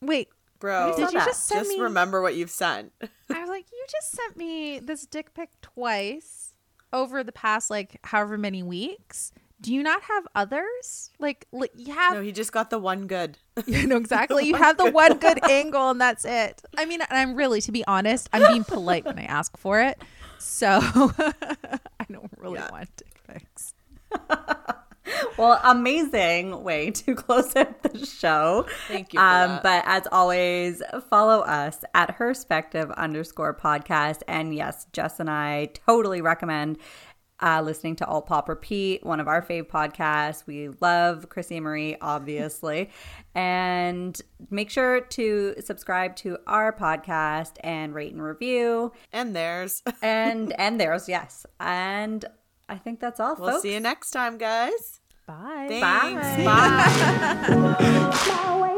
Speaker 1: wait,
Speaker 2: bro,
Speaker 3: Did you
Speaker 1: just send
Speaker 2: just
Speaker 1: me-
Speaker 2: remember what you've sent.
Speaker 1: I was like, you just sent me this dick pic twice over the past like however many weeks. Do you not have others? Like, like you have
Speaker 2: No, he just got the one good.
Speaker 1: You know exactly. You have the one good angle, and that's it. I mean, and I'm really, to be honest, I'm being polite when I ask for it. So I don't really
Speaker 2: Yeah.
Speaker 1: want dick pics.
Speaker 3: well amazing way to close out the show
Speaker 2: Thank you
Speaker 3: um but as always follow us at Herspective underscore podcast and yes jess and i totally recommend uh, listening to Alt Pop Repeat, one of our fave podcasts. We love Chrissy Marie, obviously. and make sure to subscribe to our podcast and rate and review.
Speaker 2: And theirs.
Speaker 3: And and theirs, yes. And I think that's all,
Speaker 2: We'll
Speaker 3: folks.
Speaker 2: see you next time, guys.
Speaker 1: Bye.
Speaker 2: Thanks. Bye.
Speaker 3: Bye.
Speaker 2: Bye.